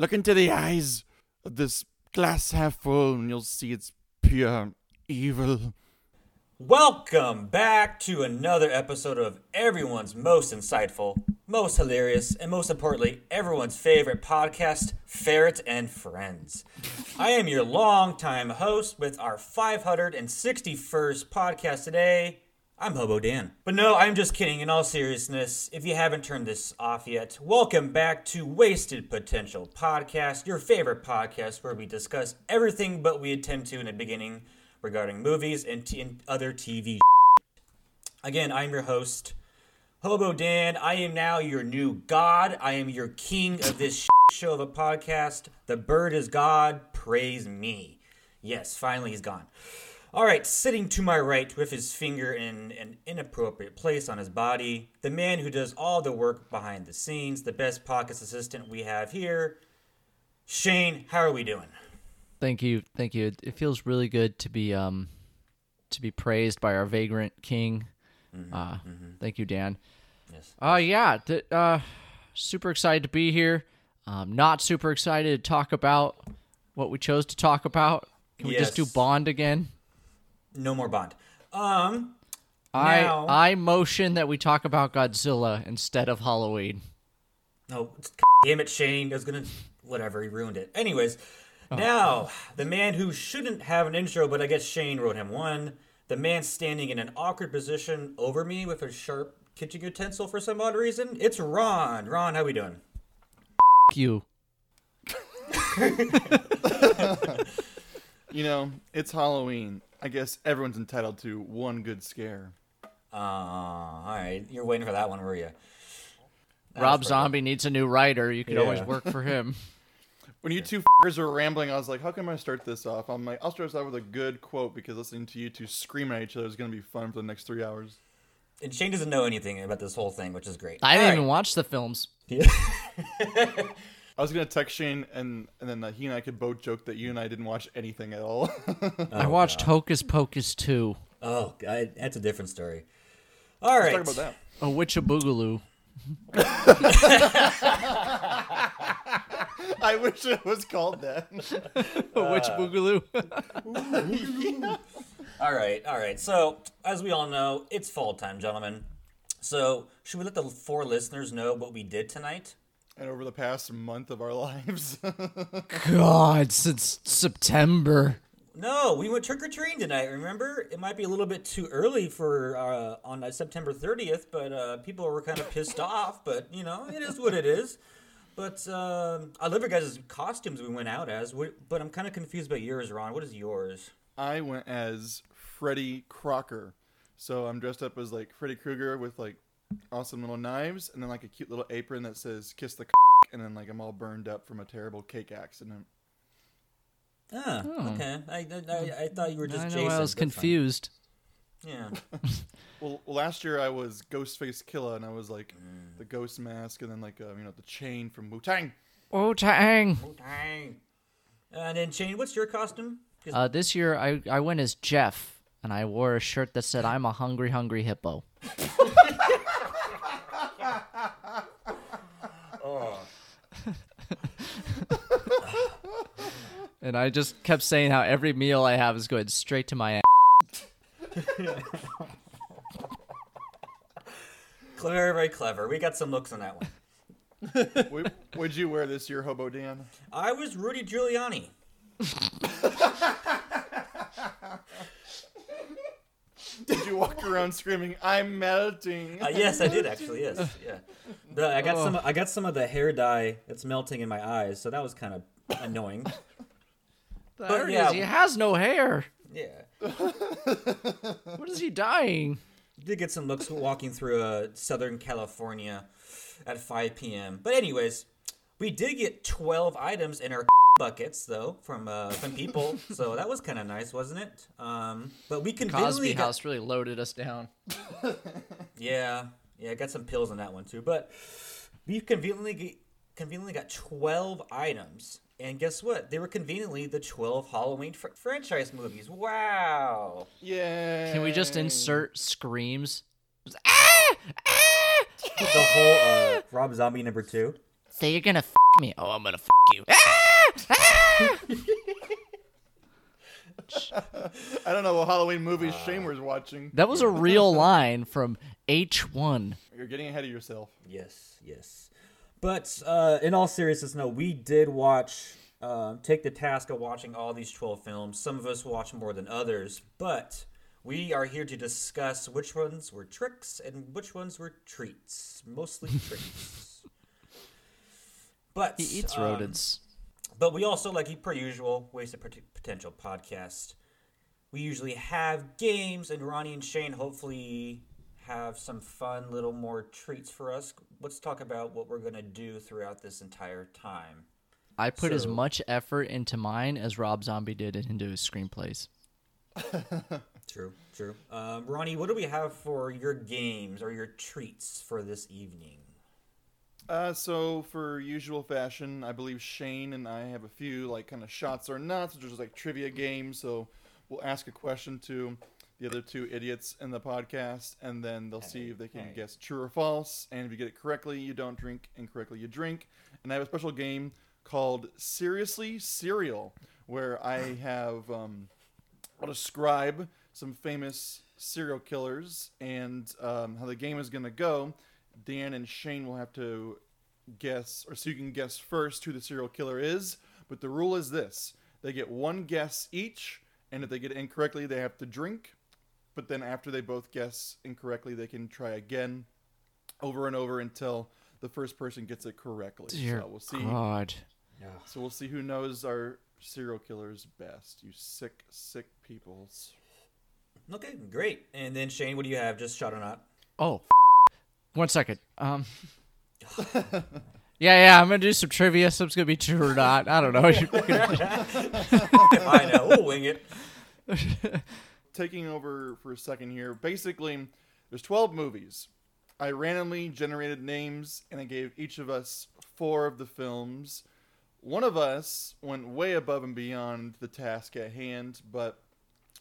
Look into the eyes of this glass half full, and you'll see it's pure evil. Welcome back to another episode of everyone's most insightful, most hilarious, and most importantly, everyone's favorite podcast, Ferret and Friends. I am your longtime host with our 561st podcast today. I'm Hobo Dan. But no, I'm just kidding. In all seriousness, if you haven't turned this off yet, welcome back to Wasted Potential Podcast, your favorite podcast where we discuss everything but we attend to in the beginning regarding movies and, t- and other TV. Again, I'm your host, Hobo Dan. I am now your new god. I am your king of this show of a podcast. The bird is God. Praise me. Yes, finally he's gone. All right, sitting to my right with his finger in an inappropriate place on his body, the man who does all the work behind the scenes, the best pockets assistant we have here, Shane. How are we doing? Thank you, thank you. It feels really good to be um to be praised by our vagrant king. uh, Thank you, Dan. Yes. Uh yeah, th- uh, super excited to be here. Um, not super excited to talk about what we chose to talk about. Can we just do Bond again? No more Bond. Um, I Now- I motion that we talk about Godzilla instead of Halloween. No, damn it, Shane. I was gonna, whatever. He ruined it. Anyways, Oh. now the man who shouldn't have an intro, but I guess Shane wrote him one. The man standing in an awkward position over me with a sharp kitchen utensil for some odd reason. It's Ron. Ron, how we doing? F you. You know, it's Halloween. I guess everyone's entitled to one good scare. Uh, all right. You're waiting for that one, were you? Rob Zombie needs a new writer. You could always work for him. When you two fers were rambling, I was like, how can I start this off? I'm like, I'll start us off with a good quote because listening to you two scream at each other is going to be fun for the next three hours. And Shane doesn't know anything about this whole thing, which is great. I didn't All even right. watch the films. I was going to text Shane, and, and then uh, he and I could both joke that you and I didn't watch anything at all. I watched Hocus Pocus 2. Oh, God, that's a different story. All right. Let's Talk about that. A Witch of Boogaloo. I wish it was called that. A Witch Boogaloo. All right, all right. So, as we all know, it's fall time, gentlemen. So, should we let the four listeners know what we did tonight? And over the past month of our lives. God, since September. No, we went trick or treating tonight. Remember, it might be a little bit too early for uh, on uh, September 30th, but uh, people were kind of pissed off. But you know, it is what it is. But um I love your guys' costumes we went out as. But I'm kind of confused about yours, Ron. What is yours? I went as Freddy Crocker. So I'm dressed up as like Freddy Krueger with like awesome little knives and then like a cute little apron that says kiss the and then like I'm all burned up from a terrible cake accident. Ah, okay. I, I, I thought you were just I know Jason. I was but fine. confused. Yeah. Well, last year I was Ghostface Killer and I was like the ghost mask and then like uh, you know the chain from Wu Tang. Oh, Tang. Dang. And then Shane, what's your costume? Uh, this year I, I went as Jeff, and I wore a shirt that said, I'm a hungry, hungry hippo. and I just kept saying how every meal I have is going straight to my ass. Clever, very clever. We got some looks on that one. Would would you wear this year, Hobo Dan? I was Rudy Giuliani. Did you walk around screaming, "I'm melting"? Uh, yes, I did actually. Yes, yeah. But I got some. I got some of the hair dye that's melting in my eyes, so that was kind of annoying. It yeah. is. He has no hair. Yeah. What is he dying? Did get some looks walking through uh, Southern California at 5 p.m. But anyways, we did get 12 items in our buckets though from uh, from people, so that was kind of nice, wasn't it? Um, but we conveniently Cosby got- House really loaded us down. Yeah, yeah, I got some pills on that one too. But we conveniently conveniently got twelve items, and guess what? They were conveniently the twelve Halloween fr- franchise movies. Wow! Yeah. Can we just insert screams? Just, ah! Ah! The whole uh, Rob Zombie number two. So you're gonna f me? Oh, I'm gonna f you. I don't know what Halloween movies Shane was watching. That was a real line from H1. You're getting ahead of yourself. Yes, yes. But uh, in all seriousness, no, we did watch, uh, take the task of watching all these 12 films. Some of us watch more than others, but we are here to discuss which ones were tricks and which ones were treats. Mostly treats. But He eats um, rodents. But we also, like per usual, Wasted Pot- Potential podcast. We usually have games, and Ronnie and Shane hopefully have some fun little more treats for us. Let's talk about what we're gonna do throughout this entire time. I put as much effort into mine as Rob Zombie did into his screenplays. True, true. Um, Ronnie, what do we have for your games or your treats for this evening? Uh, so for usual fashion, I believe Shane and I have a few like kind of shots or nuts, which is like trivia games. So we'll ask a question to the other two idiots in the podcast, and then they'll see if they can hey. guess true or false. And if you get it correctly, you don't drink. Incorrectly, you drink. And I have a special game called Seriously Cereal, where I have um, I'll describe some famous serial killers and um, how the game is going to go. Dan and Shane will have to guess, or so you can guess first who the serial killer is. But the rule is this they get one guess each, and if they get it incorrectly, they have to drink. But then after they both guess incorrectly, they can try again over and over until the first person gets it correctly. Dear so we'll see. God. So we'll see who knows our serial killers best. You sick, sick peoples. Okay, great. And then Shane, what do you have? Just shot or not? Oh, f- one second. Um. Yeah, yeah, I'm gonna do some trivia. Some's gonna be true or not. I don't know. I know. We'll wing it. Taking over for a second here. Basically, there's 12 movies. I randomly generated names and I gave each of us four of the films. One of us went way above and beyond the task at hand, but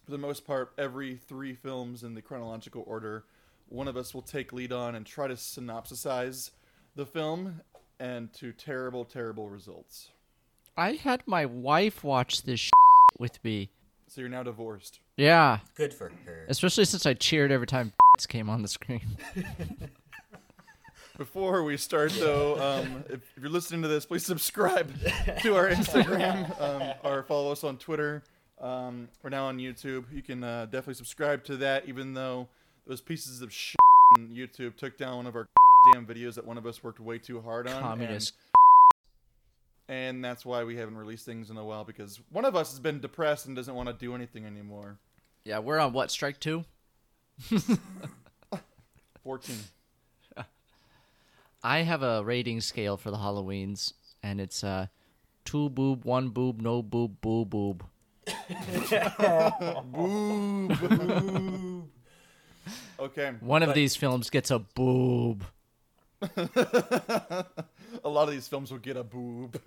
for the most part, every three films in the chronological order, one of us will take lead on and try to synopsisize the film, and to terrible, terrible results. I had my wife watch this sh- with me. So you're now divorced. Yeah, Good for her. especially since I cheered every time came on the screen. Before we start, though, um, if, if you're listening to this, please subscribe to our Instagram um, or follow us on Twitter. Um, we're now on YouTube. You can uh, definitely subscribe to that, even though those pieces of shit on YouTube took down one of our damn videos that one of us worked way too hard on. and- And, that's why we haven't released things in a while because one of us has been depressed and doesn't want to do anything anymore. Yeah, we're on what strike two? 14. I have a rating scale for the Halloweens, and it's uh, two boob, one boob, no boob, boo boob. Boob, boob. Okay. One of these films gets a boob. a lot of these films will get a boob.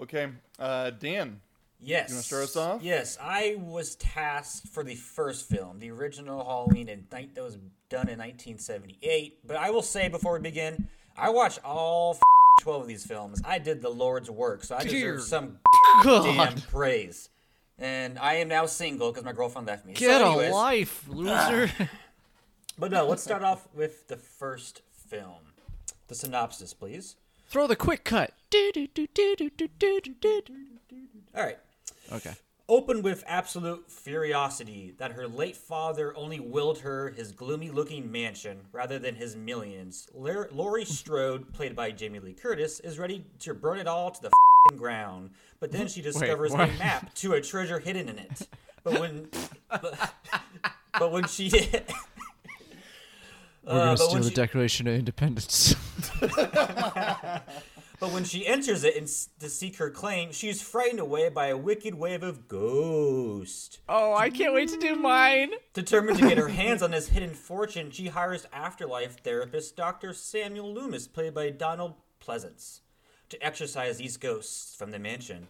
okay. Uh, Dan. Yes. You wanna start us off? Yes, I was tasked for the first film, the original Halloween, ni- that was done in 1978. But I will say before we begin, I watched all f- 12 of these films. I did the Lord's work, so I Dear deserve some God, damn praise. And I am now single because my girlfriend left me. So get anyways- a life, loser. But no, let's start off with the first film. The synopsis, please. Throw the quick cut. All right. Okay. Open with absolute furiosity that her late father only willed her his gloomy looking mansion rather than his millions. Laurie Strode, played by Jamie Lee Curtis, is ready to burn it all to the fing ground. But then she discovers a map to a treasure hidden in it. But when but, but when she We're gonna Uh, steal the she- Declaration of Independence. But when she enters it s- to seek her claim, she is frightened away by a wicked wave of ghost. oh, I can't wait to do mine. Determined to get her hands on this hidden fortune, she hires afterlife therapist Dr. Samuel Loomis, played by Donald Pleasence, to exorcise these ghosts from the mansion.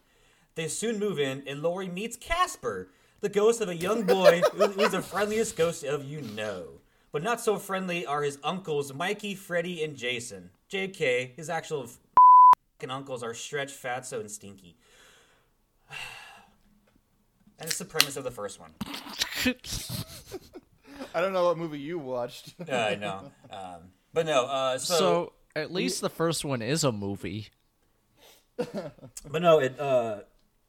They soon move in, and Laurie meets Casper, the ghost of a young boy who's the friendliest ghost of you know. But not so friendly are his uncles Mikey, Freddie, and Jason. JK, his actual f***ing uncles are Stretch, Fatso, and Stinky. And it's the premise of the first one. I don't know what movie you watched. Uh, I know. Um, but no, uh, so, so at least the first one is a movie. but no, it uh,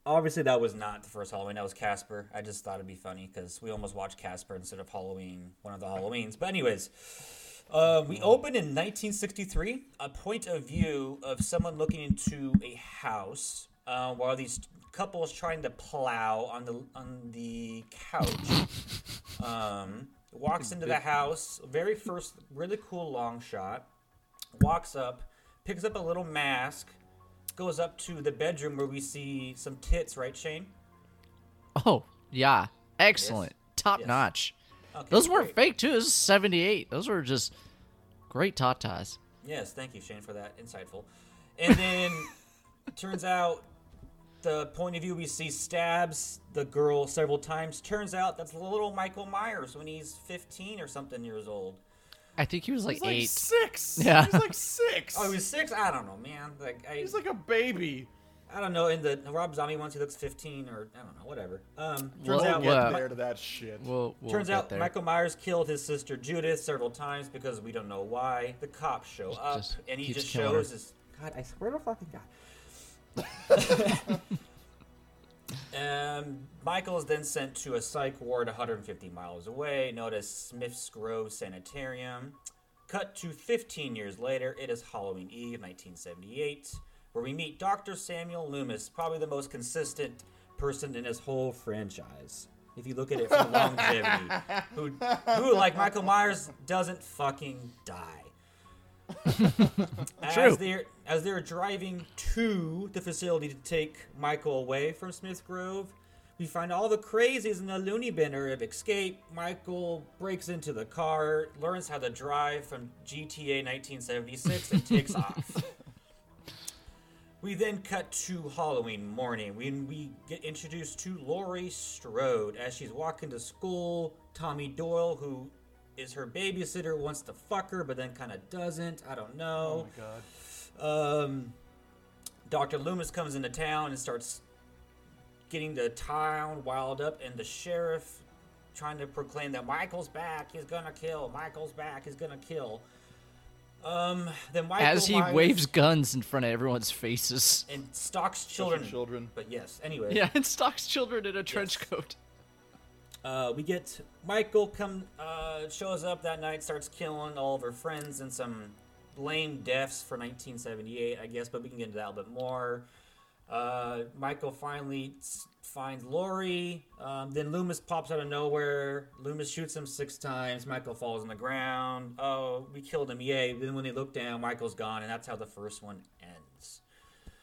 obviously that was not the first Halloween. That was Casper. I just thought it'd be funny because we almost watched Casper instead of Halloween, one of the Halloweens. But anyways, uh, we opened in 1963. A point of view of someone looking into a house uh, while these couples trying to plow on the on the couch. Um, walks into the house. Very first, really cool long shot. Walks up, picks up a little mask, goes up to the bedroom where we see some tits. Right, Shane? Oh yeah, excellent, top Yes. notch. Okay, Those weren't great. fake too. This is '78. Those were just great tatas. Yes, thank you, Shane, for that insightful. And then turns out the point of view we see stabs the girl several times. Turns out that's little Michael Myers when he's 15 or something years old. I think he was like He's like eight. six. Yeah. He's like six. Oh, he was six. I don't know, man. Like I, He's like a baby. I don't know. In the Rob Zombie ones, he looks 15 or I don't know, whatever. Um, turns out We'll yeah. get there to that shit. We'll, we'll Turns out there. Michael Myers killed his sister Judith several times because we don't know why. The cops show up just and he just shows her. his. God, I swear to fucking God. um, Michael is then sent to a psych ward 150 miles away, known as Smith's Grove Sanitarium. Cut to 15 years later, it is Halloween Eve, 1978, where we meet Dr. Samuel Loomis, probably the most consistent person in this whole franchise. If you look at it from longevity, who, who, like Michael Myers, doesn't fucking die. True. As they're as they're driving to the facility to take Michael away from Smith Grove, we find all the crazies in the loony bin have escaped. Michael breaks into the car, learns how to drive from GTA 1976, and takes off. We then cut to Halloween morning when we get introduced to Laurie Strode as she's walking to school. Tommy Doyle, who is her babysitter, wants to fuck her, but then kind of doesn't. I don't know. Oh my god. Um, Dr. Loomis comes into town and starts getting the town wild up, and the sheriff trying to proclaim that Michael's back, he's gonna kill. Michael's back, he's gonna kill. Um, then Michael As he Myers- waves guns in front of everyone's faces. and stalks Children. children. Children. But yes, anyway. Yeah, and stalks children in a trench coat. Uh, we get Michael come uh, shows up that night, starts killing all of her friends and some lame deaths for 1978, I guess. But we can get into that a little bit more. Uh, Michael finally s- finds Laurie. Um, then Loomis pops out of nowhere. Loomis shoots him six times. Michael falls on the ground. Oh, we killed him! Yay! Then when they look down, Michael's gone, and that's how the first one ends.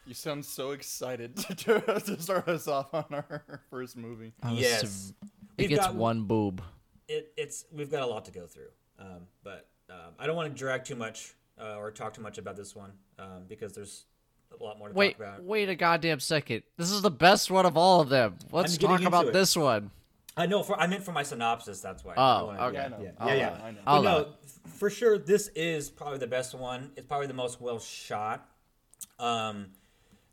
You sound so excited to, to start us off on our first movie. I was Yes. We've It gets got- one boob. it, it's we've got a lot to go through, um, but um, I don't want to drag too much uh, or talk too much about this one um, because there's a lot more to Wait, talk about. wait a goddamn second. This is the best one of all of them. Let's I'm talk about it. this one. I know for I meant for my synopsis. That's why. Oh, I okay. Yeah, Yeah, I know. yeah, yeah. yeah. I know. But no, for sure, this is probably the best one. It's probably the most well shot. Um,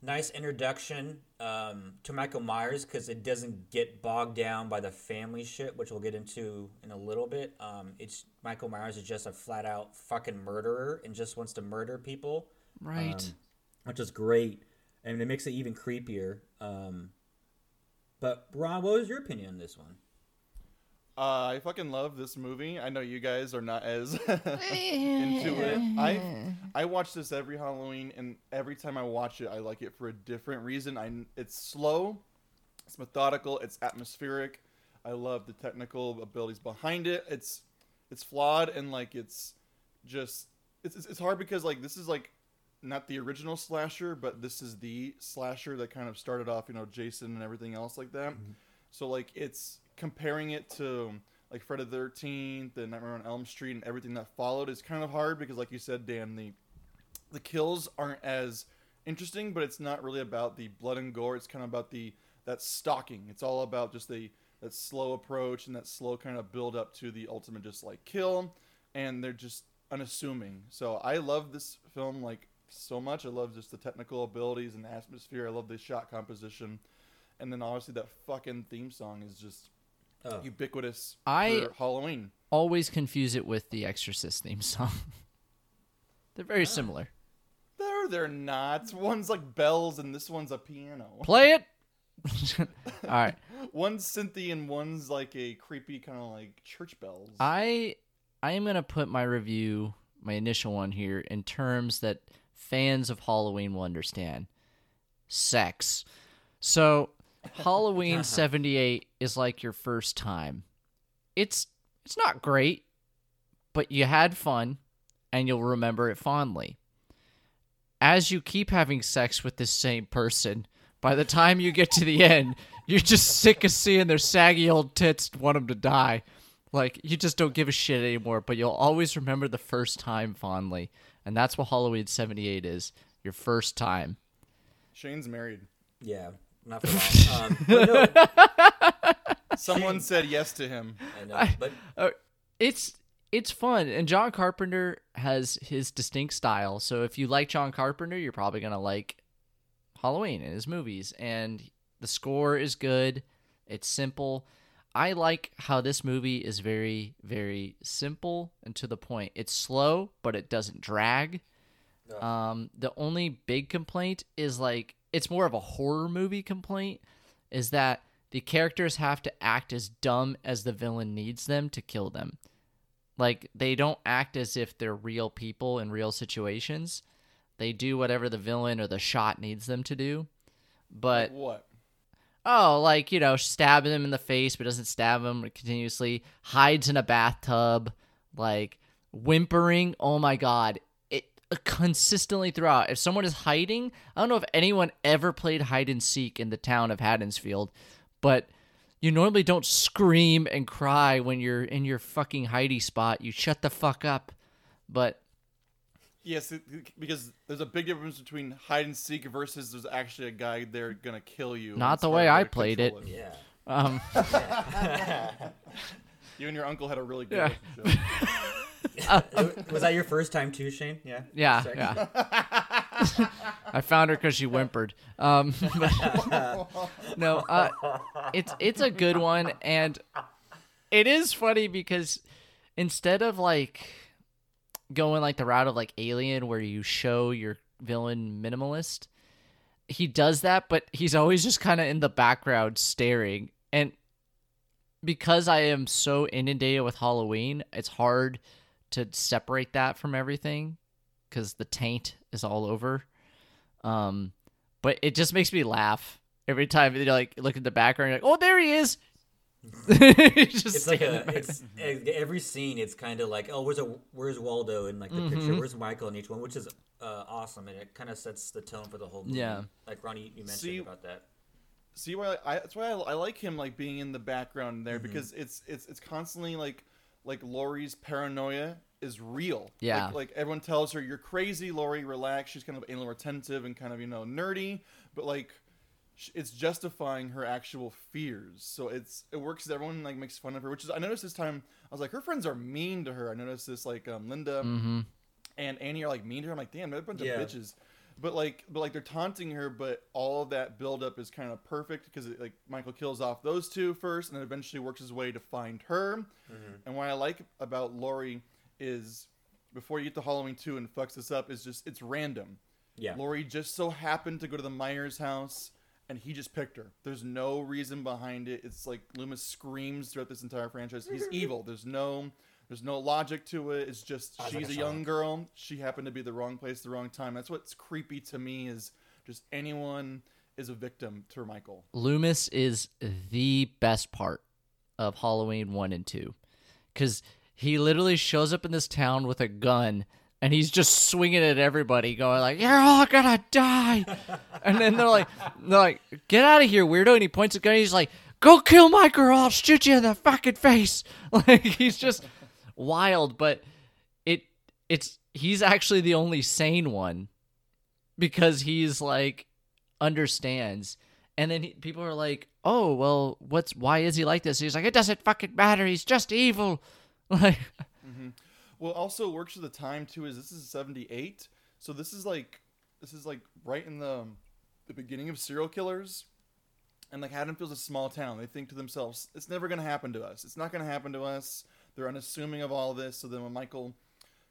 nice introduction um, to Michael Myers because it doesn't get bogged down by the family shit, which we'll get into in a little bit. Um, it's Michael Myers is just a flat out fucking murderer and just wants to murder people, Right. Um, which is great, and it makes it even creepier. Um, but Ron, what was your opinion on this one? Uh, I fucking love this movie. I know you guys are not as into it. I I watch this every Halloween, and every time I watch it, I like it for a different reason. I it's slow, it's methodical, it's atmospheric. I love the technical abilities behind it. It's it's flawed and like it's just it's it's, it's hard because like this is like not the original slasher, but this is the slasher that kind of started off, you know, Jason and everything else like that. Mm-hmm. So like it's comparing it to like Friday the Thirteenth and Nightmare on Elm Street and everything that followed is kind of hard because, like you said, Dan, the the kills aren't as interesting, but it's not really about the blood and gore. It's kind of about the that stalking. It's all about just the that slow approach and that slow kind of build up to the ultimate just like kill. And they're just unassuming. So I love this film like so much. I love just the technical abilities and the atmosphere. I love the shot composition, and then obviously that fucking theme song is just Oh. ubiquitous I- for Halloween. Always confuse it with the Exorcist theme song. They're very ah. similar. There, they're not. One's like bells, and this one's a piano. Play it. All right. One's synthy, and one's like a creepy kind of like church bells. I I am gonna put my review, my initial one here, in terms that fans of Halloween will understand. Sex. So Halloween uh-huh. seventy eight is like your first time. It's it's not great, but you had fun and you'll remember it fondly. As you keep having sex with this same person, by the time you get to the end, you're just sick of seeing their saggy old tits want them to die. Like you just don't give a shit anymore, but you'll always remember the first time fondly, and that's what Halloween '78 is. Your first time. Shane's married. Yeah, not for long. Um, no, Someone said yes to him. I know, but Uh, it's it's fun, and John Carpenter has his distinct style. So if you like John Carpenter, you're probably gonna like Halloween and his movies. And the score is good. It's simple. I like how this movie is very, very simple and to the point. It's slow, but it doesn't drag. Um, the only big complaint is like it's more of a horror movie complaint, is that the characters have to act as dumb as the villain needs them to kill them. Like they don't act as if they're real people in real situations. They do whatever the villain or the shot needs them to do. But what? Oh, like you know, stabbing him in the face but doesn't stab him continuously. Hides in a bathtub, like whimpering. Oh my god, it uh, consistently throughout. If someone is hiding, I don't know if anyone ever played hide and seek in the town of Haddonsfield, but you normally don't scream and cry when you're in your fucking hidey spot. You shut the fuck up. But Yes, it, because there's a big difference between hide and seek versus there's actually a guy there gonna kill you. Not the way I played control yeah. um, You and your uncle had a really good Yeah. relationship. was that your first time too, Shane? Yeah. yeah, Sex? yeah. I found her because she whimpered. Um, but- no, uh, it's it's a good one, and it is funny because instead of like going like the route of like Alien, where you show your villain minimalist, he does that, but he's always just kind of in the background staring. And because I am so inundated with Halloween, it's hard to separate that from everything because the taint is all over. Um, but it just makes me laugh every time you like look at the background. You're like, oh, there he is. He's just It's like a, it's e- every scene. It's kind of like, oh, where's a where's Waldo in like the Mm-hmm. picture? Where's Michael in each one? Which is uh, awesome, and it kind of sets the tone for the whole movie. Yeah. like Ronnie, you mentioned See- about that. See why I, that's why I, I like him like being in the background there Mm-hmm. because it's it's it's constantly like like Laurie's paranoia is real. Yeah. Like, like everyone tells her you're crazy, Laurie. Relax. She's kind of a little retentive and kind of you know nerdy, but like sh- it's justifying her actual fears. So it's it works. Everyone like makes fun of her, which is I noticed this time. I was like, her friends are mean to her. I noticed this like um, Linda Mm-hmm. and Annie are like mean to her. I'm like, damn, they're a bunch Yeah. of bitches. But like, but like they're taunting her. But all of that buildup is kind of perfect because like Michael kills off those two first, and then eventually works his way to find her. And what I like about Laurie is before you get to Halloween two and fucks this up is just it's random. Yeah. Laurie just so happened to go to the Myers house. And he just picked her. There's no reason behind it. It's like Loomis screams throughout this entire franchise. He's evil. There's no, there's no logic to it. It's just Sounds she's like a a young girl. She happened to be the wrong place, the wrong time. That's what's creepy to me is just anyone is a victim to Michael. Loomis is the best part of Halloween 1 and 2. Because he literally shows up in this town with a gun and he's just swinging at everybody, going like, You're all gonna die. and then they're like, they're like, Get out of here, weirdo. And he points a gun he's like, Go kill my girl, I'll shoot you in the fucking face. Like he's just wild, but it it's he's actually the only sane one because he's like understands and then he, people are like oh well what's why is he like this he's like it doesn't fucking matter he's just evil like Well, also works for the time too. Is this is '78, so this is like this is like right in the um, the beginning of serial killers, and like Haddonfield's a small town. They think to themselves, "It's never gonna happen to us. It's not gonna happen to us." They're unassuming of all this. So then when Michael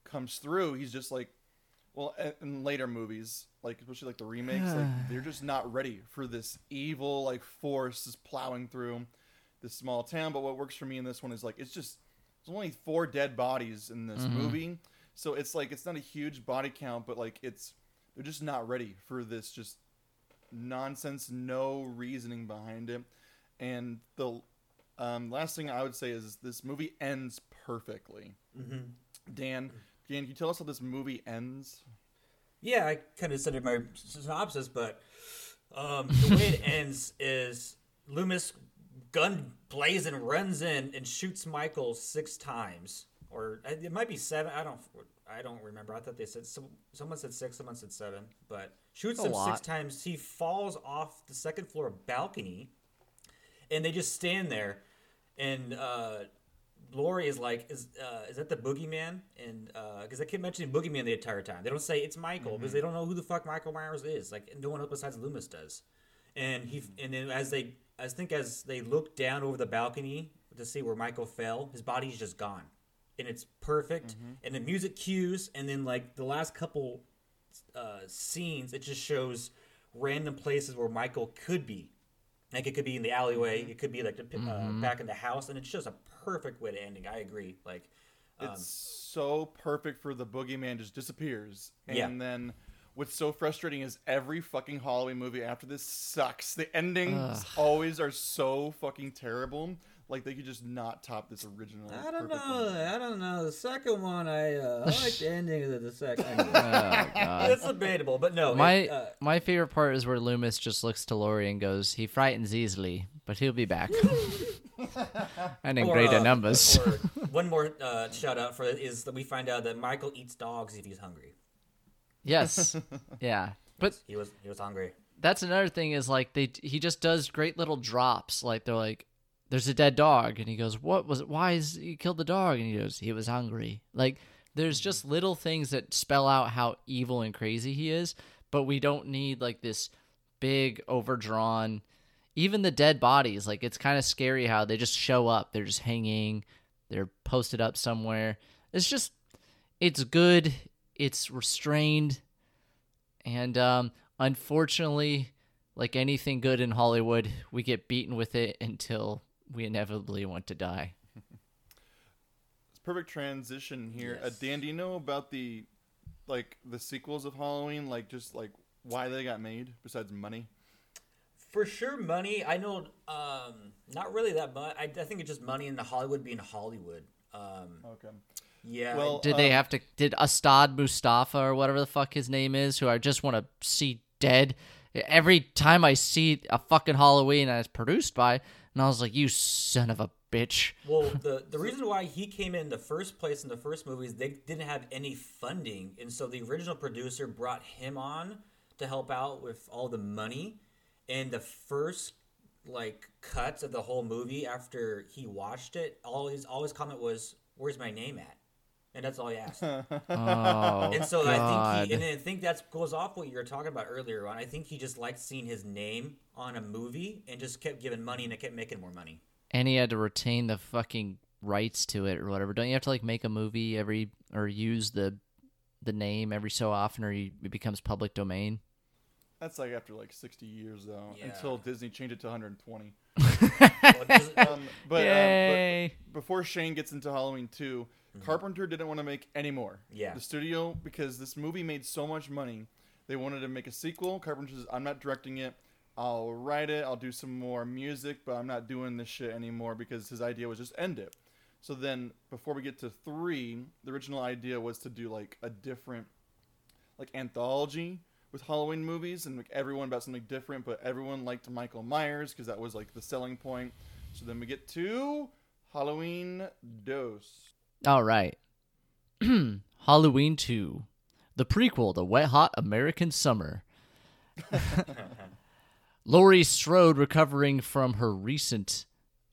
comes through, he's just like, well, in later movies, like especially like the remakes, like they're just not ready for this evil like force is plowing through this small town. But what works for me in this one is like it's just there's only four dead bodies in this movie, so it's like it's not a huge body count, but like it's they're just not ready for this just nonsense, no reasoning behind it. And the um, last thing I would say is this movie ends perfectly. Dan, Dan, can you tell us how this movie ends? Yeah, I kind of said it in my synopsis, but um, the way it ends is Loomis, gun blazing, runs in and shoots Michael six times, or uh, it might be seven. I don't, I don't remember. I thought they said some, someone said six, someone said seven, but shoots A him lot. six times. He falls off the second floor balcony, and they just stand there, and uh, Laurie is like, "Is uh, is that the boogeyman?" And because they keep mentioning boogeyman the entire time, they don't say it's Michael because they don't know who the fuck Michael Myers is. Like no one else besides Loomis does. And he and then as they, I think as they look down over the balcony to see where Michael fell, his body's just gone, and it's perfect. And the music cues, and then like the last couple uh, scenes, it just shows random places where Michael could be. Like it could be in the alleyway, it could be like the, uh, back in the house, and it's just a perfect way to ending. I agree. Like, um, It's so perfect for the boogeyman just disappears. And Yeah. then what's so frustrating is every fucking Halloween movie after this sucks. The endings always are so fucking terrible. Like they could just not top this original. I don't know. one. I don't know. The second one, I uh, I like the ending of the second. Oh god. it's debatable, but no. My it, uh, my favorite part is where Loomis just looks to Laurie and goes, "He frightens easily, but he'll be back." and in or, greater uh, numbers. or one more uh, shout out for it is that we find out that Michael eats dogs if he's hungry. Yes. Yeah. But He was he was hungry. that's another thing is like they he just does great little drops. Like they're like, "There's a dead dog," and he goes, "What was it? Why is he killed the dog?" And he goes, "He was hungry." Like there's just mm-hmm. little things that spell out how evil and crazy he is, but we don't need like this big overdrawn. Even the dead bodies, like it's kind of scary how they just show up. They're just hanging. They're posted up somewhere. It's just, it's good. It's restrained. And um, unfortunately, like anything good in Hollywood, we get beaten with it until we inevitably want to die. It's perfect transition here. Uh, Yes. Dan, do you know about the like the sequels of Halloween? Like just like why they got made besides money? For sure, money. I know, um, not really that much. I, I think it's just money in the Hollywood being Hollywood. Um, Okay. Yeah. Well, Did they um, have to? Did Astad Mustafa or whatever the fuck his name is, who I just want to see dead? Every time I see a fucking Halloween, and it's produced by, and I was like, "You son of a bitch!" Well, the the reason why he came in the first place in the first movie is they didn't have any funding, and so the original producer brought him on to help out with all the money. And the first like cuts of the whole movie after he watched it, all his all his comment was, "Where's my name at?" And that's all he asked. Oh And so I think he, and I think that goes off what you were talking about earlier on. I think he just liked seeing his name on a movie and just kept giving money and it kept making more money. and he had to retain the fucking rights to it or whatever. Don't you have to like make a movie every or use the the name every so often, or you, it becomes public domain? That's like after like 60 years though, Yeah. until Disney changed it to 120. Um, but, um, but before Shane gets into Halloween 2, Mm-hmm. Carpenter didn't want to make any more. Yeah. The studio, because this movie made so much money, they wanted to make a sequel. Carpenter says, I'm not directing it. I'll write it. I'll do some more music, but I'm not doing this shit anymore because his idea was just end it. So then, before we get to three, the original idea was to do like a different, like anthology with Halloween movies and like everyone about something different, but everyone liked Michael Myers because that was like the selling point. So then we get to Halloween Dose. All right. Halloween 2, the prequel to Wet Hot American Summer. Laurie Strode recovering from her recent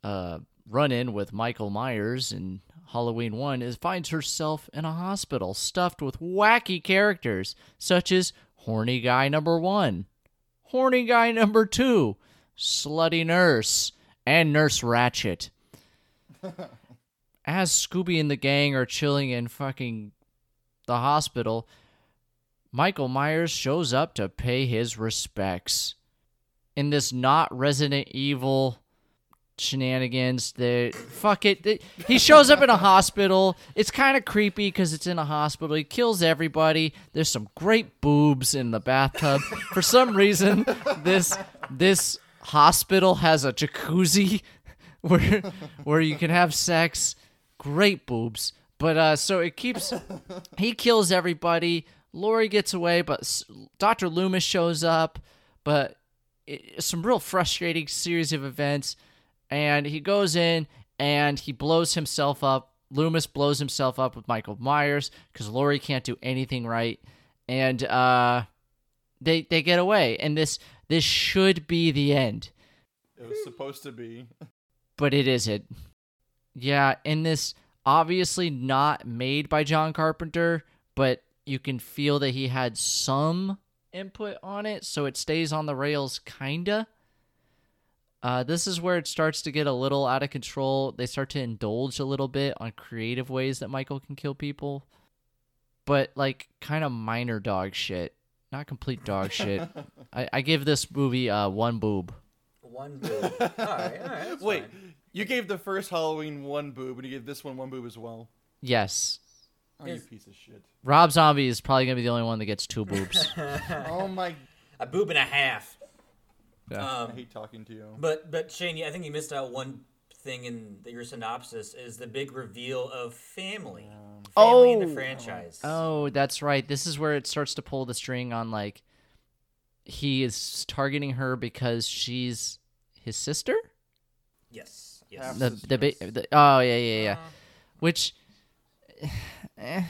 uh, run in with Michael Myers in Halloween 1 is finds herself in a hospital stuffed with wacky characters such as horny guy number 1, horny guy number 2, slutty nurse, and nurse Ratched. As Scooby and the gang are chilling in fucking the hospital, Michael Myers shows up to pay his respects. In this not Resident Evil shenanigans, the fuck it. the- he shows up in a hospital. It's kind of creepy because it's in a hospital. He kills everybody. There's some great boobs in the bathtub. For some reason, this this hospital has a jacuzzi where where you can have sex. Great boobs. But uh, so it keeps. He kills everybody. Laurie gets away, but Dr. Loomis shows up. But it, some real frustrating series of events. And he goes in and he blows himself up. Loomis blows himself up with Michael Myers because Laurie can't do anything right. And uh, they they get away. And this this should be the end It was supposed to be. but it isn't. Yeah, in this obviously not made by John Carpenter, but you can feel that he had some input on it, so it stays on the rails kinda. Uh, this is where it starts to get a little out of control. They start to indulge a little bit on creative ways that Michael can kill people, but like kind of minor dog shit, not complete dog shit. I, I give this movie uh, one boob. One boob. all right, all right. That's Wait, fine. You gave the first Halloween one boob, and you gave this one one boob as well. Yes, Oh, you Is- piece of shit. Rob Zombie is probably gonna be the only one that gets two boobs. Oh my! a boob and a half. Yeah. I Um, hate talking to you. but but Shane, I think you missed out one thing in the, your synopsis is the big reveal of family. Family in the Oh. franchise. oh, that's right. This is where it starts to pull the string on like he is targeting her because she's his sister. Yes. Yes. The the, ba- the oh yeah yeah yeah. Uh, Which eh,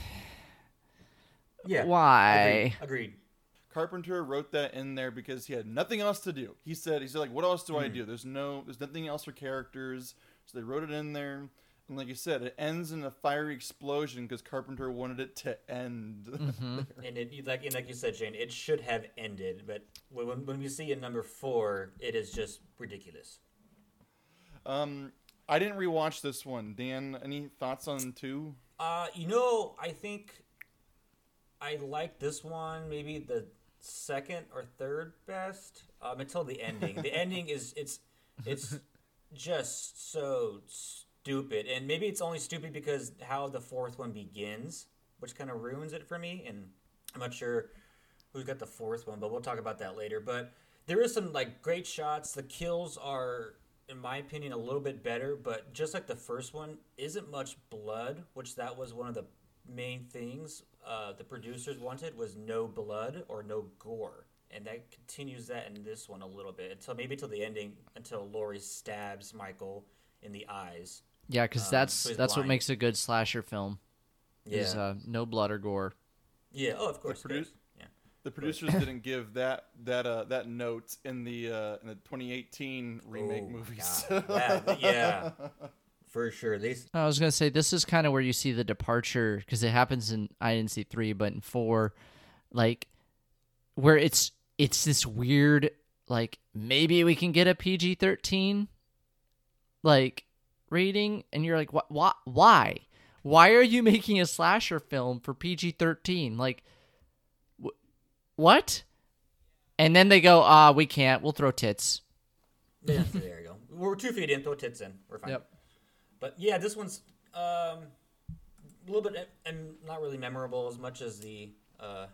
yeah. why? Agreed. Agreed. Carpenter wrote that in there because he had nothing else to do. He said, "He said like, what else do Hmm. I do? There's no, there's nothing else for characters." So they wrote it in there, and like you said, it ends in a fiery explosion because Carpenter wanted it to end. Mm-hmm. And it like and like you said, Shane, it should have ended, but when when we see in number four, it is just ridiculous. Um, I didn't rewatch this one. Dan, any thoughts on two? Uh, you know, I think I like this one maybe the second or third best um, until the ending. the ending is it's it's just so stupid, and maybe it's only stupid because how the fourth one begins, which kind of ruins it for me. And I'm not sure who's got the fourth one, but we'll talk about that later. But there is some like great shots. The kills are, in my opinion, a little bit better. But just like the first one, isn't much blood, which that was one of the main things uh, the producers wanted was no blood or no gore. And that continues that in this one a little bit until maybe till the ending, until Laurie stabs Michael in the eyes. Yeah, because Um, that's so he's that's what makes a good slasher film. Yeah, Is uh, no blood or gore. yeah. Oh, of course. of produce- course. Yeah. The producers didn't give that that uh, that note in the uh, in the 2018 remake Oh, movies. God. That- yeah. For sure. They I was gonna say this is kind of where you see the departure because it happens in I didn't see three, but in four, like where it's it's this weird like maybe we can get a PG thirteen like rating, and you're like what what why why are you making a slasher film for PG thirteen like wh- what? And then they go, ah, we can't. We'll throw tits. Yeah, there you go. We're two feet in, throw tits in. We're fine. Yep. But yeah, this one's um, a little bit and not really memorable as much as the uh,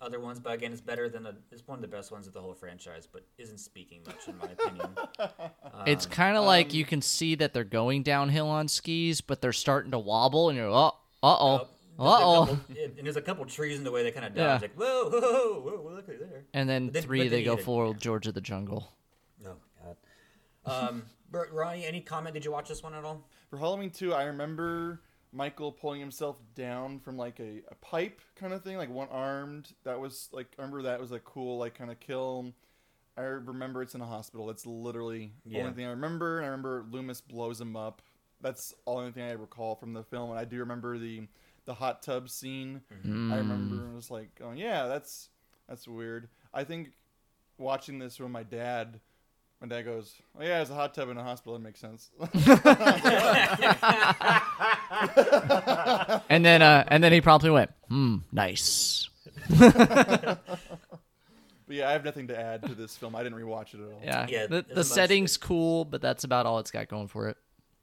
other ones. But again, it's better than a, it's one of the best ones of the whole franchise. But isn't speaking much in my opinion. It's Um, kind of like you can see that they're going downhill on skis, but they're starting to wobble, and you're oh, uh oh, uh oh, couple- and there's a couple trees in the way they kind of dodge. Yeah. Like whoa, whoa, whoa, whoa, whoa, look at there. and then then- three but they go hit it, full yeah. George of the Jungle. Oh god. Um, Bert, Ronnie, any comment? Did you watch this one at all? For Halloween 2, I remember Michael pulling himself down from like a, a pipe kind of thing, like one armed. That was like, I remember that was a cool, like, kind of kill. I remember it's in a hospital. That's literally the Yeah. only thing I remember. And I remember Loomis blows him up that's the only thing I recall from the film. And I do remember the the hot tub scene. Mm. I remember it was like, oh yeah, that's that's weird. I think watching this with my dad, my dad goes, oh yeah, there's a hot tub in a hospital. That makes sense. And then uh and then he promptly went, "Hmm, nice." But yeah, I have nothing to add to this film. I didn't rewatch it at all. Yeah. Yeah, The, the setting's cool, but that's about all it's got going for it.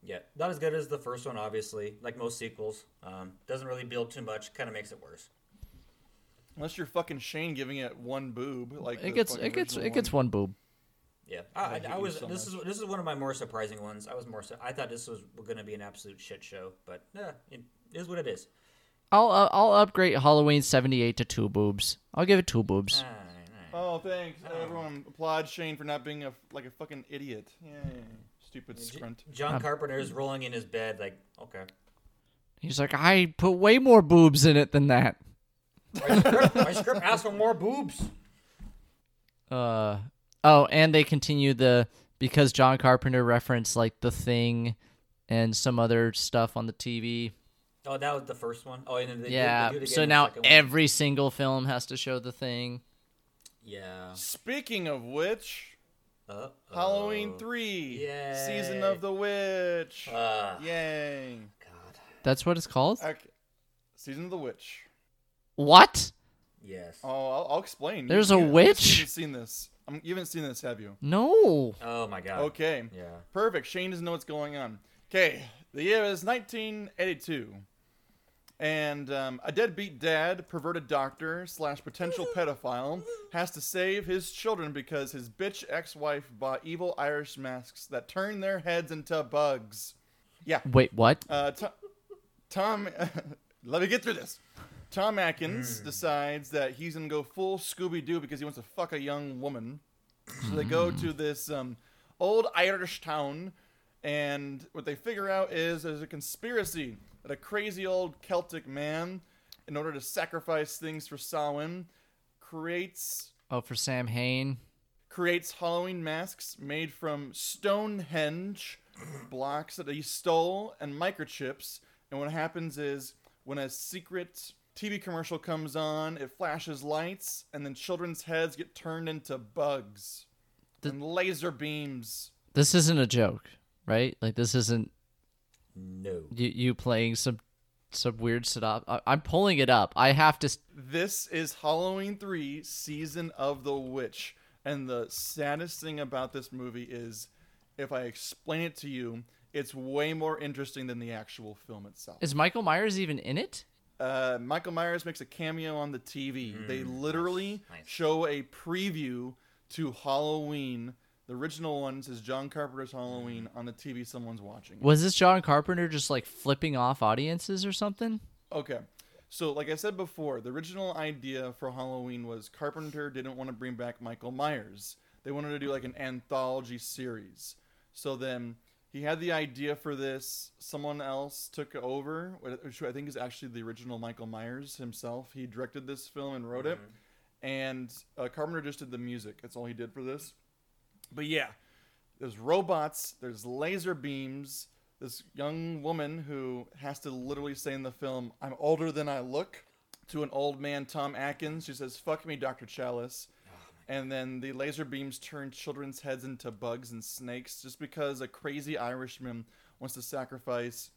Yeah, not as good as the first one, obviously. Like most sequels, um, doesn't really build too much. Kind of makes it worse. Unless you're fucking Shane giving it one boob, like It gets it gets it gets one boob. Yeah, I, I, I was. so this is this is one of my more surprising ones. I was more. su- I thought this was going to be an absolute shit show, but yeah, it is what it is. I'll uh, I'll upgrade Halloween 78 to two boobs. I'll give it two boobs. Oh, thanks. Everyone applaud Shane for not being a like a fucking idiot. Yay. Stupid scrunt. John Carpenter is rolling in his bed, like, okay. He's like, "I put way more boobs in it than that." My script, my script asks for more boobs. Uh oh, and they continue the because John Carpenter referenced like the thing and some other stuff on the TV. Oh, that was the first one. Oh, and then they do- yeah. they do it again so in the now second one. every single film has to show the thing. Yeah. Speaking of which, Uh, Halloween 3, Season of the Witch. Uh, Yay. God. That's what it's called. Okay. Season of the Witch. What? Yes. Oh, I'll, I'll explain. There's You- a you- witch? You haven't seen this. Um, you haven't seen this, have you? No. Oh my God. Okay. Yeah. Perfect. Shane doesn't know what's going on. Okay, the year is 1982, and um, a deadbeat dad, perverted doctor slash potential pedophile, has to save his children because his bitch ex-wife bought evil Irish masks that turn their heads into bugs. Yeah. Wait, what? Uh, To- Tom, let me get through this. Tom Atkins decides that he's gonna go full Scooby Doo because he wants to fuck a young woman. So they go to this um, old Irish town, and what they figure out is there's a conspiracy that a crazy old Celtic man, in order to sacrifice things for Samhain, creates Oh, for Sam Hain. creates Halloween masks made from Stonehenge blocks that he stole and microchips. And what happens is when a secret TV commercial comes on, it flashes lights, and then children's heads get turned into bugs and laser beams. This isn't a joke, right? Like this isn't No. you, you playing some some weird setup. I, I'm pulling it up. I have to. This is Halloween 3 Season of the Witch. And the saddest thing about this movie is if I explain it to you, it's way more interesting than the actual film itself. Is Michael Myers even in it? uh, Michael Myers makes a cameo on the TV. they literally nice. show a preview to Halloween. The original one says John Carpenter's Halloween on the TV someone's watching. Was this John Carpenter just like flipping off audiences or something? Okay. So, like I said before, the original idea for Halloween was Carpenter didn't want to bring back Michael Myers. They wanted to do like an anthology series. So then he had the idea for this. Someone else took over, which I think is actually the original Michael Myers himself. He directed this film and wrote it. And uh, Carpenter just did the music. That's all he did for this. But yeah, there's robots, there's laser beams, this young woman who has to literally say in the film, I'm older than I look, to an old man, Tom Atkins. She says, Fuck me, Dr. Challis. and then the laser beams turn children's heads into bugs and snakes just because a crazy Irishman wants to sacrifice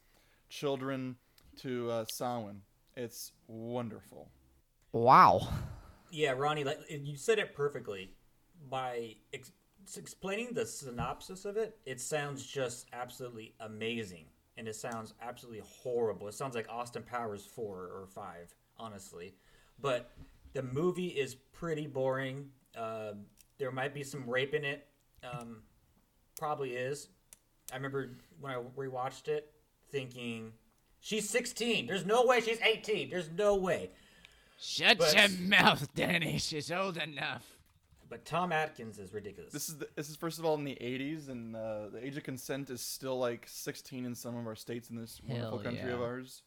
children to uh, Samhain. It's wonderful. Wow. Yeah, Ronnie, like you said it perfectly. By ex- explaining the synopsis of it, it sounds just absolutely amazing, and it sounds absolutely horrible. It sounds like Austin Powers four or five, honestly. But the movie is pretty boring. Uh, there might be some rape in it. Um, probably is. I remember when I rewatched it, thinking, "She's 16. There's no way she's 18. There's no way." Shut But- your mouth, Danny. She's old enough. But Tom Atkins is ridiculous. This is the, this is first of all in the 80s, and uh, the age of consent is still like 16 in some of our states in this wonderful country yeah. of ours.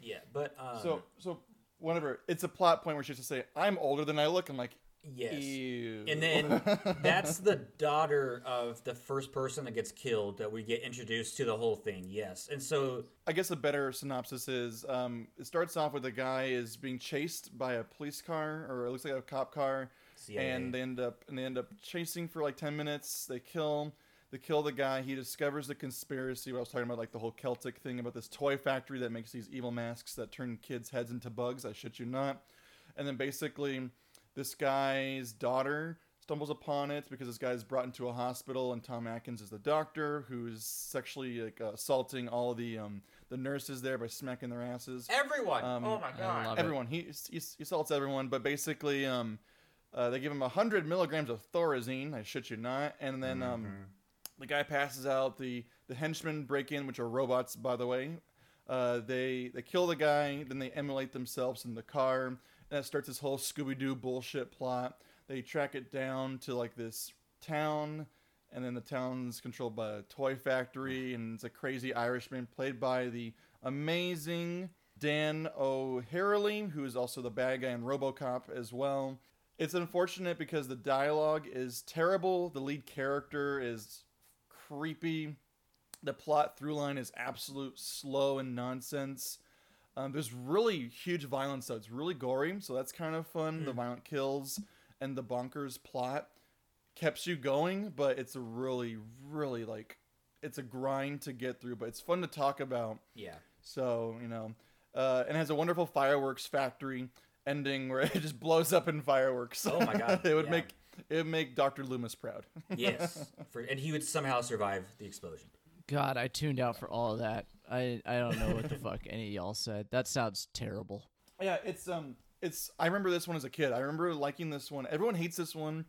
Yeah, but um, So so whatever. It's a plot point where she has to say, "I'm older than I look." I'm like, Yes. Ew. And then that's the daughter of the first person that gets killed that we get introduced to the whole thing. Yes. And so I guess a better synopsis is um, it starts off with a guy is being chased by a police car or it looks like a cop car, CIA. and they end up and they end up chasing for like ten minutes. They kill they kill the guy. He discovers the conspiracy. What I was talking about, like the whole Celtic thing about this toy factory that makes these evil masks that turn kids' heads into bugs. I shit you not. And then basically, this guy's daughter stumbles upon it because this guy's brought into a hospital, and Tom Atkins is the doctor who's sexually like assaulting all the um, the nurses there by smacking their asses. everyone. Um, oh my god. Everyone, he, he he assaults everyone, but basically, um, uh, they give him hundred milligrams of Thorazine. I shit you not, and then um, the guy passes out. The the henchmen break in, which are robots, by the way. Uh, they they kill the guy, then they emulate themselves in the car, and that starts this whole Scooby Doo bullshit plot. They track it down to like this town, and then the town's controlled by a toy factory, and it's a crazy Irishman played by the amazing Dan O'Herlihy, who is also the bad guy in RoboCop as well. It's unfortunate because the dialogue is terrible. The lead character is creepy. The plot through line is absolute slow and nonsense. Um, there's really huge violence though. It's really gory, so that's kind of fun. The violent kills and the bonkers plot keeps you going, but it's a really, really like it's a grind to get through, but it's fun to talk about. Yeah. So you know, uh, and has a wonderful fireworks factory ending where it just blows up in fireworks. Oh my God, it would yeah. make it would make Doctor Loomis proud. Yes. For, and he would somehow survive the explosion. God, I tuned out for all of that. I I don't know what the fuck any of y'all said. That sounds terrible. Yeah, it's um, it's. I remember this one as a kid. I remember liking this one. Everyone hates this one.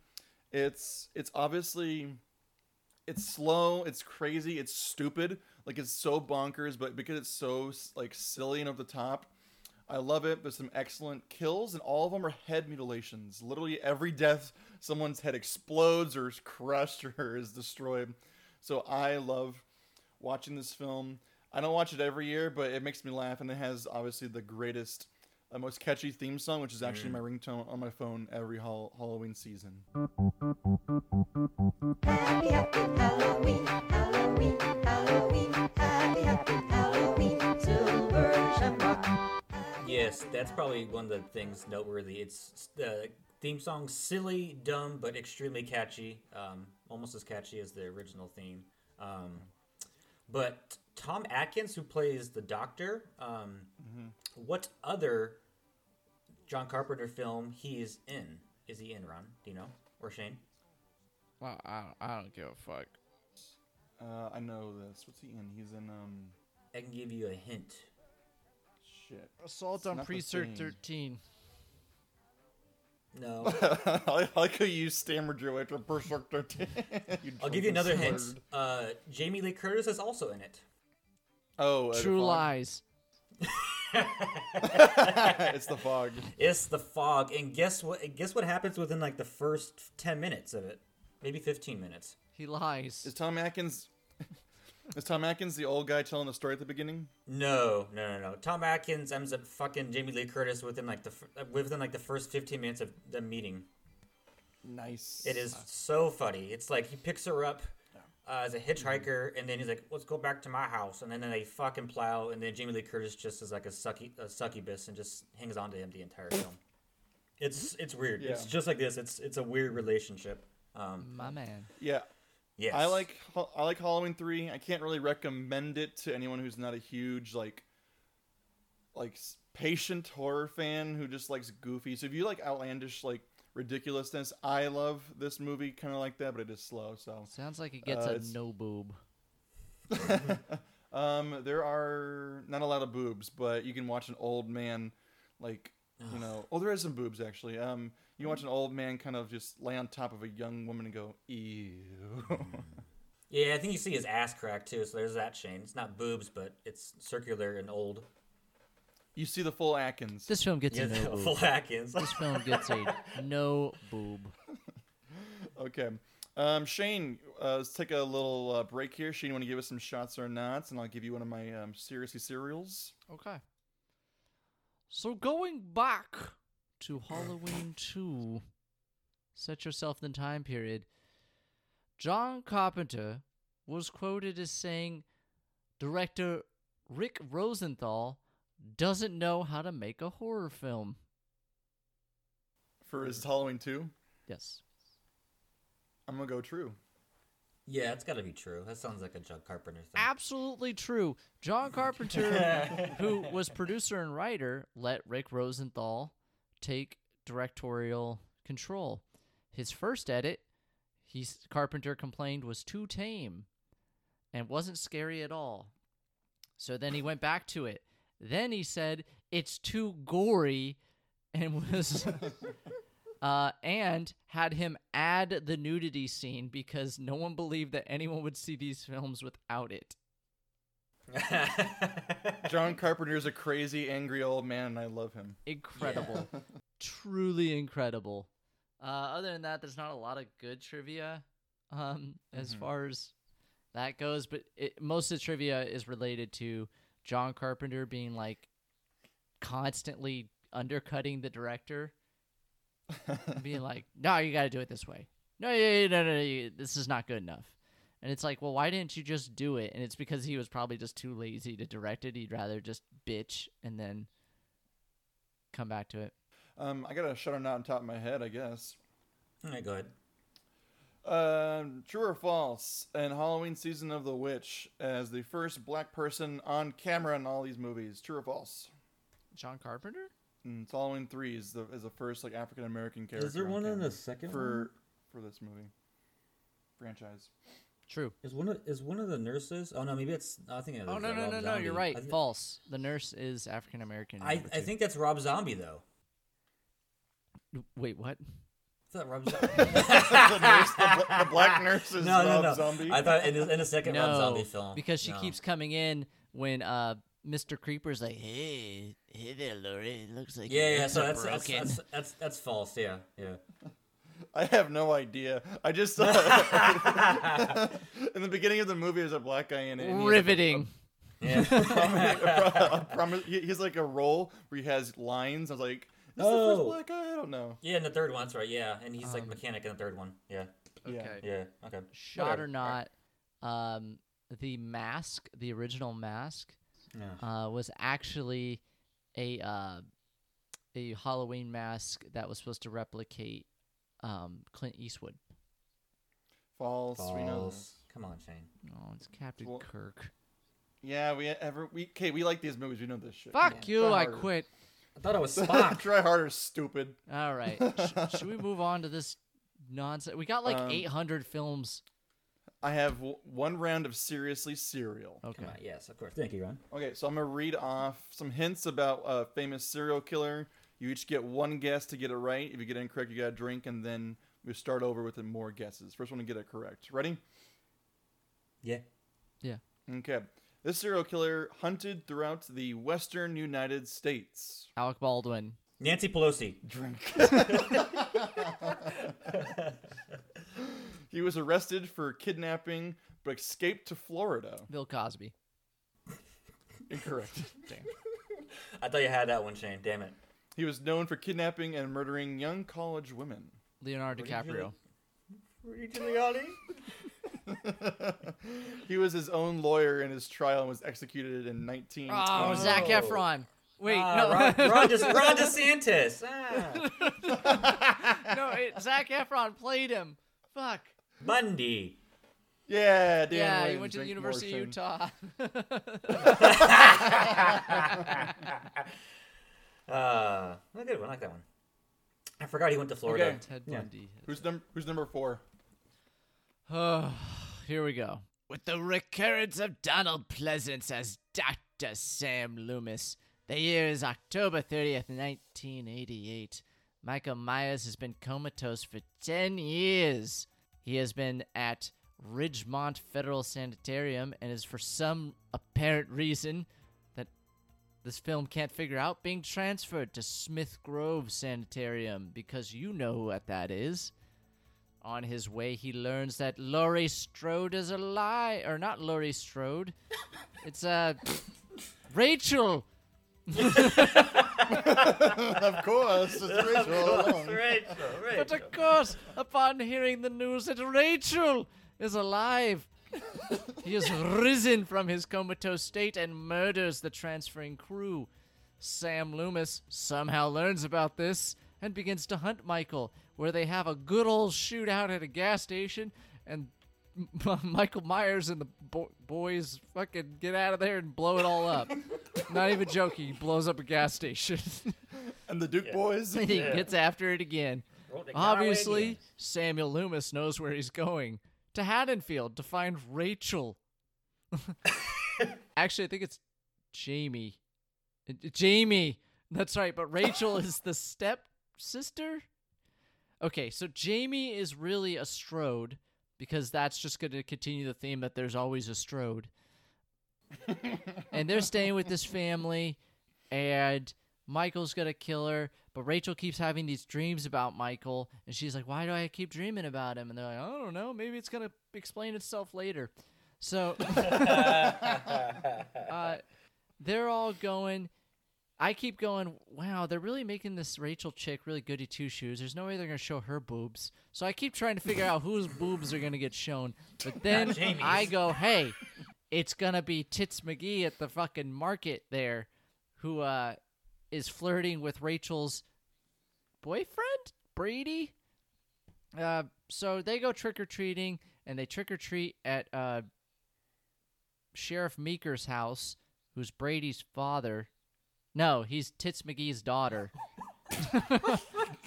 It's it's obviously, it's slow. It's crazy. It's stupid. Like it's so bonkers, but because it's so like silly and over the top, I love it. There's some excellent kills, and all of them are head mutilations. Literally every death, someone's head explodes or is crushed or is destroyed. So I love watching this film. I don't watch it every year, but it makes me laugh, and it has obviously the greatest, uh, most catchy theme song, which is actually my ringtone on my phone every hall- Halloween season. Happy, happy Halloween, Halloween, Halloween, happy, happy Halloween, Silver Shamrock. Yes, that's probably one of the things noteworthy. It's the theme song, silly, dumb, but extremely catchy. Um, almost as catchy as the original theme. Um, but Tom Atkins, who plays the Doctor, um, what other John Carpenter film he is in? Is he in, Ron? Do you know? Or Shane? Well, I don't, I don't give a fuck. Uh, I know this. What's he in? He's in um, I can give you a hint. Shit. Assault It's on not the 13. No. I like how you stammered your way to Berserk 13. I'll give you another hint. Uh, Jamie Lee Curtis is also in it. Oh, uh, True. Lies. it's the fog. It's the fog, and guess what? Guess what happens within like the first ten minutes of it, maybe fifteen minutes. He lies. Is Tom Atkins? Is Tom Atkins the old guy telling the story at the beginning? No, no, no, no. Tom Atkins ends up fucking Jamie Lee Curtis within like the uh, within like the first fifteen minutes of the meeting. Nice. It is so funny. It's like he picks her up uh, as a hitchhiker, and then he's like, "Let's go back to my house," and then they fucking plow, and then Jamie Lee Curtis just is like a sucky a succubus and just hangs on to him the entire film. It's it's weird. It's just like this. It's it's a weird relationship. Um, My man. Yeah, yes, I like I like Halloween three. I can't really recommend it to anyone who's not a huge like like patient horror fan who just likes goofy. So if you like outlandish like ridiculousness, I love this movie kind of like that, but it is slow. So Sounds like it gets Uh, a it's- no boob. um, there are not a lot of boobs, but you can watch an old man like you know. Oh, there is some boobs actually. Um, you watch an old man kind of just lay on top of a young woman and go ew. Yeah, I think you see his ass crack too. So there's that Shane. It's not boobs, but it's circular and old. you see the full Atkins. This film gets Yeah, a no boob. full Atkins. This film gets a no boob. Okay. Um, Shane, uh, let's take a little uh, break here. Shane, you want to give us some shots or nots, and I'll give you one of my um, seriously cereals. Okay. So going back to Halloween 2, set yourself in the time period. John Carpenter was quoted as saying, director Rick Rosenthal doesn't know how to make a horror film. For his Halloween 2, Yes. I'm gonna go true. Yeah, it's got to be true. That sounds like a John Carpenter thing. Absolutely true. John Carpenter, who was producer and writer, let Rick Rosenthal take directorial control. His first edit, he, Carpenter complained was too tame and wasn't scary at all. So then he went back to it. Then he said it's too gory and was uh, and had him add the nudity scene because no one believed that anyone would see these films without it. John Carpenter's a crazy, angry old man, and I love him. Incredible. Truly incredible. Uh, other than that, there's not a lot of good trivia um, as far as that goes, but it, most of the trivia is related to John Carpenter being like constantly undercutting the director, being like, "No, you got to do it this way. No, yeah, yeah, no, no, no, this is not good enough." And it's like, well, why didn't you just do it? And it's because he was probably just too lazy to direct it. He'd rather just bitch and then come back to it. Um, I got a shut or not on top of my head, I guess. All right, go ahead. Um, true or false? In Halloween season of The Witch, as the first black person on camera in all these movies, true or false? John Carpenter? And it's Halloween three is the is the first like African American character. Is there on one in the second for for this movie franchise? True. Is one of is one of the nurses? Oh no, maybe it's. I think. it Oh no uh, no Rob no no! Zombie. You're right. think- False. The nurse is African American. I, I think that's Rob Zombie though. Wait, what? I thought Rob Zombie. the, nurse, the, the black nurse is no, no, Rob no. Zombie. I thought in the, in the second Rob No, Zombie film because she No. keeps coming in when uh Mr. Creeper's like, "Hey, hey there, Laurie. It looks like Yeah, yeah. So that's that's, that's that's that's false. Yeah, yeah. I have no idea. I just saw in the beginning of the movie, there's a black guy in it. and he has, like, riveting. Yeah. a prom- He's like a role where he has lines. I was like, is this the Oh. first black guy? I don't know. yeah, in the third one, that's right. Yeah, and he's like Um, mechanic in the third one. Yeah, Yeah. Okay. yeah. Okay. Shot Whatever. or not, um, the mask, the original mask, Yeah. uh, was actually a uh, a Halloween mask that was supposed to replicate um, Clint Eastwood. False. We know this. Come on, Shane. Oh, it's Captain Well- Kirk. Yeah, we ever we okay. We like these movies. We know this shit. Fuck you! I harder. quit. I thought it was Spock. Try harder, stupid. All right. Sh- should we move on to this nonsense? We got like Um, 800 films. I have w- one round of seriously serial. Okay. Come on. Yes, of course. Thank you, Ron. Okay, so I'm gonna read off some hints about a famous serial killer. You each get one guess to get it right. If you get it incorrect, you got a drink, and then we start over with more guesses. First one to get it correct. Ready? Yeah. Yeah. Okay. This serial killer hunted throughout the western United States. Alec Baldwin. Nancy Pelosi. Drink. he was arrested for kidnapping but escaped to Florida. Bill Cosby. Incorrect. Damn. I thought you had that one, Shane. Damn it. He was known for kidnapping and murdering young college women. Leonardo DiCaprio. Rudy Giuliani. he was his own lawyer in his trial and was executed in 19. Oh, Zach Oh. Efron. Wait, Ah, no, Ron, Ron, De- Ron DeSantis. Ah. no, it, Zach Efron played him. Fuck. Bundy. Yeah, Dan yeah, he wins. went to the Drink University of. Utah. Uh, a good one. I like that one. I forgot he went to Florida. Okay. Ted Yeah. Who's number Who's number four? Oh, here we go. With the recurrence of Donald Pleasence as Dr. Sam Loomis, the year is October 30th, 1988. Michael Myers has been comatose for 10 years. He has been at Ridgemont Federal Sanitarium and is, for some apparent reason that this film can't figure out, being transferred to Smith Grove Sanitarium because you know what that is. On his way, he learns that Laurie Strode is a lie, or not Laurie Strode. It's uh, Rachel of course, it's Rachel all along. Rachel, But of course, upon hearing the news that Rachel is alive, he is risen from his comatose state and murders the transferring crew. Sam Loomis somehow learns about this and begins to hunt Michael, where they have a good old shootout at a gas station, and Michael Myers and the bo- boys fucking get out of there and blow it all up. Not even joking, he blows up a gas station. And the Duke boys. he gets after it again. Roll the guy Obviously. Samuel Loomis knows where he's going to Haddonfield to find Rachel. Actually, I think it's Jamie. Jamie. That's right, but Rachel is the step sister. Okay, so Jamie is really a Strode because that's just going to continue the theme that there's always a Strode. and they're staying with this family, and Michael's gonna kill her, but Rachel keeps having these dreams about Michael, and she's like, "Why do I keep dreaming about him?" And they're like, "I don't know. Maybe it's gonna explain itself later." So, uh, they're all going. I keep going. Wow, they're really making this Rachel chick really goody two shoes. There's no way they're gonna show her boobs. So I keep trying to figure out whose boobs are gonna get shown. But then I go, "Hey, it's gonna be Tits McGee at the fucking market there, who uh is flirting with Rachel's boyfriend, Brady. Uh, so they go trick or treating, and they trick or treat at uh Sheriff Meeker's house, who's Brady's father. No, he's Tits McGee's daughter.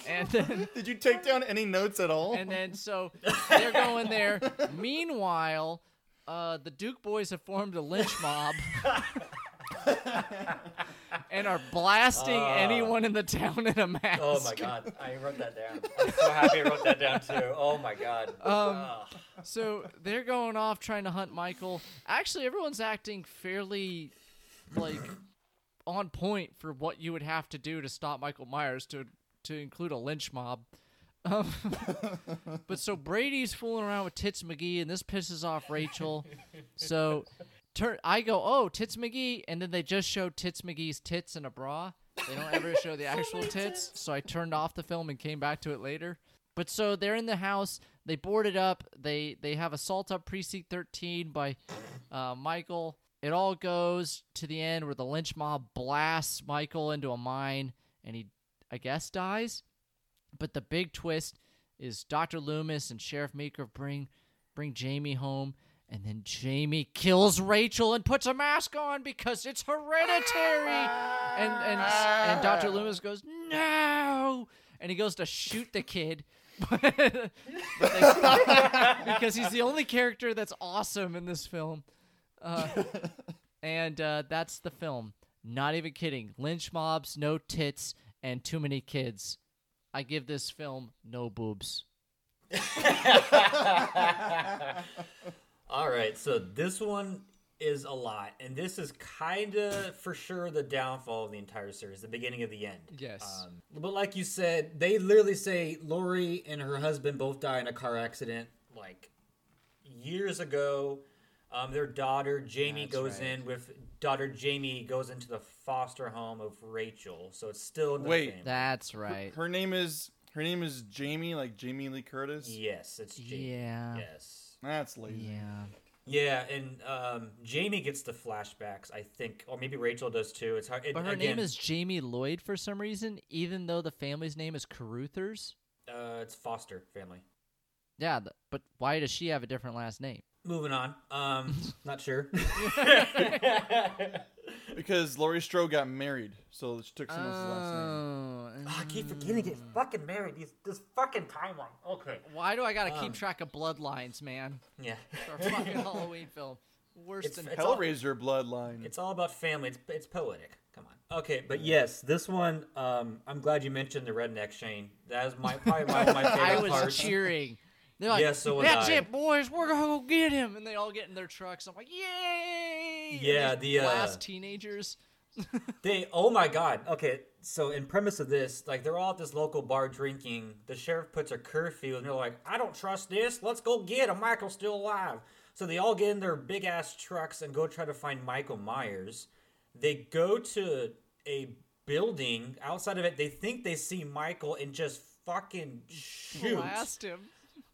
and then Did you take down any notes at all? and then so they're going there. Meanwhile, uh, the Duke boys have formed a lynch mob and are blasting anyone in the town in a mask. Oh my god, I wrote that down. I'm so happy I wrote that down too. Oh my god. Um. So they're going off trying to hunt Michael. Actually, everyone's acting fairly like on point for what you would have to do to stop Michael Myers to to include a lynch mob. Um, but so Brady's fooling around with Tits McGee, and this pisses off Rachel. So turn, I go, oh, Tits McGee, and then they just show Tits McGee's tits in a bra. They don't ever show the actual tits. So I turned off the film and came back to it later. But so they're in the house. They board it up. They they have assault up precinct 13 by uh, Michael. It all goes to the end where the lynch mob blasts Michael into a mine, and he, I guess, dies. But the big twist is Dr. Loomis and Sheriff Meeker bring bring Jamie home, and then Jamie kills Rachel and puts a mask on because it's hereditary. And and and Dr. Loomis goes no, and he goes to shoot the kid. because he's the only character that's awesome in this film. Uh, and uh, that's the film. Not even kidding. Lynch mobs, no tits, and too many kids. I give this film no boobs. All right, so this one is a lot, and this is kind of for sure the downfall of the entire series, the beginning of the end. Yes. Um, but like you said, they literally say Laurie and her husband both die in a car accident like years ago. Um, their daughter Jamie That's goes right. in with daughter Jamie goes into the foster home of Rachel, so it's still in the Wait. family. That's right. her name is her name is Jamie, like Jamie Lee Curtis. yes, it's Jamie. Yeah. Yes. That's lazy. Yeah. Yeah, and um, Jamie gets the flashbacks, I think, or maybe Rachel does too. It's hard. It, But her again, name is Jamie Lloyd for some reason, even though the family's name is Carruthers. uh, it's Foster family. Yeah, but why does she have a different last name? Moving on. Um, not sure. Because Laurie Strode got married, so she took someone else's last name. Oh, I keep forgetting get fucking married. These, this fucking timeline. Okay. why do I gotta keep Um, track of bloodlines, man? Yeah. For a fucking Halloween film. Worse It's- than it's all- Hellraiser bloodline. It's all about family. It's, it's poetic. Come on. Okay, but yes, this one. Um, I'm glad you mentioned the redneck Shane. That is my probably my, my favorite I was part. cheering. They're like, Yeah, so "That's I." it, boys. We're gonna go get him." And they all get in their trucks. I'm like, "Yay!" Yeah, the, uh, teenagers. They oh my god. Okay, so in premise of this, like they're all at this local bar drinking. The sheriff puts a curfew, and they're like, "I don't trust this. Let's go get him. Michael's still alive." So they all get in their big ass trucks and go try to find Michael Myers. They go to a building. Outside of it, they think they see Michael and just fucking shoot. Blast him.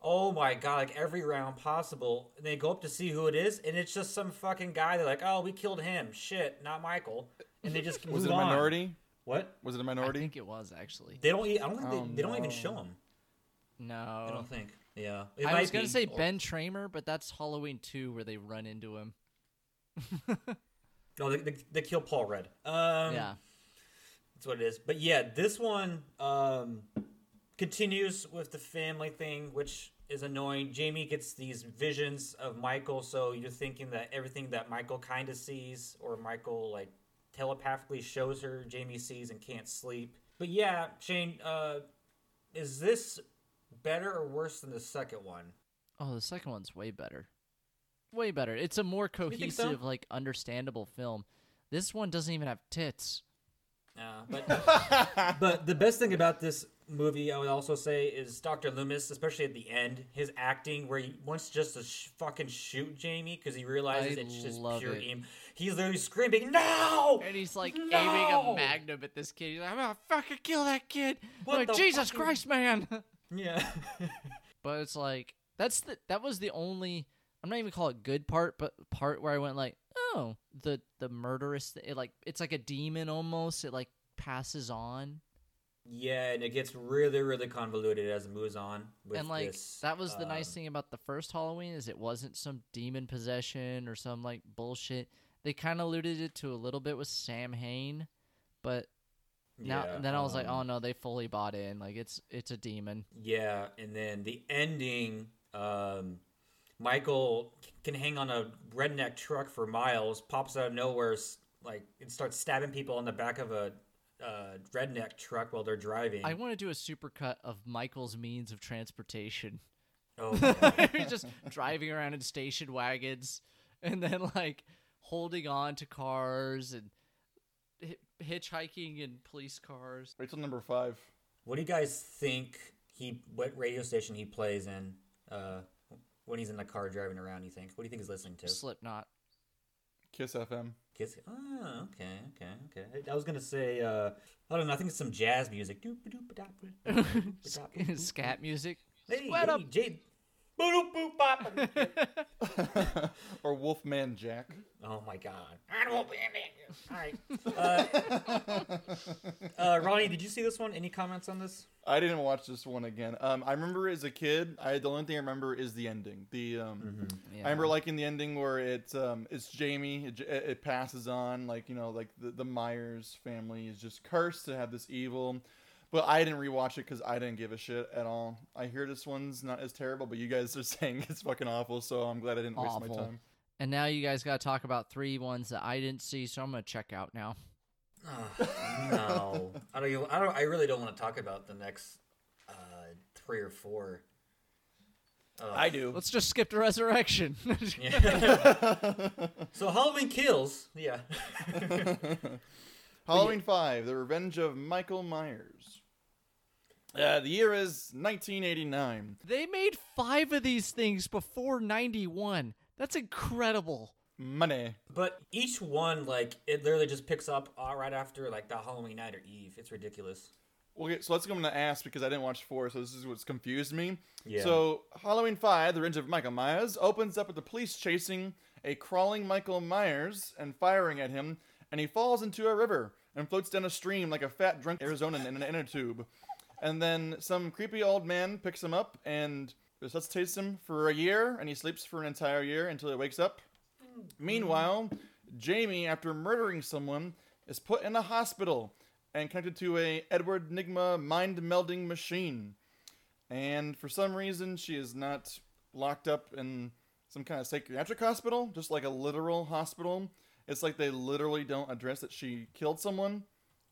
Oh my god, like every round possible. And they go up to see who it is, and it's just some fucking guy. They're like, oh, we killed him. Shit, not Michael. And they just Was move it a on. minority? What? Was it a minority? I think it was actually. They don't. e- I don't think Oh, they, they don't even show him. No. I don't think. Yeah. It I might was gonna be. say Ben Tramer, but that's Halloween 2 where they run into him. No, they, they, they kill Paul Red. Um, yeah. That's what it is. But yeah, this one um, continues with the family thing, which is annoying. Jamie gets these visions of Michael, so you're thinking that everything that Michael kind of sees, or Michael like telepathically shows her, Jamie sees and can't sleep. But yeah, Shane, uh, is this better or worse than the second one? Oh, the second one's way better. Way better. It's a more think so? cohesive, like understandable film. This one doesn't even have tits. Uh, but but the best thing about this movie, I would also say, is Dr. Loomis, especially at the end, his acting where he wants just to sh- fucking shoot Jamie because he realizes I it's just pure it. aim. He's literally screaming, "No!" And he's like aiming a magnum at this kid. He's like, I'm gonna fucking kill that kid. What like, Jesus fucking- Christ, man. Yeah, but it's like that's the that was the only I'm not even call it good part, but part where I went like, oh, the the murderous it like it's like a demon almost. It like passes on. Yeah, and it gets really, really convoluted as it moves on. With and like this, that was the nice um, thing about the first Halloween is it wasn't some demon possession or some like bullshit. They kind of alluded it to a little bit with Sam Hain, but now yeah, then I was like, um, oh no, they fully bought in. Like it's it's a demon. Yeah, and then the ending, um, Michael can hang on a redneck truck for miles, pops out of nowhere, like and starts stabbing people on the back of a uh, redneck truck while they're driving. I want to do a supercut of Michael's means of transportation. oh. He's just driving around in station wagons and then like holding on to cars and hi- hitchhiking in police cars. Wait till number five. what do you guys think he what radio station he plays in uh, when he's in the car driving around? You think? What do you think he's listening to? Slipknot. Kiss FM. Kiss. Oh, okay, okay, okay. I was gonna say, uh, I don't know. I think it's some jazz music. Scat music. hey, Sweat up. Jade. Boop, boop, bop. Or Wolfman Jack. Oh my god. Animal bandit. All right. Uh, uh, Ronnie, did you see this one? Any comments on this? I didn't watch this one again. Um, I remember as a kid. I the only thing I remember is the ending. The um, I remember liking the ending where it's um, it's Jamie. It, it passes on like you know like the the Myers family is just cursed to have this evil. But I didn't rewatch it because I didn't give a shit at all. I hear this one's not as terrible, but you guys are saying it's fucking awful. So I'm glad I didn't waste my time. And now you guys got to talk about three ones that I didn't see, so I'm going to check out now. No, I don't. Even, I don't. I really don't want to talk about the next uh, three or four. I do. Let's just skip to Resurrection. So Halloween kills. Yeah. Halloween 5, The Revenge of Michael Myers. Uh, the year is 1989. they made five of these things before 91. That's incredible. Money. But each one, like, it literally just picks up uh, right after like the Halloween night or Eve. It's ridiculous. Okay, so let's go. I'm going ask because I didn't watch 4, so this is what's confused me. Yeah. So, Halloween 5, The Revenge of Michael Myers, opens up with the police chasing a crawling Michael Myers and firing at him, and he falls into a river and floats down a stream like a fat drunk Arizonan in an inner tube. And then some creepy old man picks him up and resuscitates him for a year, and he sleeps for an entire year until he wakes up. Meanwhile, Jamie, after murdering someone, is put in a hospital and connected to a Edward Nygma mind melding machine. And for some reason, she is not locked up in some kind of psychiatric hospital, just like a literal hospital. It's like they literally don't address that she killed someone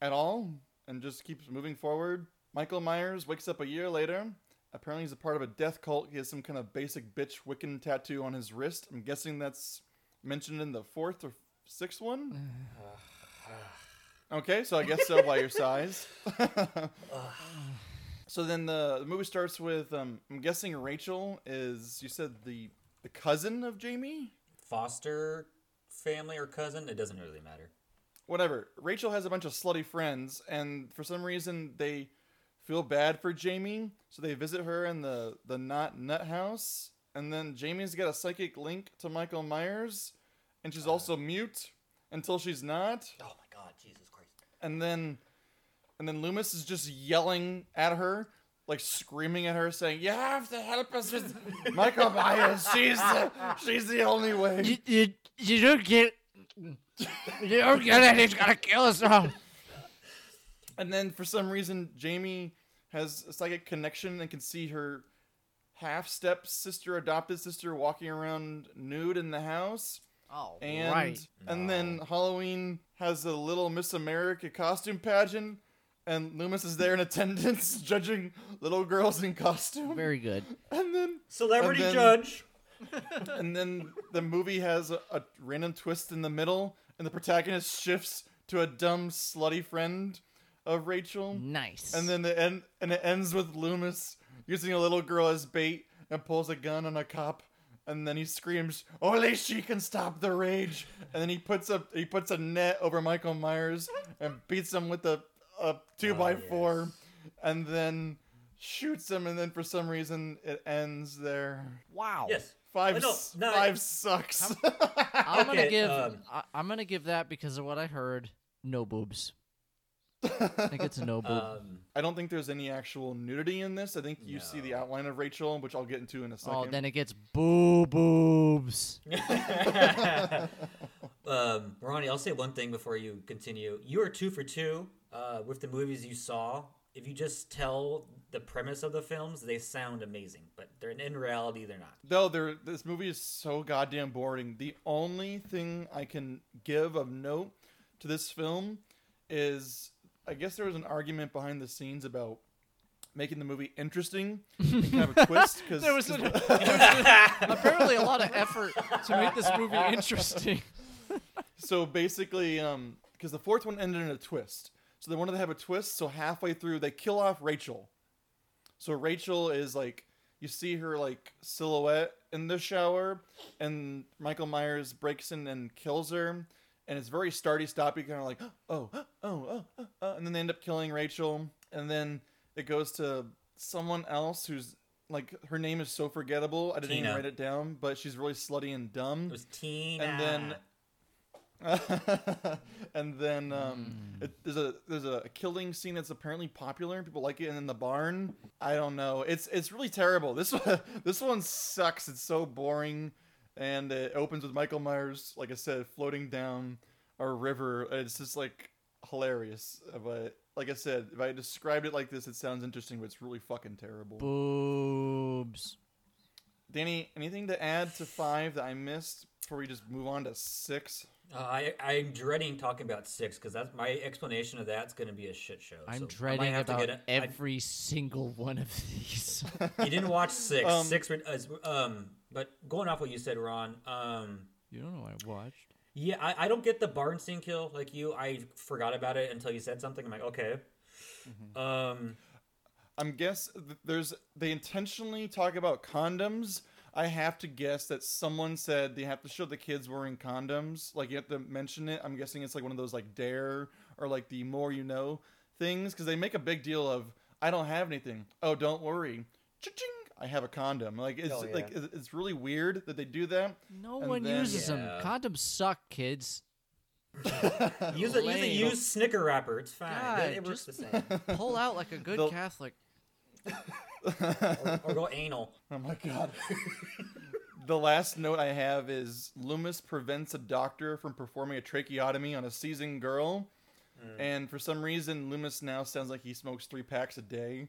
at all and just keeps moving forward. Michael Myers wakes up a year later. Apparently, he's a part of a death cult. He has some kind of basic bitch Wiccan tattoo on his wrist. I'm guessing that's mentioned in the fourth or sixth one. Okay, so I guess so by your size. so then the, the movie starts with um, I'm guessing Rachel is you said the the cousin of Jamie. Foster family or cousin, it doesn't really matter. whatever. Rachel has a bunch of slutty friends, and for some reason they feel bad for Jamie, so they visit her in the the not nut house, and then Jamie's got a psychic link to Michael Myers, and she's also mute until she's not, Oh my god, Jesus Christ. and then and then Loomis is just yelling at her. Like screaming at her, saying, "You have to help us with Michael Myers. She's the, she's the only way." You, you, you don't get. You don't get it. He's gonna kill us all. And then for some reason, Jamie has a psychic connection and can see her half step sister, adopted sister, walking around nude in the house. Oh, And right. and then Halloween has a little Miss America costume pageant, and Loomis is there in attendance, judging little girls in costume. Very good. And then Celebrity And then- judge. and then the movie has a, a random twist in the middle, and the protagonist shifts to a dumb, slutty friend of Rachel. Nice. And then the end, and it ends with Loomis using a little girl as bait and pulls a gun on a cop, and then he screams, "Only she can stop the rage!" And then he puts a he puts a net over Michael Myers and beats him with a a two by yes. four, and then shoots him. And then for some reason it ends there. wow. Yes. Five Oh, no, no, five sucks. I'm gonna give. um, I, I'm gonna give that because of what I heard. No boobs. I think it's a no boob. Um, I don't think there's any actual nudity in this. I think you see the outline of Rachel, which I'll get into in a second. oh, then it gets boo boobs. um, Ronnie, I'll say one thing before you continue. You are two for two uh, with the movies you saw. If you just tell the premise of the films, they sound amazing, but they're in reality they're not. Though there, this movie is so goddamn boring. The only thing I can give of note to this film is, I guess there was an argument behind the scenes about making the movie interesting and kind of a twist. Because There was an- Apparently, a lot of effort to make this movie interesting. so basically, um, because the fourth one ended in a twist, so they wanted to have a twist. So halfway through, they kill off Rachel. So Rachel is like, you see her like silhouette in the shower, and Michael Myers breaks in and kills her, and it's very starty stoppy, kind of like, oh, oh, oh, oh, oh, and then they end up killing Rachel, and then it goes to someone else who's like her name is so forgettable. I didn't even write it down, but she's really slutty and dumb. It was Tina. and then and then um, it, there's a there's a killing scene that's apparently popular and people like it and in the barn. I don't know. It's it's really terrible. This one this one sucks. It's so boring and it opens with michael myers like i said floating down a river it's just like hilarious but like i said if i described it like this it sounds interesting but it's really fucking terrible Boobs. danny anything to add to five that i missed before we just move on to six uh, I I'm dreading talking about six because that's my explanation of that's going to be a shit show. I'm so dreading have to about get it. I- every single one of these. you didn't watch six. Um, six. were- Um, but going off what you said, Ron. Um, you don't know what I watched. yeah, I, I don't get the Barnstein kill like you. I forgot about it until you said something. I'm like, okay. Mm-hmm. Um, I'm guess there's they intentionally talk about condoms. I have to guess that someone said they have to show the kids wearing condoms. Like you have to mention it. I'm guessing it's like one of those like dare or like the more you know things because they make a big deal of I don't have anything. Oh, don't worry. Cha-ching, I have a condom. Like it's yeah. like it's really weird that they do that. No And one then- uses them. Condoms suck, kids. use a use a used Snicker wrapper. It's fine. God, it, it works just- the same. Pull out like a good The- Catholic. or, or go anal. Oh my god. the last note I have is Loomis prevents a doctor from performing a tracheotomy on a seasoned girl. Hmm. And for some reason, Loomis now sounds like he smokes three packs a day.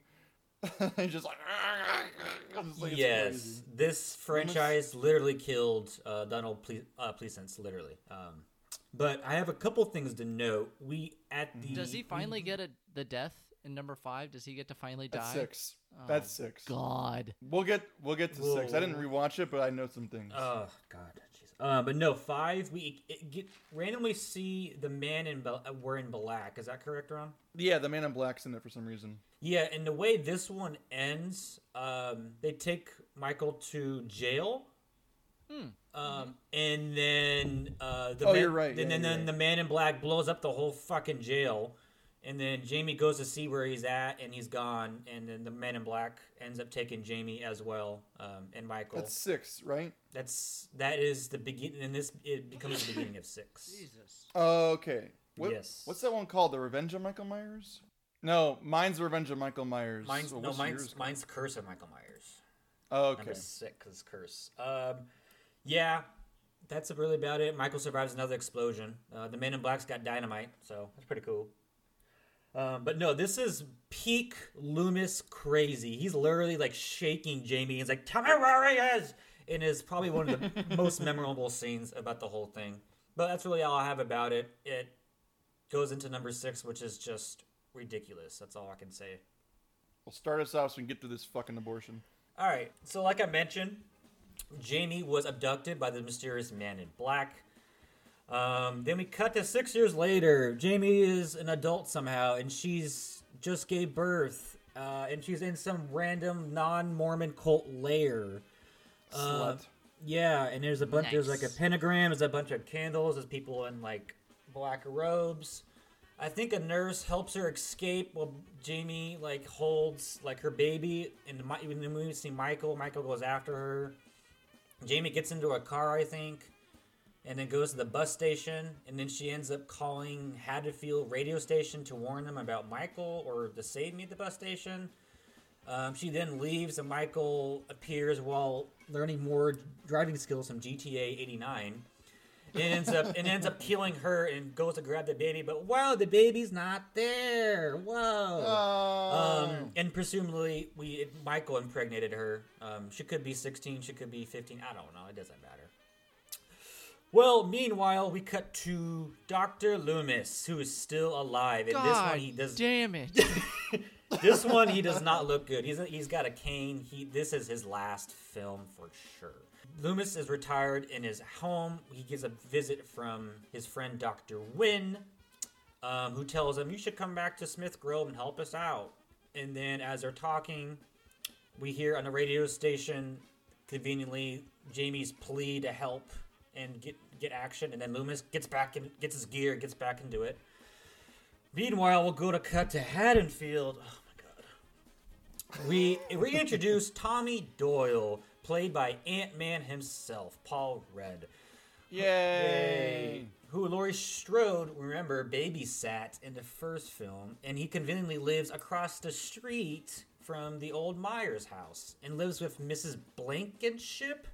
He's just like, It's like, yes, this franchise literally killed uh, Donald Ple- uh, Pleasence, literally. Um, but I have a couple things to note. We at the Does he finally get a, the death in number five? Does he get to finally die? That's six. That's six. God. We'll get we'll get to six. I didn't rewatch it, but I know some things. Oh God, jeez. Uh, but no, five. We get, randomly see the man in Bel- uh, we're in black. Is that correct, Ron? yeah, the man in black's in it for some reason. Yeah, and the way this one ends, um, they take Michael to jail, Um, and then uh, the Oh, man, you're right. And Yeah, then, then right. the man in black blows up the whole fucking jail. And then Jamie goes to see where he's at, and he's gone. And then the man in black ends up taking Jamie as well, um, and Michael. That's six, right? That's that is the beginning, and this it becomes the beginning of six. Jesus. Okay. What, Yes. What's that one called? The Revenge of Michael Myers? No, mine's Revenge of Michael Myers. Mine's So no, mine's mine's Curse of Michael Myers. Oh, okay. Number six is Curse. Um, yeah, that's really about it. Michael survives another explosion. Uh, the Man in Black's got dynamite, so that's pretty cool. Um, but no, this is peak Loomis crazy. He's literally like shaking Jamie. He's like, "Tell me where he is," and is probably one of the most memorable scenes about the whole thing. But that's really all I have about it. It goes into number six, which is just ridiculous. That's all I can say. Well, start us off so we can get to this fucking abortion. All right. So, like I mentioned, Jamie was abducted by the mysterious man in black. Um, then we cut to six years later. Jamie is an adult somehow, and she's just gave birth, uh, and she's in some random non-Mormon cult lair. Uh, Slut. Yeah, and there's a bunch. There's like a pentagram. There's a bunch of candles. There's people in like black robes. I think a nurse helps her escape while Jamie like holds like her baby. And Mi- even when we see Michael, Michael goes after her. Jamie gets into a car, I think, and then goes to the bus station. And then she ends up calling Haddonfield radio station to warn them about Michael or to save me at the bus station. Um, she then leaves, and Michael appears while learning more driving skills from GTA 89. It ends up and ends up killing her and goes to grab the baby, but wow, the baby's not there. Whoa. Oh. Um, and presumably, we Michael impregnated her. Um, she could be 16, she could be 15. I don't know. It doesn't matter. Well, meanwhile, we cut to Doctor Loomis, who is still alive, and this God one he does. damn it. This one he does not look good. He's he's got a cane. He this is his last film for sure. Loomis is retired in his home. He gets a visit from his friend Dr. Wynn, um, who tells him you should come back to Smith Grove and help us out. And then as they're talking, we hear on the radio station conveniently Jamie's plea to help and get get action, and then Loomis gets back and gets his gear, gets back into it. Meanwhile, we'll go to cut to Haddonfield. Oh my god. We reintroduce Tommy Doyle, played by Ant Man himself, Paul Rudd. Yay. Who Laurie Strode, remember, babysat in the first film, and he conveniently lives across the street from the old Myers house and lives with Mrs. Blankenship.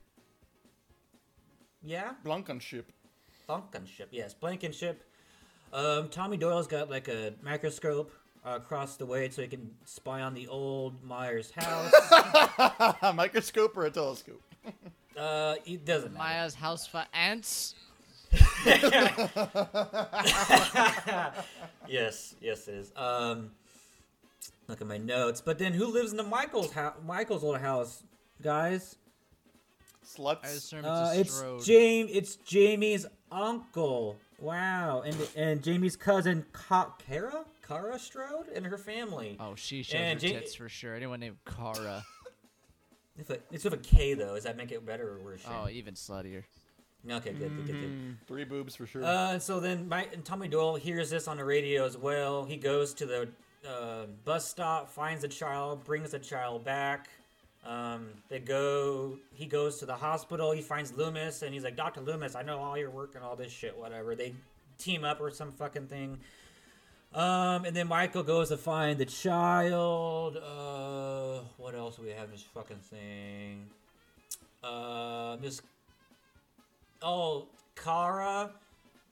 Yeah? Blankenship. Blankenship, yes, Blankenship. Um, Tommy Doyle's got like a microscope uh, across the way so he can spy on the old Myers house. A microscope or a telescope? uh, it doesn't matter. Maya's house for ants. Yes, yes, it is. Um, look at my notes. But then, who lives in the Michael's house? Michael's old house, guys. Sluts. I assume Uh, it's a it's Strode. It's Jamie's uncle. Wow, and and Jamie's cousin Ka- Kara, Kara Strode, and her family. oh, she shows And her Ja- tits for sure. Anyone named Kara. It's, a, it's with a K though. Does that make it better or worse? Oh, even sluttier. Okay, good, good, good, good. Three boobs for sure. Uh, so then Mike and Tommy Doyle hears this on the radio as well. He goes to the uh, bus stop, finds the child, brings the child back. Um, they go. He goes to the hospital. He finds Loomis, and he's like, "Doctor Loomis, I know all your work and all this shit, whatever." They team up or some fucking thing. Um, and then Michael goes to find the child. Uh, what else do we have in this fucking thing? Uh, Miss Oh, Kara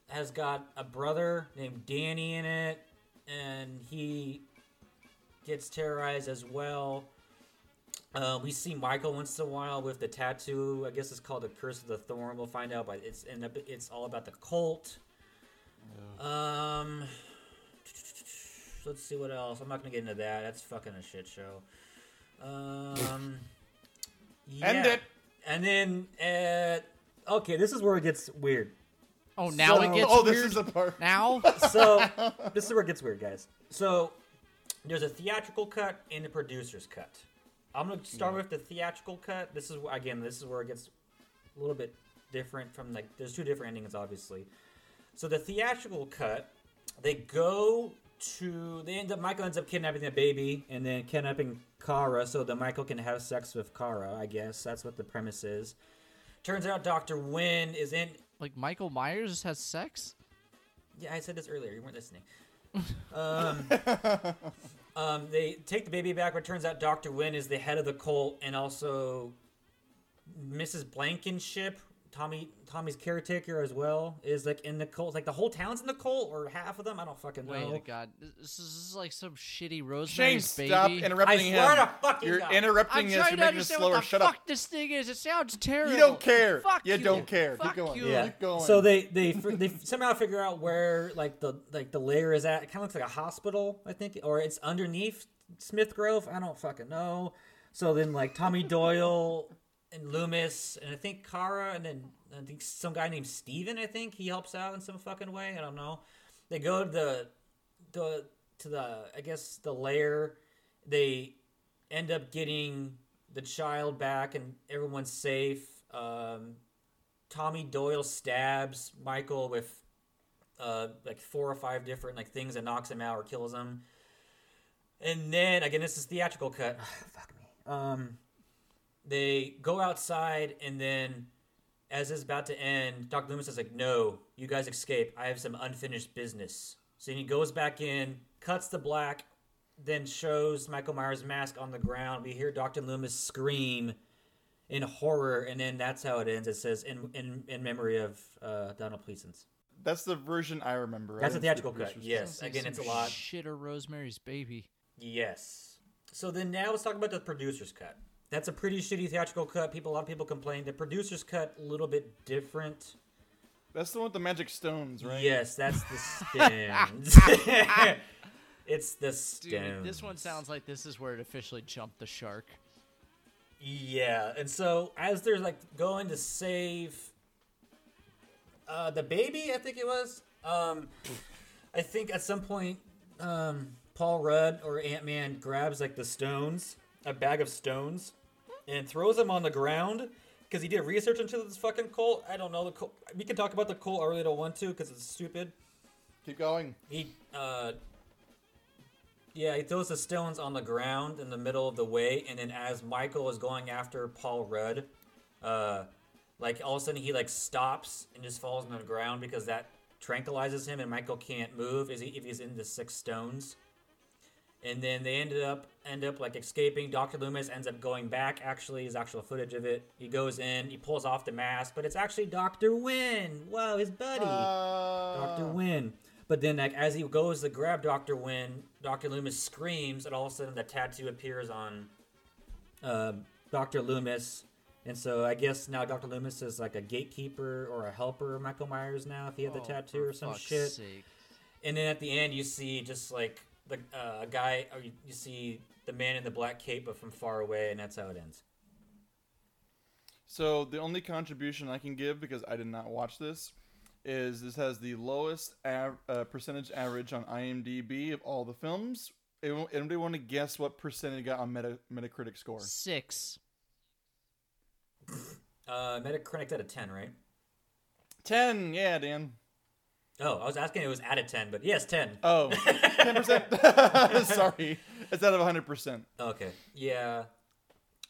has got a brother named Danny in it, and he gets terrorized as well. Uh, we see Michael once in a while with the tattoo. I guess it's called the Curse of the Thorn. We'll find out, but it's and it's all about the cult. Um, let's see what else. I'm not gonna get into that. That's fucking a shit show. Um, End it. And then, uh, okay, this is where it gets weird. Oh, now So- it gets oh, weird. this is the part. Now? So this is where it gets weird, guys. So there's a theatrical cut and a producer's cut. I'm gonna start with the theatrical cut. This is again, this is where it gets a little bit different from like there's two different endings obviously. So the theatrical cut, they go to they end up Michael ends up kidnapping the baby and then kidnapping Kara so that Michael can have sex with Kara. I guess that's what the premise is. Turns out Doctor Wynn is in. Like Michael Myers has sex? Yeah, I said this earlier. You weren't listening. um, um, they take the baby back, but turns out Doctor Wynn is the head of the cult and also Mrs. Blankenship, Tommy Tommy's caretaker as well, is like in the cult. Like the whole town's in the cult, or half of them. I don't fucking Wait know. a god. This is, this is like some shitty Shane, Rosemary's stop Baby. interrupting I swear him. to fucking You're God. interrupting I'm us. You're to making us slower. what the Shut fuck up. this thing is. It sounds terrible. You don't care. Fuck you you. don't care. Fuck Keep going. you. Yeah. Keep going. So they they they somehow figure out where like the like the lair is at. It kind of looks like a hospital, I think, or it's underneath Smith Grove. I don't fucking know. So then like Tommy Doyle and Loomis and I think Kara and then I think some guy named Steven, I think he helps out in some fucking way. I don't know. They go to the the to the I guess the lair. They end up getting the child back and everyone's safe. Um, Tommy Doyle stabs Michael with uh, like four or five different like things and knocks him out or kills him. And then again, this is theatrical cut. Fuck me. Um, they go outside and then, as it's about to end, Doctor Loomis is like, "No, you guys escape. I have some unfinished business." So he goes back in, cuts the black, then shows Michael Myers' mask on the ground. We hear Doctor Loomis scream in horror, and then that's how it ends. It says in in, in memory of uh, Donald Pleasence. That's the version I remember. I That's a didn't the theatrical cut. Yes, like again, it's a lot. Shit or Rosemary's Baby. Yes. So then now let's talk about the producer's cut. That's a pretty shitty theatrical cut. People, a lot of people complain. The producer's cut a little bit different. That's the one with the magic stones, right? Yes, that's the stones. it's the Dude, stones. this one sounds like this is where it officially jumped the shark. Yeah, and so as they're like going to save uh, the baby, I think it was. Um, I think at some point, um, Paul Rudd or Ant Man grabs like the stones, a bag of stones, and throws him on the ground because he did research into this fucking cult. I don't know the cult. We can talk about the cult. I really don't want to because it's stupid. Keep going. He, uh, yeah, he throws the stones on the ground in the middle of the way, and then as Michael is going after Paul Rudd, uh, like all of a sudden he like stops and just falls on the ground because that tranquilizes him, and Michael can't move if, he, if he's in the six stones. And then they ended up end up like escaping. Doctor Loomis ends up going back. Actually, is actual footage of it. He goes in, he pulls off the mask, but it's actually Doctor Wynn. Whoa, his buddy. Uh, Doctor Wynn. But then, like as he goes to grab Doctor Wynn, Doctor Loomis screams, and all of a sudden the tattoo appears on uh, Doctor Loomis. And so I guess now Doctor Loomis is like a gatekeeper or a helper of Michael Myers now if he had the Oh, tattoo or some shit. sake. And then at the end, you see just like the uh, guy, or you, you see the man in the black cape, but from far away, and that's how it ends. So the only contribution I can give because I did not watch this is this has the lowest av- uh, percentage average on IMDb of all the films. Anyone- Anybody want to guess what percentage it got on Meta- Metacritic score? Six. Uh, Metacritic out of ten, right? Ten. Yeah, Dan. Oh, I was asking. It was out of ten, but yes, ten. Oh, 10 percent. Sorry, it's out of hundred percent. Okay, yeah.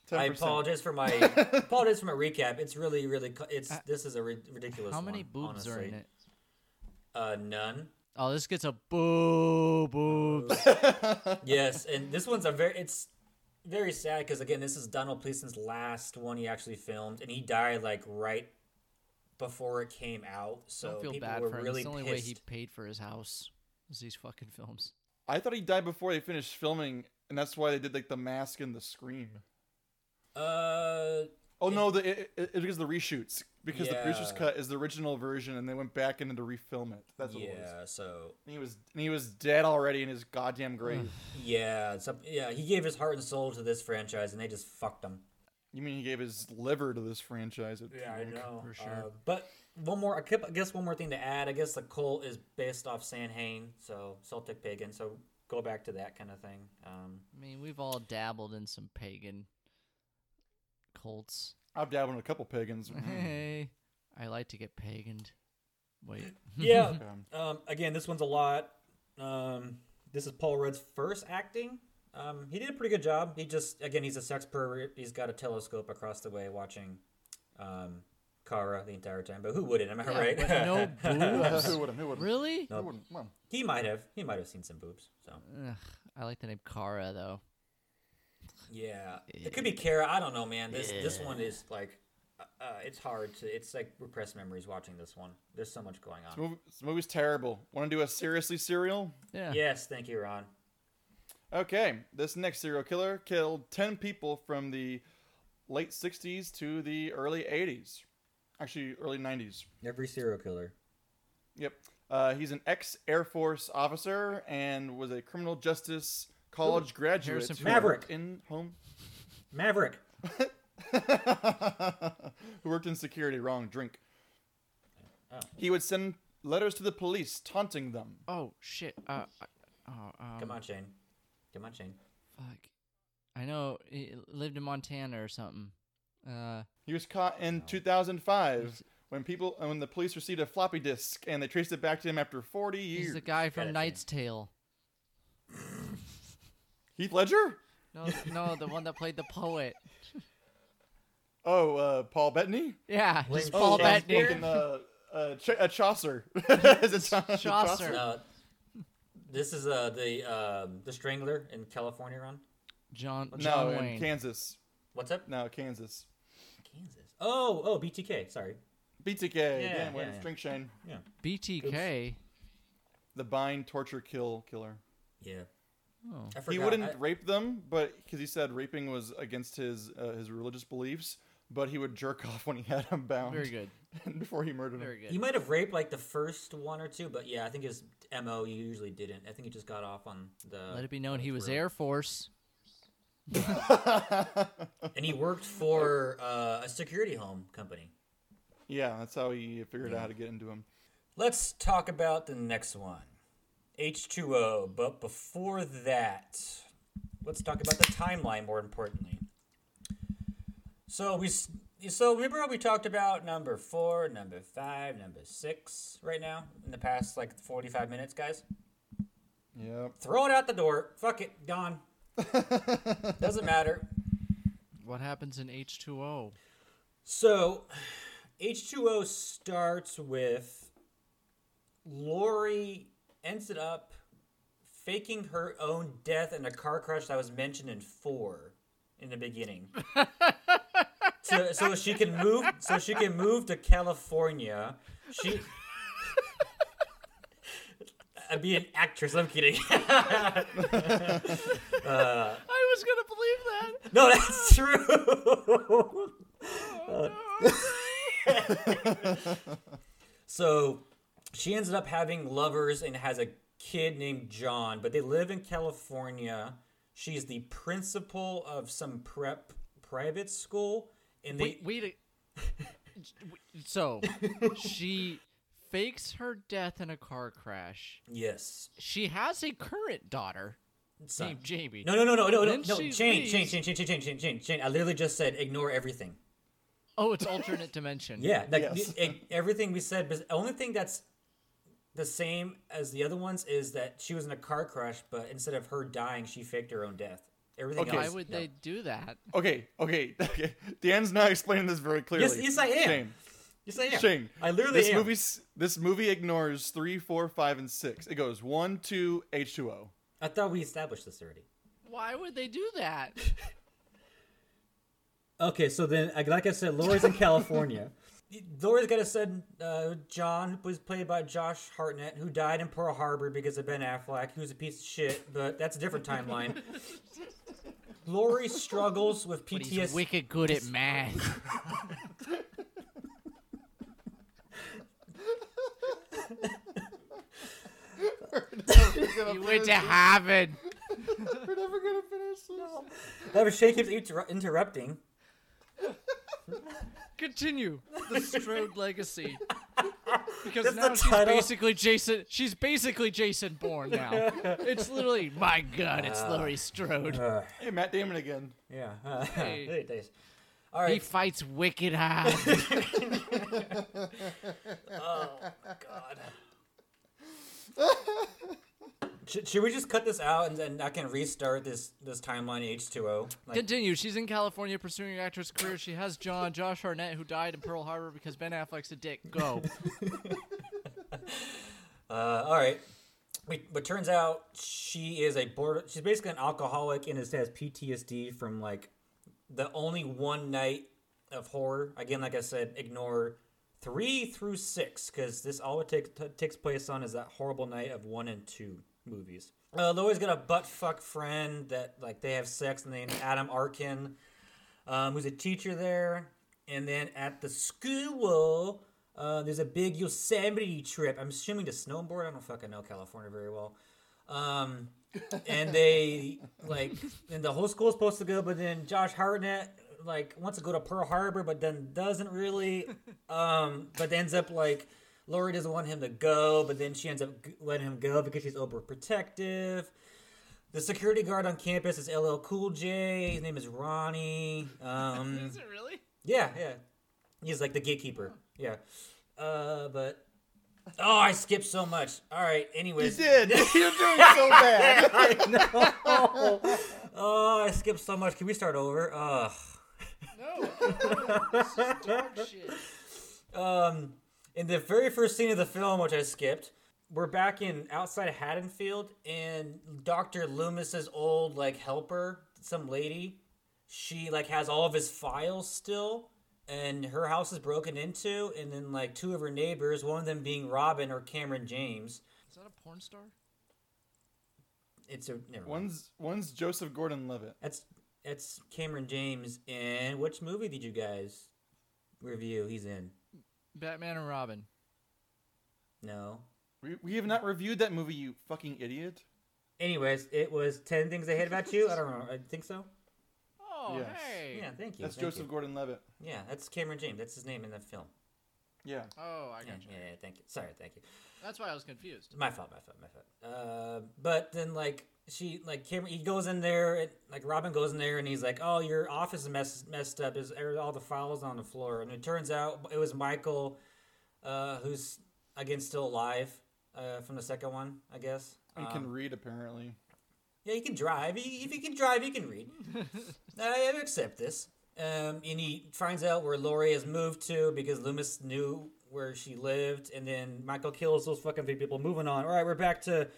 Ten I apologize for my apologize for my recap. It's really, really, co- it's this is a ri- ridiculous. How many one, boobs are in it? Uh, none. Oh, this gets a boo boobs. yes, and this one's a very it's very sad because again, this is Donald Pleasence's last one he actually filmed, and he died like right before it came out. So Don't feel people bad were for him. really it's the only pissed. way he paid for his house. Was these fucking films. I thought he died before they finished filming, and that's why they did like the mask and the scream. Uh, Oh no, the, it, it, it was the reshoots because the Yeah. producer's cut is the original version, and they went back in to refilm it. That's what it was. yeah. So And he was and he was dead already in his goddamn grave. yeah, some, yeah, he gave his heart and soul to this franchise, and they just fucked him. you mean he gave his liver to this franchise? it Yeah, I know. for sure. Uh, but one more, I guess one more thing to add. I guess the cult is based off Samhain, so Celtic pagan. So go back to that kind of thing. Um, I mean, we've all dabbled in some pagan cults. I've dabbled in a couple pagans. Hey, I like to get paganed. Wait. Yeah. Um, Um, again, this one's a lot. Um, this is Paul Rudd's first acting. Um, he did a pretty good job. He just, again, he's a sex pervert. He's got a telescope across the way watching um, Kara the entire time. But who wouldn't? Am I Yeah, right? no boobs. who wouldn't? Who wouldn't? Really? Who wouldn't? Well, he might have. He might have seen some boobs. So Ugh, I like the name Kara though. yeah, it could be Kara. I don't know, man. This this one is like, uh, uh, it's hard to. It's like repressed memories watching this one. There's so much going this, on. movie, this movie's terrible. Want to do a seriously serial? Yeah. Yes, thank you, Ron. Okay, this next serial killer killed 10 people from the late 60s to the early 80s. Actually, early 90s. Every serial killer. Yep. Uh, he's an ex Air Force officer and was a criminal justice college graduate. Harrison who Maverick. In home. Maverick. who worked in security. Wrong. Drink. Oh. He would send letters to the police taunting them. Oh shit. Uh. Oh. Um, Come on, Shane. Come on, Shane. Fuck. I know. He lived in Montana or something. Uh. He was caught in 2005 when people when the police received a floppy disk and they traced it back to him after 40 years. He's the guy from Gotta Knight's Tale. Heath Ledger? No, no, the one that played the poet. Oh, uh, Paul Bettany? Yeah, William just Paul oh, uh, Bettany. fucking, uh, uh, Ch- uh, Chaucer. Is it Cha- Chaucer. Uh, this is uh, the um the Strangler in California, Ron. John No, John in Wayne. Kansas. What's up? No, Kansas. Kansas. Oh, oh, BTK. Sorry. BTK. Yeah, again, yeah, Wayne yeah. String Shane. Yeah. BTK. The bind, torture, kill killer. Yeah. Oh. I forgot. He wouldn't I- rape them, but because he said raping was against his uh, his religious beliefs, but he would jerk off when he had them bound. Very good. And before he murdered Very him. good. He might have raped like the first one or two, but yeah, I think his mo he usually didn't. I think he just got off on the. Let it be known he was throat. Air Force. and he worked for uh, a security home company. Yeah, that's how he figured out how to get into him. Let's talk about the next one, H2O. But before that, let's talk about the timeline. More importantly, so we so remember how we talked about number four, number five, number six right now in the past like forty-five minutes, guys. Yep. Throw it out the door. Fuck it, gone. Doesn't matter. What happens in H2O? So, H2O starts with Laurie ends it up faking her own death in a car crash that was mentioned in four in the beginning. so, so she can move. So she can move to California. She. I'd be an actress. I'm kidding. Uh, I was gonna believe that. no, that's true. Oh, uh, so she ends up having lovers and has a kid named John, but they live in California. She's the principal of some prep private school, and they Wait, wait. a- so she fakes her death in a car crash. yes, She has a current daughter son. named Jamie. No, no, no, no, no, no, Then no. she Change, change, change, change, change, change, change, change, change. I literally just said ignore everything. Oh, it's alternate dimension. Yeah, like Yes. the- e- everything we said. But the only thing that's the same as the other ones is that she was in a car crash, but instead of her dying, she faked her own death. Everything Okay. else. Why would no. they do that? Okay, okay, okay. Dan's not explaining this very clearly. Yes, yes, I am. Shane, Yes, I am. Shane. I literally this am. movie's this movie ignores three, four, five, and six. It goes one, two, H two O. I thought we established this already. Why would they do that? Okay, so then, like- like I said, Laurie's in California. Laurie's got a son, uh, John, who was played by Josh Hartnett, who died in Pearl Harbor because of Ben Affleck, who's a piece of shit, but that's a different timeline. Laurie struggles with But he's PTSD. wicked good at math. He went to Harvard. We're never gonna finish this. That was Shay keeps inter- interrupting. Continue the Strode legacy. Because That's now she's title. basically Jason. She's basically Jason Bourne now. It's literally, my God, it's Ah. Laurie Strode. Hey, Matt Damon again. Yeah. Uh, Hey. Hey, thanks. All He fights wicked hard. oh God. should, should we just cut this out and then I can restart this this timeline H two O? Continue. She's in California pursuing her actress career. She has John, Josh Hartnett, who died in Pearl Harbor because Ben Affleck's a dick. Go. uh, all right. But, but turns out she is a border. She's basically an alcoholic and is- has PTSD from like the only one night of horror. Again, like I said, ignore three through six because this all it takes t- takes place on is that horrible night of one and two movies. Uh, Lois got a butt fuck friend that like they have sex and then Adam Arkin, um, who's a teacher there, and then at the school. Uh, there's a big Yosemite trip. I'm assuming to snowboard. I don't fucking know California very well. Um, and they like, and the whole school's supposed to go, but then Josh Hartnett like wants to go to Pearl Harbor, but then doesn't really. Um, but ends up like Laurie doesn't want him to go, but then she ends up letting him go because she's overprotective. The security guard on campus is LL Cool J. His name is Ronnie. Um, Is it really? yeah, yeah. He's like the gatekeeper. Yeah. Uh, but oh, I skipped so much. All right. Anyways, You did. You're doing so bad. I know. oh, I skipped so much. Can we start over? Ugh. No. this is dog shit. Um, in the very first scene of the film, which I skipped, we're back in outside Haddonfield, and Doctor Loomis's old like helper, some lady, she like has all of his files still, and her house is broken into, and then like two of her neighbors, one of them being Robin or Cameron James. Is that a porn star? It's a never mind. One's one's Joseph Gordon-Levitt. That's that's Cameron James. And which movie did you guys review? He's in. Batman and Robin. No. We, we have not reviewed that movie, you fucking idiot. Anyways, it was Ten Things I Hate About You. I don't know. I think so. Oh, Yes. hey. Yeah, thank you. That's thank Joseph you. Gordon-Levitt. Yeah, that's Cameron James. That's his name in the film. Yeah. Oh, I Yeah, got you. yeah, yeah, thank you. Sorry, thank you. That's why I was confused. My fault, my fault, my fault. Uh, but then like she like Cameron, he goes in there, and, like Robin goes in there, and he's like, "Oh, your office is mess, messed up. Is er, all the files on the floor?" And it turns out it was Michael, uh, who's again still alive uh, from the second one, I guess. And Um, can read, apparently. Yeah, he can drive. He, if he can drive, he can read. I accept this. Um, and he finds out where Laurie has moved to because Loomis knew where she lived, and then Michael kills those fucking three people. Moving on. All right, we're back to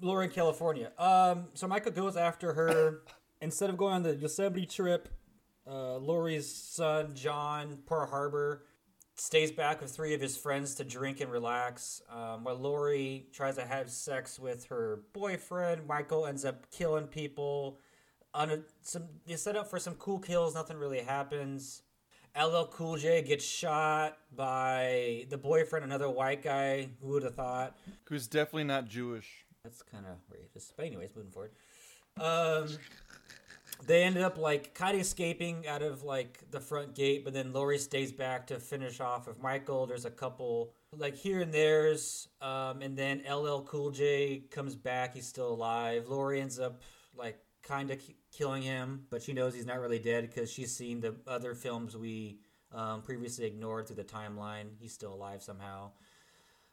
Laurie in California. Um, so Michael goes after her instead of going on the Yosemite trip. Uh, Laurie's son John Pearl Harbor stays back with three of his friends to drink and relax. Um, while Laurie tries to have sex with her boyfriend, Michael ends up killing people. On a, some, they set up for some cool kills. Nothing really happens. LL Cool J gets shot by the boyfriend, another white guy. Who would have thought? Who's definitely not Jewish. That's kind of racist. But anyways, moving forward. Um, they ended up like kind of escaping out of like the front gate, but then Laurie stays back to finish off with Michael. There's a couple like here and there's, um, and then LL Cool J comes back. He's still alive. Laurie ends up like kind of killing him, but she knows he's not really dead because she's seen the other films we um, previously ignored through the timeline. He's still alive somehow.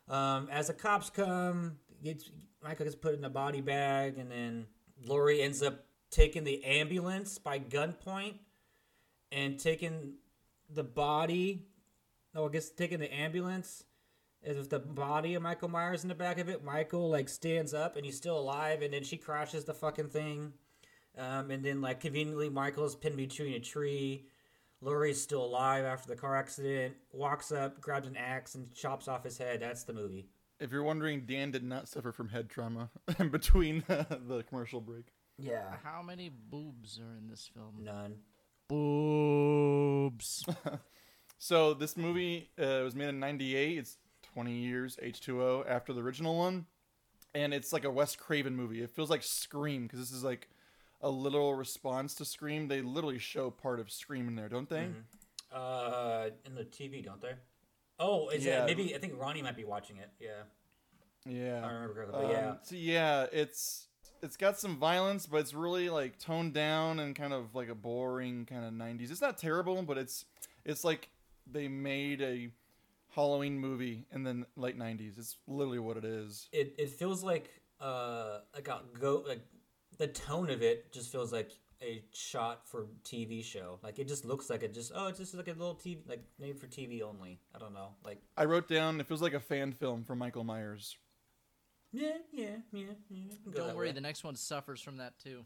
Um, as the cops come, gets Michael gets put in a body bag, and then Laurie ends up taking the ambulance by gunpoint and taking the body. Oh, I guess taking the ambulance as with the body of Michael Myers in the back of it. Michael like stands up and he's still alive, and then she crashes the fucking thing. Um, and then like conveniently, Michael's pinned between a tree. Laurie's still alive after the car accident. Walks up, grabs an axe, and chops off his head. That's the movie. If you're wondering, Dan did not suffer from head trauma in between the commercial break. Yeah. How many boobs are in this film? None. Boobs. So this movie uh, was made in '98. It's 20 years H2O after the original one, and it's like a Wes Craven movie. It feels like Scream because this is like a little response to Scream. They literally show part of Scream in there, don't they? Uh, in the TV, don't they? Oh, is Yeah. it maybe? I think Ronnie might be watching it. Yeah, Yeah. I don't remember correctly. But Um, yeah, So yeah, it's it's got some violence, but it's really like toned down and kind of like a boring kind of '90s. It's not terrible, but it's it's like they made a Halloween movie in the late '90s. It's literally what it is. It it feels like uh like a go like the tone of it just feels like a shot for TV show. Like it just looks like it just oh it's just like a little TV like made for TV only. I don't know. Like I wrote down it feels like a fan film for Michael Myers. Yeah yeah yeah yeah. go Don't worry, way. the next one suffers from that too.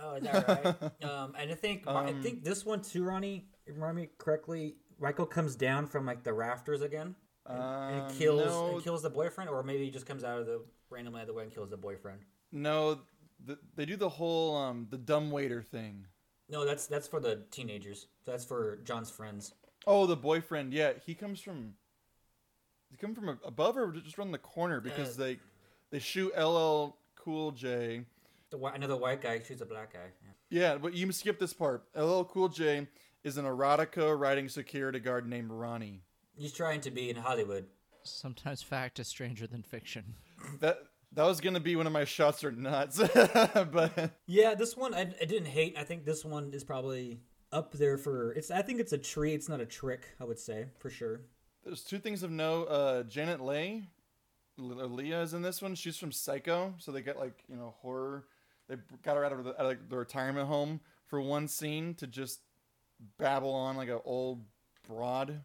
Oh, is that right? um, and I think I Um, think this one too, Ronnie. If you remember me correctly, Michael comes down from like the rafters again and, and Um, kills no, and kills the boyfriend, or maybe he just comes out of the randomly out of the way and kills the boyfriend. no, the, they do the whole um the dumb waiter thing. No, that's that's for the teenagers. That's for John's friends. Oh, the boyfriend. Yeah, he comes from. He come from above or just around the corner because Uh, they they shoot LL Cool J. The whi- another white guy shoots a black guy. Yeah. Yeah, but you skip this part. LL Cool J is an erotica writing security guard named Ronnie. He's trying to be in Hollywood. Sometimes fact is stranger than fiction. That that was gonna be one of my shots or nuts, but Yeah, this one I, I didn't hate. I think this one is probably up there for it's. I think it's a tree. It's not a trick. I would say for sure. there's two things of note. Uh, Janet Leigh, Le- Leah is in this one. She's from Psycho, so they get like you know horror. They got her out of the, out of like, the retirement home for one scene to just babble on like an old broad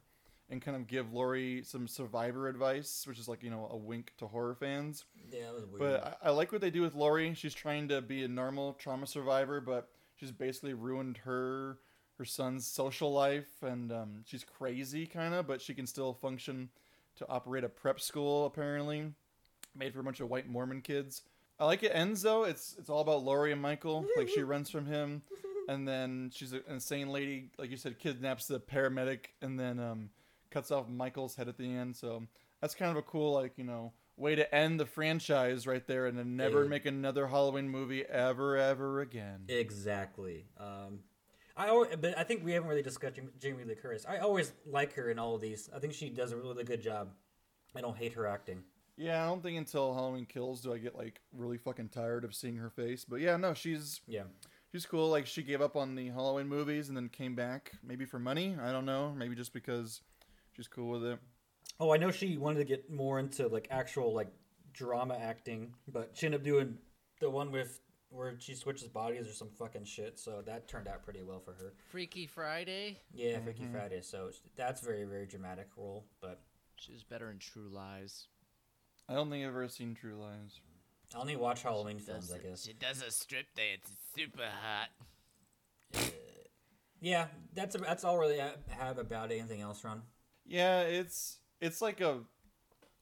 and kind of give Laurie some survivor advice, which is like you know a wink to horror fans. Yeah, that was weird. But I, I like what they do with Laurie. She's trying to be a normal trauma survivor, but she's basically ruined her her son's social life, and um, she's crazy kind of, but she can still function to operate a prep school apparently, made for a bunch of white Mormon kids. I like it ends though. It's it's all about Laurie and Michael. Like she runs from him, and then she's an insane lady, like you said, kidnaps the paramedic, and then um, cuts off Michael's head at the end. So that's kind of a cool, like you know, way to end the franchise right there, and then never Yeah. make another Halloween movie ever, ever again. Exactly. Um, I always, but I think we haven't really discussed Jamie Lee Curtis. I always like her in all of these. I think she does a really good job. I don't hate her acting. Yeah, I don't think until Halloween Kills do I get like really fucking tired of seeing her face. But yeah, no, she's Yeah. she's cool. Like she gave up on the Halloween movies and then came back, maybe for money. I don't know. Maybe just because she's cool with it. Oh, I know she wanted to get more into like actual like drama acting, but she ended up doing the one with where she switches bodies or some fucking shit. So that turned out pretty well for her. Freaky Friday. Yeah, mm-hmm. Freaky Friday. So that's very very dramatic role, but She was better in True Lies. I don't think I've ever seen True Lies. I only watch Halloween films. I guess. She does a strip dance. It's super hot. Yeah, that's that's all really I have about it. Anything else, Ron? Yeah, it's it's like a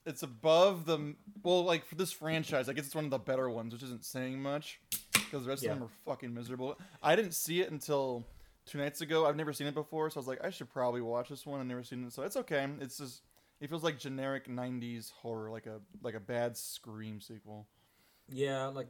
it's above the well, like for this franchise, I guess it's one of the better ones, which isn't saying much because the rest Yeah. of them are fucking miserable. I didn't see it until two nights ago. I've never seen it before, so I was like, I should probably watch this one. I've never seen it, so it's okay. It's just it feels like generic '90s horror, like a like a bad Scream sequel. Yeah, like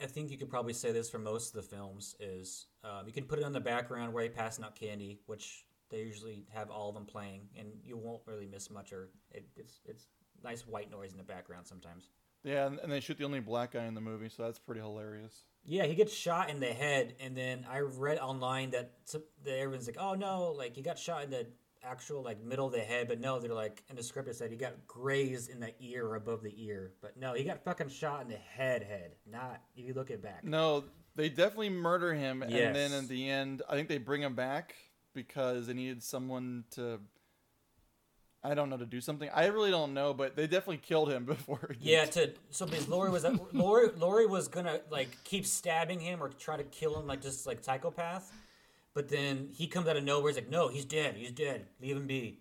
I think you could probably say this for most of the films is um, you can put it on the background where you're passing out candy, which they usually have all of them playing, and you won't really miss much. Or it, it's it's nice white noise in the background sometimes. Yeah, and, and they shoot the only black guy in the movie, so that's pretty hilarious. Yeah, he gets shot in the head, and then I read online that, that everyone's like, "Oh no, like he got shot in the actual like middle of the head," but no, they're like in the script it said he got grazed in the ear or above the ear, but no, he got fucking shot in the head, head. Not if you look it back. No, they definitely murder him, and then at the end, I think they bring him back because they needed someone to. I don't know to do something. I really don't know, but they definitely killed him before. Yeah, to so because Laurie was Laurie Laurie was gonna like keep stabbing him or try to kill him like just like psychopath, but then he comes out of nowhere. He's like, "No, he's dead. He's dead. Leave him be."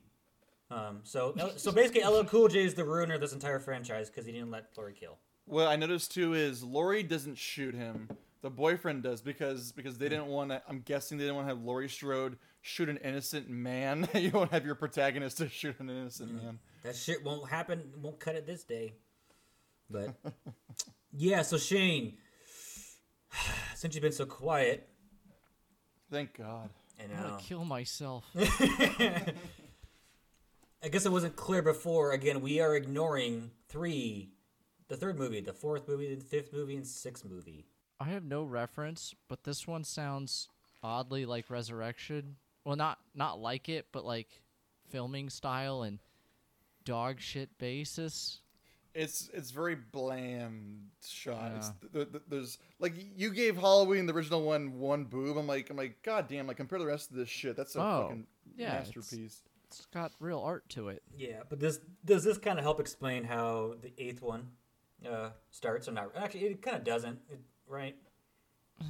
Um, so so basically, LL Cool J is the ruiner of this entire franchise because he didn't let Laurie kill. What I noticed too is Laurie doesn't shoot him. The boyfriend does because because they didn't want to. I'm guessing they didn't want to have Laurie Strode shoot an innocent man. you won't have your protagonist to shoot an innocent mm. man. That shit won't happen. Won't cut it this day. But yeah, so Shane, since you've been so quiet, Thank God. and I'm gonna uh, kill myself. I guess it wasn't clear before. Again, we are ignoring three the third movie, the fourth movie, the fifth movie, and sixth movie. I have no reference, but this one sounds oddly like Resurrection. Well, not not like it, but like filming style and dog shit basis. It's it's very bland shot. It's Yeah. th th there's like you gave Halloween the original one one boob. I'm like I'm like god damn. Like compare the rest of this shit. That's a Oh, fucking yeah, it's- masterpiece. It's got real art to it. Yeah, but this does this kind of help explain how the eighth one uh, starts or not? Actually, it kind of doesn't, it, right?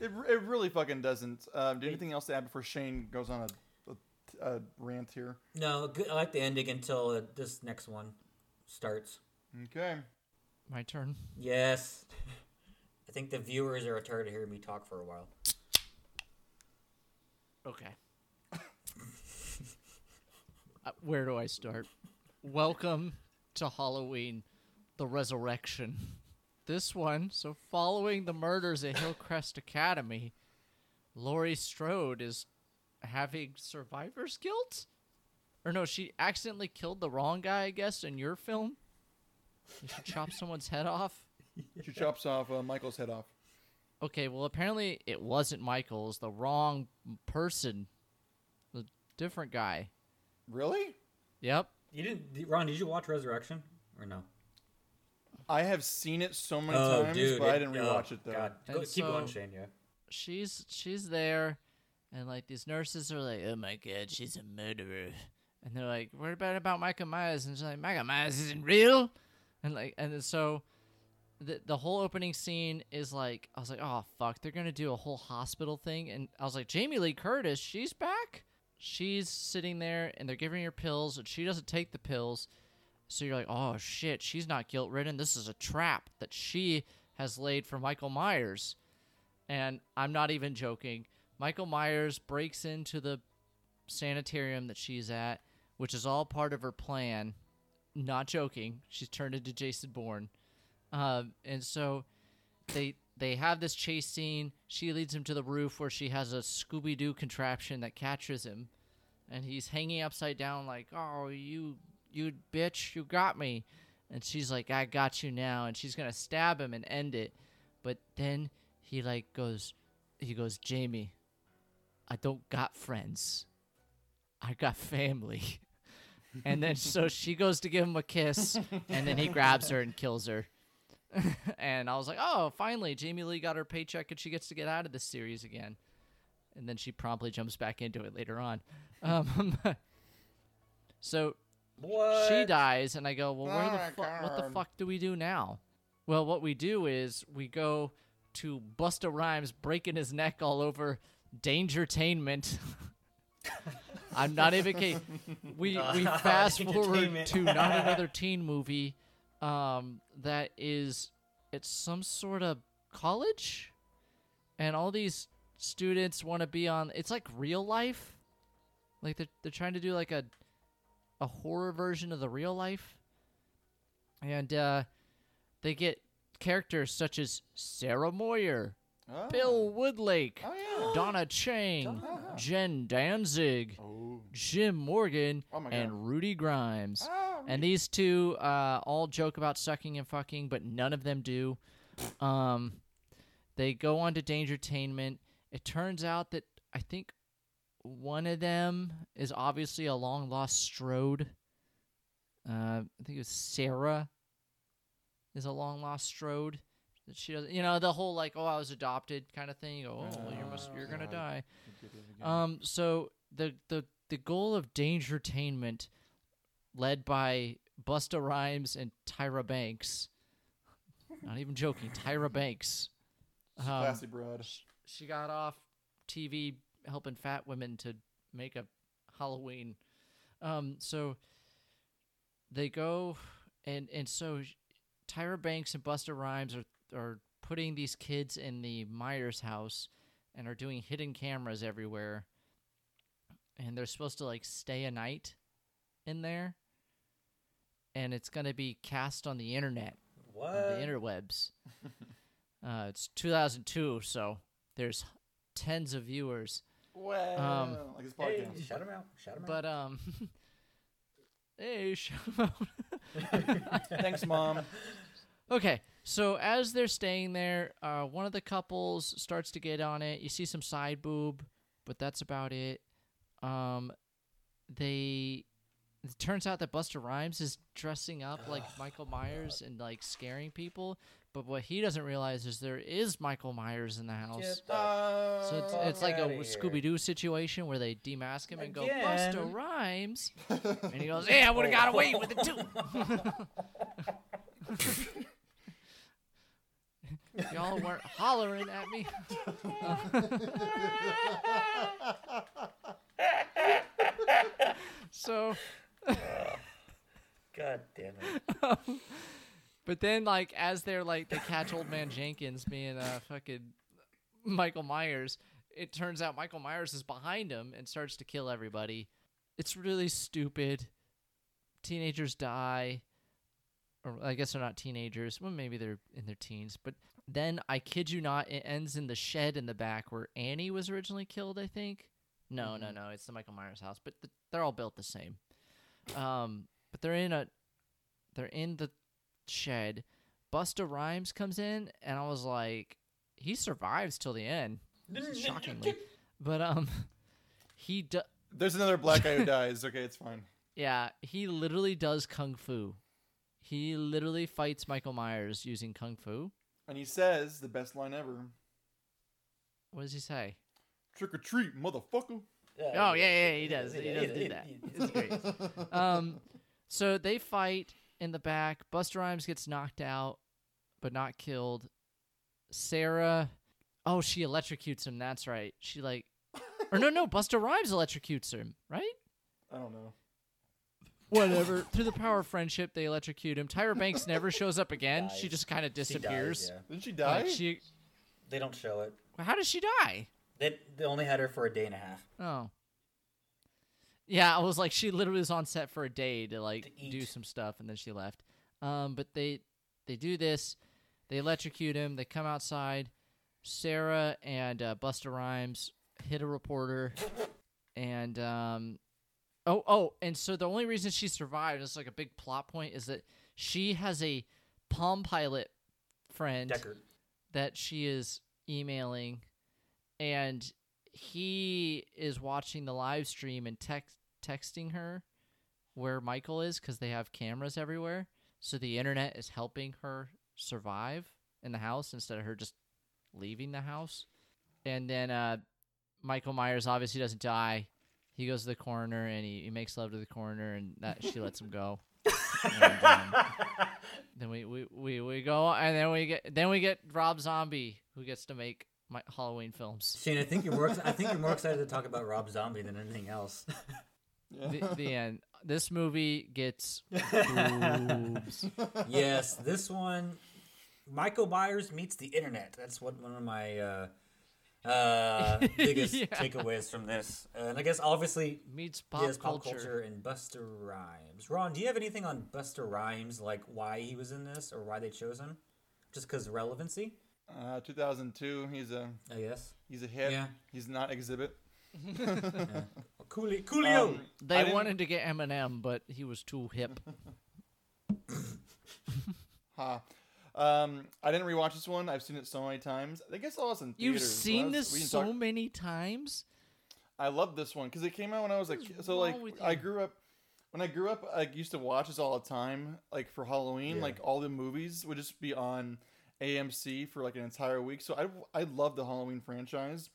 It, it really fucking doesn't. Um, do you anything else to add before Shane goes on a, a, a rant here? No, I like the ending until uh, this next one starts. Okay. My turn. Yes, I think the viewers are tired of hearing me talk for a while. Okay. Uh, where do I start? Welcome to Halloween, the resurrection. This one, so following the murders at Hillcrest Academy, Laurie Strode is having survivor's guilt? Or no, she accidentally killed the wrong guy, I guess, in your film? Did she chop someone's head off? She chops off uh, Michael's head off. Okay, well, apparently it wasn't Michael. It was the wrong person. The different guy. Really? Yep. You didn't, Ron? Did you watch Resurrection or no? I have seen it so many oh, times, dude, but I didn't oh, rewatch it though. God, Go, keep going, so- Shane. Yeah. she's she's there and like these nurses are like oh my god she's a murderer and they're like what about about michael myers and she's like michael myers isn't real and like and so the, the whole opening scene is like i was like oh fuck they're gonna do a whole hospital thing and i was like jamie lee curtis she's back she's sitting there and they're giving her pills and she doesn't take the pills so you're like oh shit she's not guilt ridden this is a trap that she has laid for michael myers and I'm not even joking. Michael Myers breaks into the sanitarium that she's at, which is all part of her plan. Not joking. She's turned into Jason Bourne. Um, and so they they have this chase scene. She leads him to the roof where she has a Scooby Doo contraption that catches him, and he's hanging upside down like, "Oh, you you bitch, you got me." And she's like, "I got you now," and she's gonna stab him and end it. But then he like goes, he goes, Jamie, I don't got friends, I got family. and then so she goes to give him a kiss, and then he grabs her and kills her. and I was like, oh, finally, Jamie Lee got her paycheck and she gets to get out of this series again. And then she promptly jumps back into it later on. Um, so What? she dies, and I go, well, where Oh the fuck? What the fuck do we do now? Well, what we do is we go to Busta Rhymes breaking his neck all over Dangertainment. I'm not even kidding. We we fast forward to not another teen movie, um, that is it's some sort of college, and all these students want to be on. It's like real life, like they're they're trying to do like a a horror version of the real life. And uh, they get characters such as Sarah Moyer, Oh. Bill Woodlake, Oh yeah. Donna Chang, Jen Danzig, Oh. Jim Morgan, Oh and Rudy Grimes. Oh, And these two uh, all joke about sucking and fucking, but none of them do. Um, they go on to Dangertainment. It turns out that I think one of them is obviously a long lost Strode. Uh, I think it was Sarah. Is a long lost Strode. That she doesn't, you know, the whole like, oh, I was adopted kind of thing. You go, oh, well, you must, you're gonna die. Um, so the the the goal of Dangertainment, led by Busta Rhymes and Tyra Banks. Not even joking, Tyra Banks. Um, Classy broad. she got off TV helping fat women to make a Halloween. Um, so they go and and so Tyra Banks and Busta Rhymes are are putting these kids in the Myers house and are doing hidden cameras everywhere. And they're supposed to like stay a night in there. And it's going to be cast on the internet What? on the interwebs. uh, it's 2002, so there's tens of viewers. Well, Um, like this Hey, podcast. shout him out. Shout him out. But um, hey, shout 'em out. Thanks, mom. Okay, so as they're staying there, uh, one of the couples starts to get on it. You see some side boob, but that's about it. Um, they. It turns out that Busta Rhymes is dressing up like Michael Myers and like scaring people. But what he doesn't realize is there is Michael Myers in the house. Get the So it's, Fuck it's like a. Scooby Doo situation where they demask him and go Again? Busta Rhymes, and he goes, "Yeah, I would have got away with it too." Y'all weren't hollering at me. so, God damn it. But then like as they're like they catch old man Jenkins being uh fucking Michael Myers, it turns out Michael Myers is behind him and starts to kill everybody. It's really stupid. Teenagers die. Or I guess they're not teenagers. Well, maybe they're in their teens. But then I kid you not, it ends in the shed in the back where Annie was originally killed. I think. No, no, no. It's the Michael Myers house, but th- they're all built the same. Um, but they're in a, they're in the shed. Busta Rhymes comes in, and I was like, he survives till the end, shockingly. But um, he do- There's another black guy who dies. Okay, it's fine. yeah, he literally does kung fu. He literally fights Michael Myers using kung fu. And he says the best line ever: What does he say? "Trick or treat, motherfucker." Oh yeah, yeah, he does. He does do that. It's great. Um, so they fight in the back. Busta Rhymes gets knocked out, but not killed. Sarah, oh, she electrocutes him. That's right. She like, or no, no, Busta Rhymes electrocutes him. Right? I don't know. Whatever. Through the power of friendship, they electrocute him. Tyra Banks never shows up again. She Dies. just kind of She dies, disappears. yeah. Didn't she die? Like she, They don't show it. how does she die? They, they only had her for a day and a half. Oh. Yeah, I was like, she literally was on set for a day to like To do some stuff, and then she left. Um, but they they do this, they electrocute him. They come outside. Sarah and uh, Busta Rhymes hit a reporter, and um, oh oh, and so the only reason she survived is like a big plot point is that she has a Palm Pilot friend Deckard. that she is emailing and he is watching the live stream and text texting her where Michael is cuz they have cameras everywhere so the internet is helping her survive in the house instead of her just leaving the house and then uh Michael Myers obviously doesn't die he goes to the coroner and he, he makes love to the coroner and that she lets him go and, um, then we, we, we, we go and then we get then we get Rob Zombie who gets to make my Halloween films. Shane, I think you're more. I think you're more excited to talk about Rob Zombie than anything else. The, the end. This movie gets boobs. yes, this one, Michael Myers meets the internet. That's what one of my uh, uh, biggest Yeah. takeaways from this. Uh, and I guess obviously, meets pop, yes, pop culture. culture and Busta Rhymes. Ron, do you have anything on Busta Rhymes, like why he was in this or why they chose him? Just because relevancy, Uh, 2002. He's a I guess. he's a hit. Yeah. He's not exhibit. Coolio. Coolio. Um, They wanted to get Eminem, but he was too hip. Ha. Um, I didn't rewatch this one. I've seen it so many times. I guess I was in theaters. You've seen was- this so talk- many times. I love this one because it came out when I was like, so like I grew up. When I grew up, I used to watch this all the time. Like for Halloween, Yeah. like all the movies would just be on AMC for like an entire week. So I I love the Halloween franchise.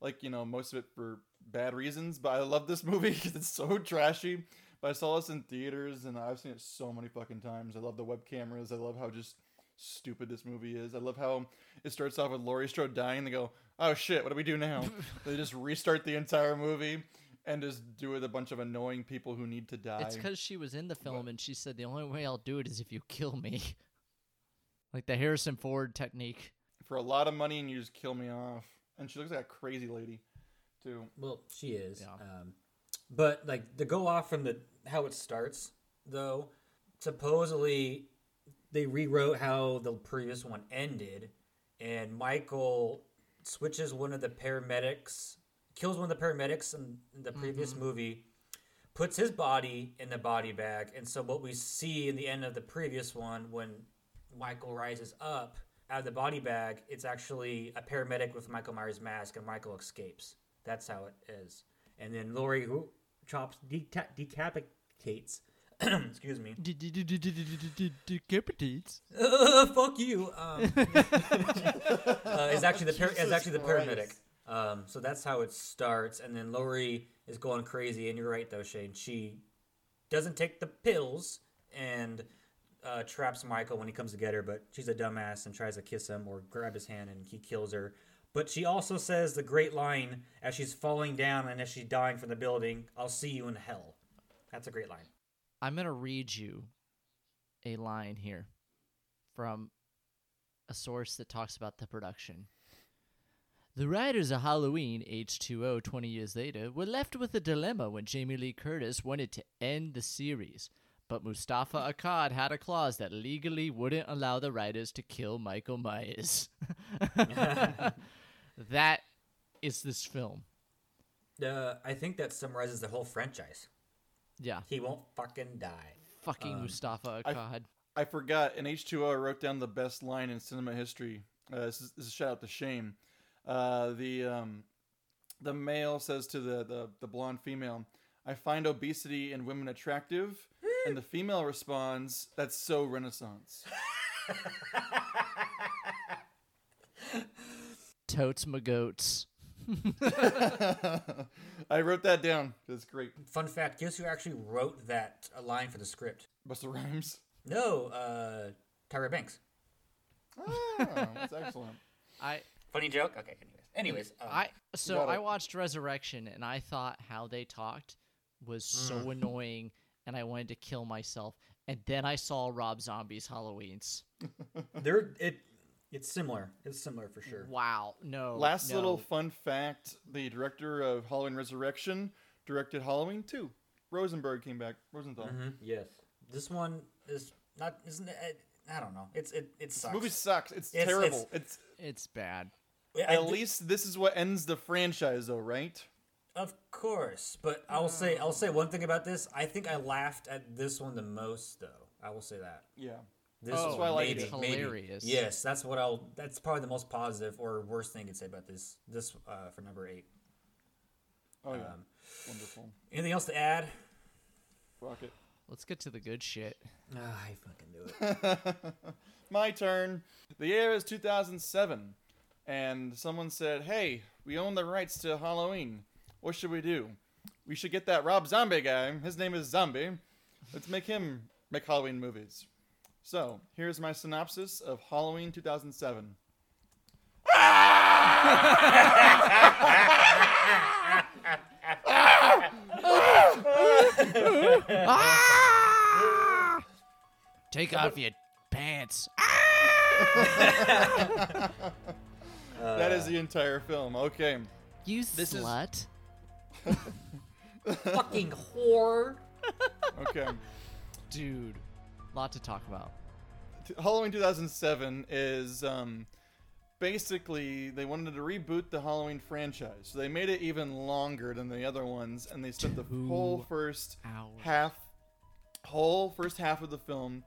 Like you know, most of it for bad reasons, but I love this movie because it's so trashy. But I saw this in theaters, and I've seen it so many fucking times. I love the web cameras. I love how just stupid this movie is. I love how it starts off with Laurie Strode dying. They go, "Oh shit, what do we do now?" they just restart the entire movie and just do it with a bunch of annoying people who need to die. It's because she was in the film and she said the only way I'll do it is if you kill me. like the Harrison Ford technique. for a lot of money, and you just kill me off. And she looks like a crazy lady, too. Well, she is. Yeah. Um, but like to go off from the how it starts, though, supposedly they rewrote how the previous one ended, and Michael switches one of the paramedics, kills one of the paramedics in the previous movie, puts his body in the body bag, and so what we see in the end of the previous one when Michael rises up out of the body bag, it's actually a paramedic with Michael Myers' mask, and Michael escapes. That's how it is. And then Laurie who chops, deca- decapitates. excuse me. Decapitates. Uh, fuck you. Um, uh, is actually the par- is actually the paramedic. Um, so that's how it starts, and then Laurie is going crazy. And you're right, though, Shane. She doesn't take the pills and uh, traps Michael when he comes to get her, but she's a dumbass and tries to kiss him or grab his hand, and he kills her. But she also says the great line as she's falling down and as she's dying from the building, "I'll see you in hell." That's a great line. I'm gonna read you a line here from a source that talks about the production. The writers of Halloween H2O 20 years later were left with a dilemma when Jamie Lee Curtis wanted to end the series, but Mustafa Akkad had a clause that legally wouldn't allow the writers to kill Michael Myers. that is this film. Uh, I think that summarizes the whole franchise. Yeah, He won't fucking die. fucking Mustafa Akkad. I forgot in H2O I wrote down the best line in cinema history. Uh, this, is, this is a shout out to Shane. Uh, the um, the male says to the, the the blonde female, "I find obesity in women attractive," and the female responds, "That's so Renaissance." Totes my goats. I wrote that down. That's great. Fun fact: Guess who actually wrote that uh, line for the script? Busta Rhymes. No, uh, Tyra Banks. Oh, that's excellent. I Funny joke. Okay. Anyways, anyways, uh, I so I watched Resurrection and I thought how they talked was so Mm. annoying and I wanted to kill myself. And then I saw Rob Zombie's Halloween's. they're it. It's similar. It's similar for sure. Wow, no. Last no. little fun fact: the director of Halloween Resurrection directed Halloween 2. Rosenberg came back. Rosenthal. Mhm, Yes. This one is not. Isn't it? I don't know. It's it. It The sucks. movie sucks. It's, It's- terrible. it's- It's, It's bad. I at d- least this is what ends the franchise, though, right? Of course, but I will say I'll say one thing about this. I think I laughed at this one the most, though. I will say that. Yeah. This Oh, one, why I like maybe, it. maybe. Hilarious. Yes, that's what I'll. That's probably the most positive or worst thing I could say about this. This uh, for number eight. Oh yeah. Um, Wonderful. Anything else to add? Fuck it. Let's get to the good shit. Ah, I fucking do it. My turn. The year is 2007, and someone said, "Hey, we own the rights to Halloween. What should we do? We should get that Rob Zombie guy. His name is Zombie. Let's make him make Halloween movies." So here's my synopsis of Halloween 2007. Ah! Take off your pants. that is the entire film. Okay. You This is- slut. fucking whore. Okay. Dude, lot to talk about. Halloween 2007 is um, basically they wanted to reboot the Halloween franchise, so they made it even longer than the other ones, and they spent the whole Two first hours. half, whole first half of the film,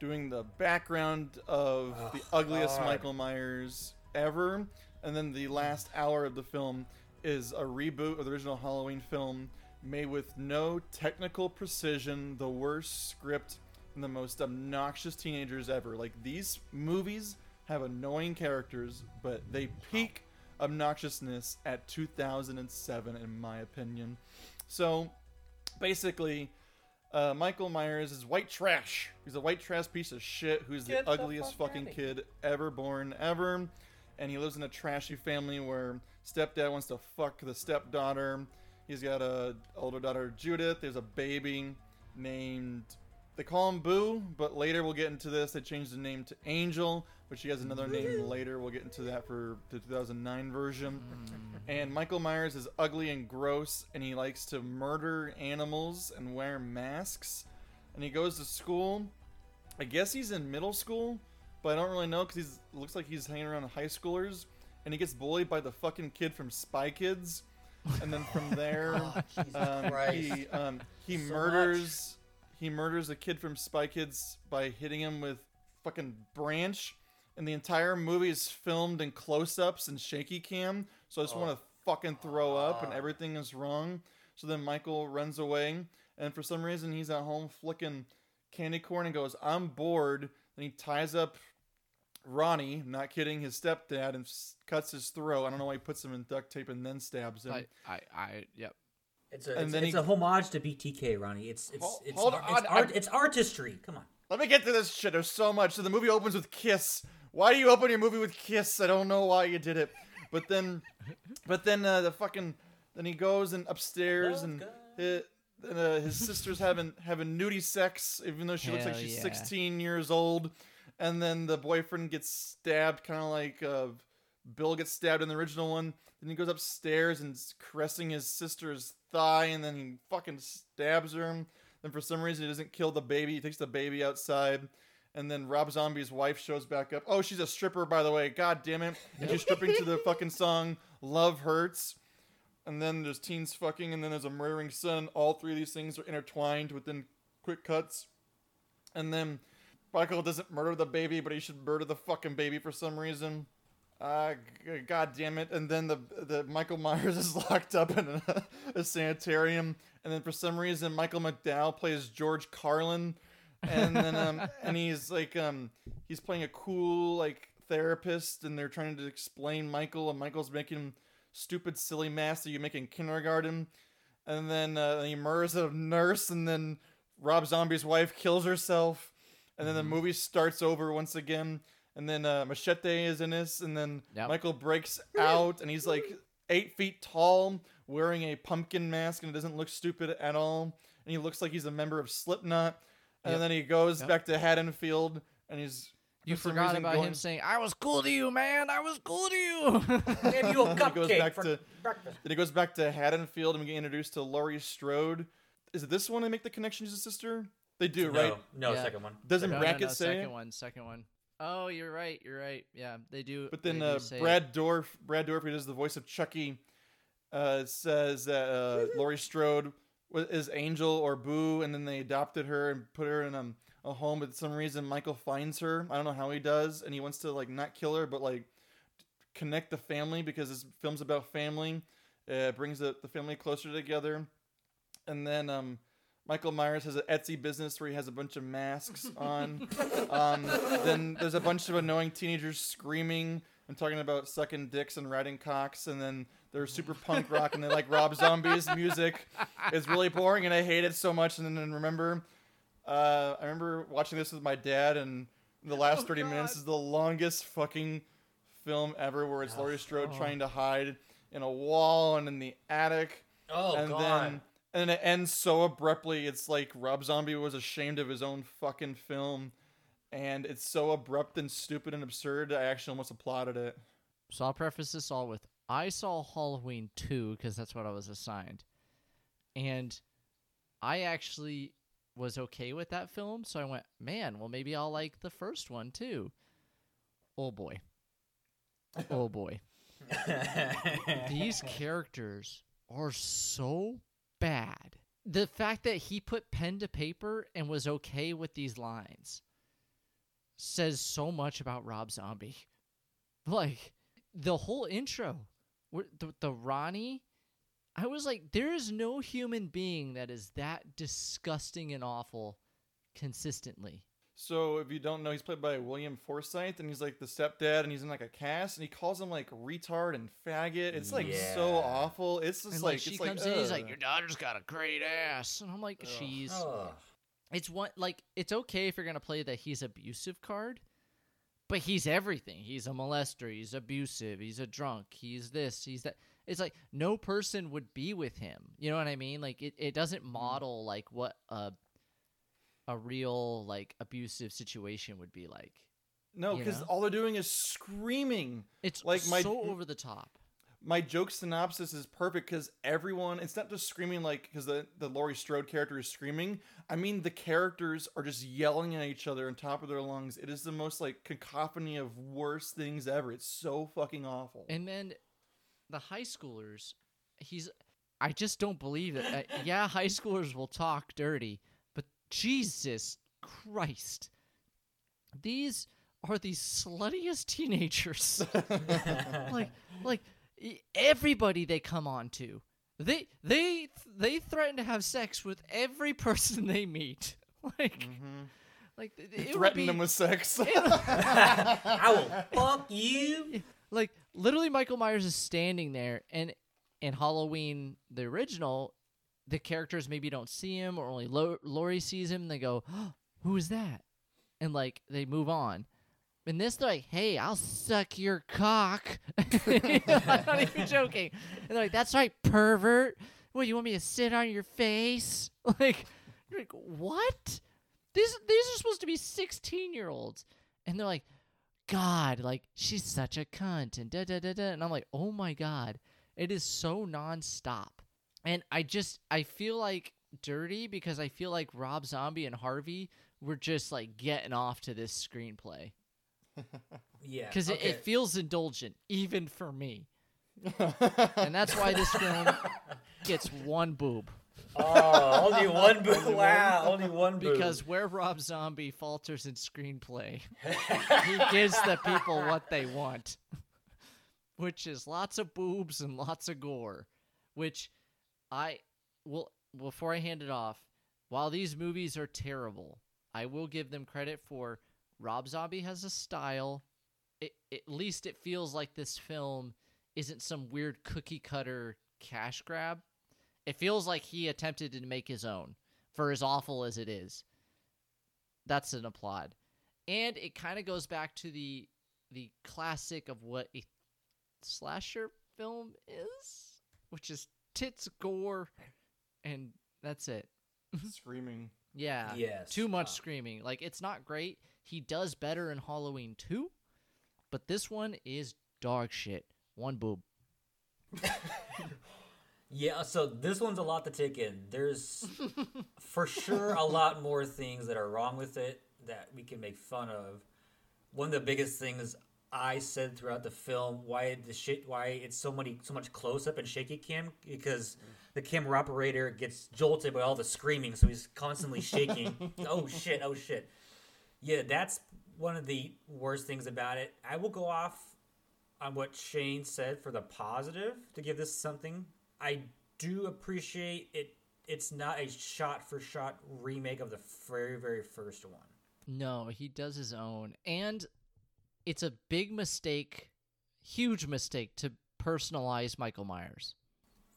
doing the background of the ugliest God. Michael Myers ever, and then the last hour of the film is a reboot of the original Halloween film, made with no technical precision, the worst script, and the most obnoxious teenagers ever. Like these movies have annoying characters, but they peak obnoxiousness at 2007, in my opinion. So, basically, uh, Michael Myers is white trash. He's a white trash piece of shit who's Get the the ugliest fuck fucking kid ever born ever. And he lives in a trashy family where stepdad wants to fuck the stepdaughter. He's got a older daughter Judith. There's a baby named they call him Boo, but later we'll get into this. They changed the name to Angel, but she has another name later. We'll get into that for the 2009 version. Mm. And Michael Myers is ugly and gross, and he likes to murder animals and wear masks. And he goes to school. I guess he's in middle school, but I don't really know because he's looks like he's hanging around high schoolers. And he gets bullied by the fucking kid from Spy Kids. And then from there, Jesus um, he um, he So murders he murders a kid from Spy Kids by hitting him with fucking branch, and the entire movie is filmed in close-ups and shaky cam. So I just want to fucking throw up, and everything is wrong. So then Michael runs away, and for some reason he's at home flicking candy corn and goes, "I'm bored." Then he ties up Ronnie, not kidding, his stepdad, and cuts his throat. I don't know why he puts him in duct tape and then stabs him. I, I, I, yep. It's a, And it's, then it's he- a homage to BTK, Ronnie. It's it's Hold- it's, hold art, on, it's, art, I'm- it's artistry. Come on. Let me get to this shit. There's so much. So the movie opens with Kiss. Why do you open your movie with Kiss? I don't know why you did it. But then, but then uh, the fucking, then he goes and upstairs Love and God. his, then, uh, his sister's having having nudie sex, even though she looks like she's yeah. 16 years old. And then the boyfriend gets stabbed, kind of like uh, Bill gets stabbed in the original one. Then he goes upstairs and caressing his sister's thigh, and then he fucking stabs her. Then for some reason he doesn't kill the baby. He takes the baby outside. And then Rob Zombie's wife shows back up. Oh, she's a stripper, by the way. God damn it. And she's stripping to the fucking song Love Hurts. And then there's teens fucking, and then there's a murdering son. All three of these things are intertwined within quick cuts. And then Michael doesn't murder the baby, but he should murder the fucking baby for some reason. Uh, g- god damn it! And then the the Michael Myers is locked up in a, a sanitarium, and then for some reason Michael McDowell plays George Carlin, and then um and he's like um he's playing a cool like therapist, and they're trying to explain Michael, and Michael's making stupid silly masks that you make in kindergarten, and then uh, he murders a nurse, and then Rob Zombie's wife kills herself, and then the movie starts over once again. And then uh, Machete is in this, and then Yep. Michael breaks out, and he's like eight feet tall, wearing a pumpkin mask, and it doesn't look stupid at all. And he looks like he's a member of Slipknot. And Yep. then he goes Yep. back to Haddonfield, and he's You for some forgot reason about going- him saying, "I was cool to you, man. I was cool to you." Gave you a goes cupcake back for to- breakfast. Then he goes back to Haddonfield, and we get introduced to Laurie Strode. Is it this one they make the connection to his sister? They do, No, right? no, Yeah. second one. Doesn't no, Brackett no, no, say second it? one, second one. Oh, you're right. You're right. Yeah, they do. But then they do uh, say it. Brad Dourif, Brad Dourif, who does the voice of Chucky, uh, says that uh, Laurie Strode wa- is Angel or Boo, and then they adopted her and put her in um, a home. But for some reason, Michael finds her. I don't know how he does, and he wants to like not kill her, but like connect the family because this film's about family. Uh, brings the, the family closer together, and then um, Michael Myers has an Etsy business where he has a bunch of masks on. um, then there's a bunch of annoying teenagers screaming and talking about sucking dicks and riding cocks, and then they're super punk rock and they like Rob Zombie's music. It's really boring, and I hate it so much. And then remember, uh, I remember watching this with my dad, and the last Oh, 30 minutes is the longest fucking film ever, where it's Laurie Strode Oh. trying to hide in a wall and in the attic Oh and god. then and then it ends so abruptly. It's like Rob Zombie was ashamed of his own fucking film, and it's so abrupt and stupid and absurd. I actually almost applauded it. So I'll preface this all with I saw Halloween 2 because that's what I was assigned. And I actually was okay with that film, so I went, man, well, maybe I'll like the first one too. Oh boy. Oh boy. These characters are so bad. The fact that he put pen to paper and was okay with these lines says so much about Rob Zombie. Like the whole intro, the the Ronnie, I was like, there is no human being that is that disgusting and awful consistently. So if you don't know, he's played by William Forsythe, and he's like the stepdad, and he's in like a cast, and he calls him like retard and faggot. It's like so awful. It's just And like, like, she it's like, comes in, he's like, your daughter's got a great ass, and I'm like, she's. Ugh. It's one like it's okay if you're gonna play that he's abusive card, but he's everything. He's a molester. He's abusive. He's a drunk. He's this. He's that. It's like no person would be with him. You know what I mean? Like it, it doesn't hmm. model like what a a real like abusive situation would be like. no, because all they're doing is screaming. It's Like my- so over the top. my joke synopsis is perfect because everyone it's not just screaming like because the the Laurie Strode character is screaming. I mean the characters are just yelling at each other on top of their lungs. It is the most like cacophony of worst things ever. It's so fucking awful. And then the high schoolers, he's. I just don't believe it. Uh, yeah, high schoolers will talk dirty, Jesus Christ. these are the sluttiest teenagers. like like everybody they come on to. They they they threaten to have sex with every person they meet. Like mm-hmm. like it would Threaten be- them with sex. I will fuck you. like literally Michael Myers is standing there and in Halloween the original the characters maybe don't see him or only Lo- Laurie sees him and they go who is that? And like they move on. In this they're like hey I'll suck your cock. I'm not even joking. And they're like that's right pervert. What you want me to sit on your face? Like you're like what? These these are supposed to be 16 year olds and they're like God, like she's such a cunt and da da da da. And I'm like, oh my god. It is so nonstop. And I just I feel like dirty because I feel like Rob Zombie and Harvey were just like getting off to this screenplay. Yeah. Because okay. it, it feels indulgent, even for me. and that's why this film gets one boob. Oh, only one boo. Wow, only one boo. Because where Rob Zombie falters in screenplay, he gives the people what they want, which is lots of boobs and lots of gore. Which I will, before I hand it off, while these movies are terrible, I will give them credit for Rob Zombie has a style. It, at least it feels like this film isn't some weird cookie cutter cash grab. It feels like he attempted to make his own, for as awful as it is. That's an applaud. And it kind of goes back to the the classic of what a slasher film is, which is tits, gore, and that's it. Screaming. Yeah. Yes. Too much Uh, screaming. Like it's not great. He does better in Halloween 2, but this one is dog shit. One boob. Yeah, so this one's a lot to take in. There's for sure a lot more things that are wrong with it that we can make fun of. One of the biggest things I said throughout the film why the shit why it's so many so much close up and shaky cam because the camera operator gets jolted by all the screaming, so he's constantly shaking. oh shit! Oh shit! Yeah, that's one of the worst things about it. I will go off on what Shane said for the positive to give this something. I do appreciate it. It's not a shot for shot remake of the very, very first one. No, he does his own. And it's a big mistake, huge mistake to personalize Michael Myers.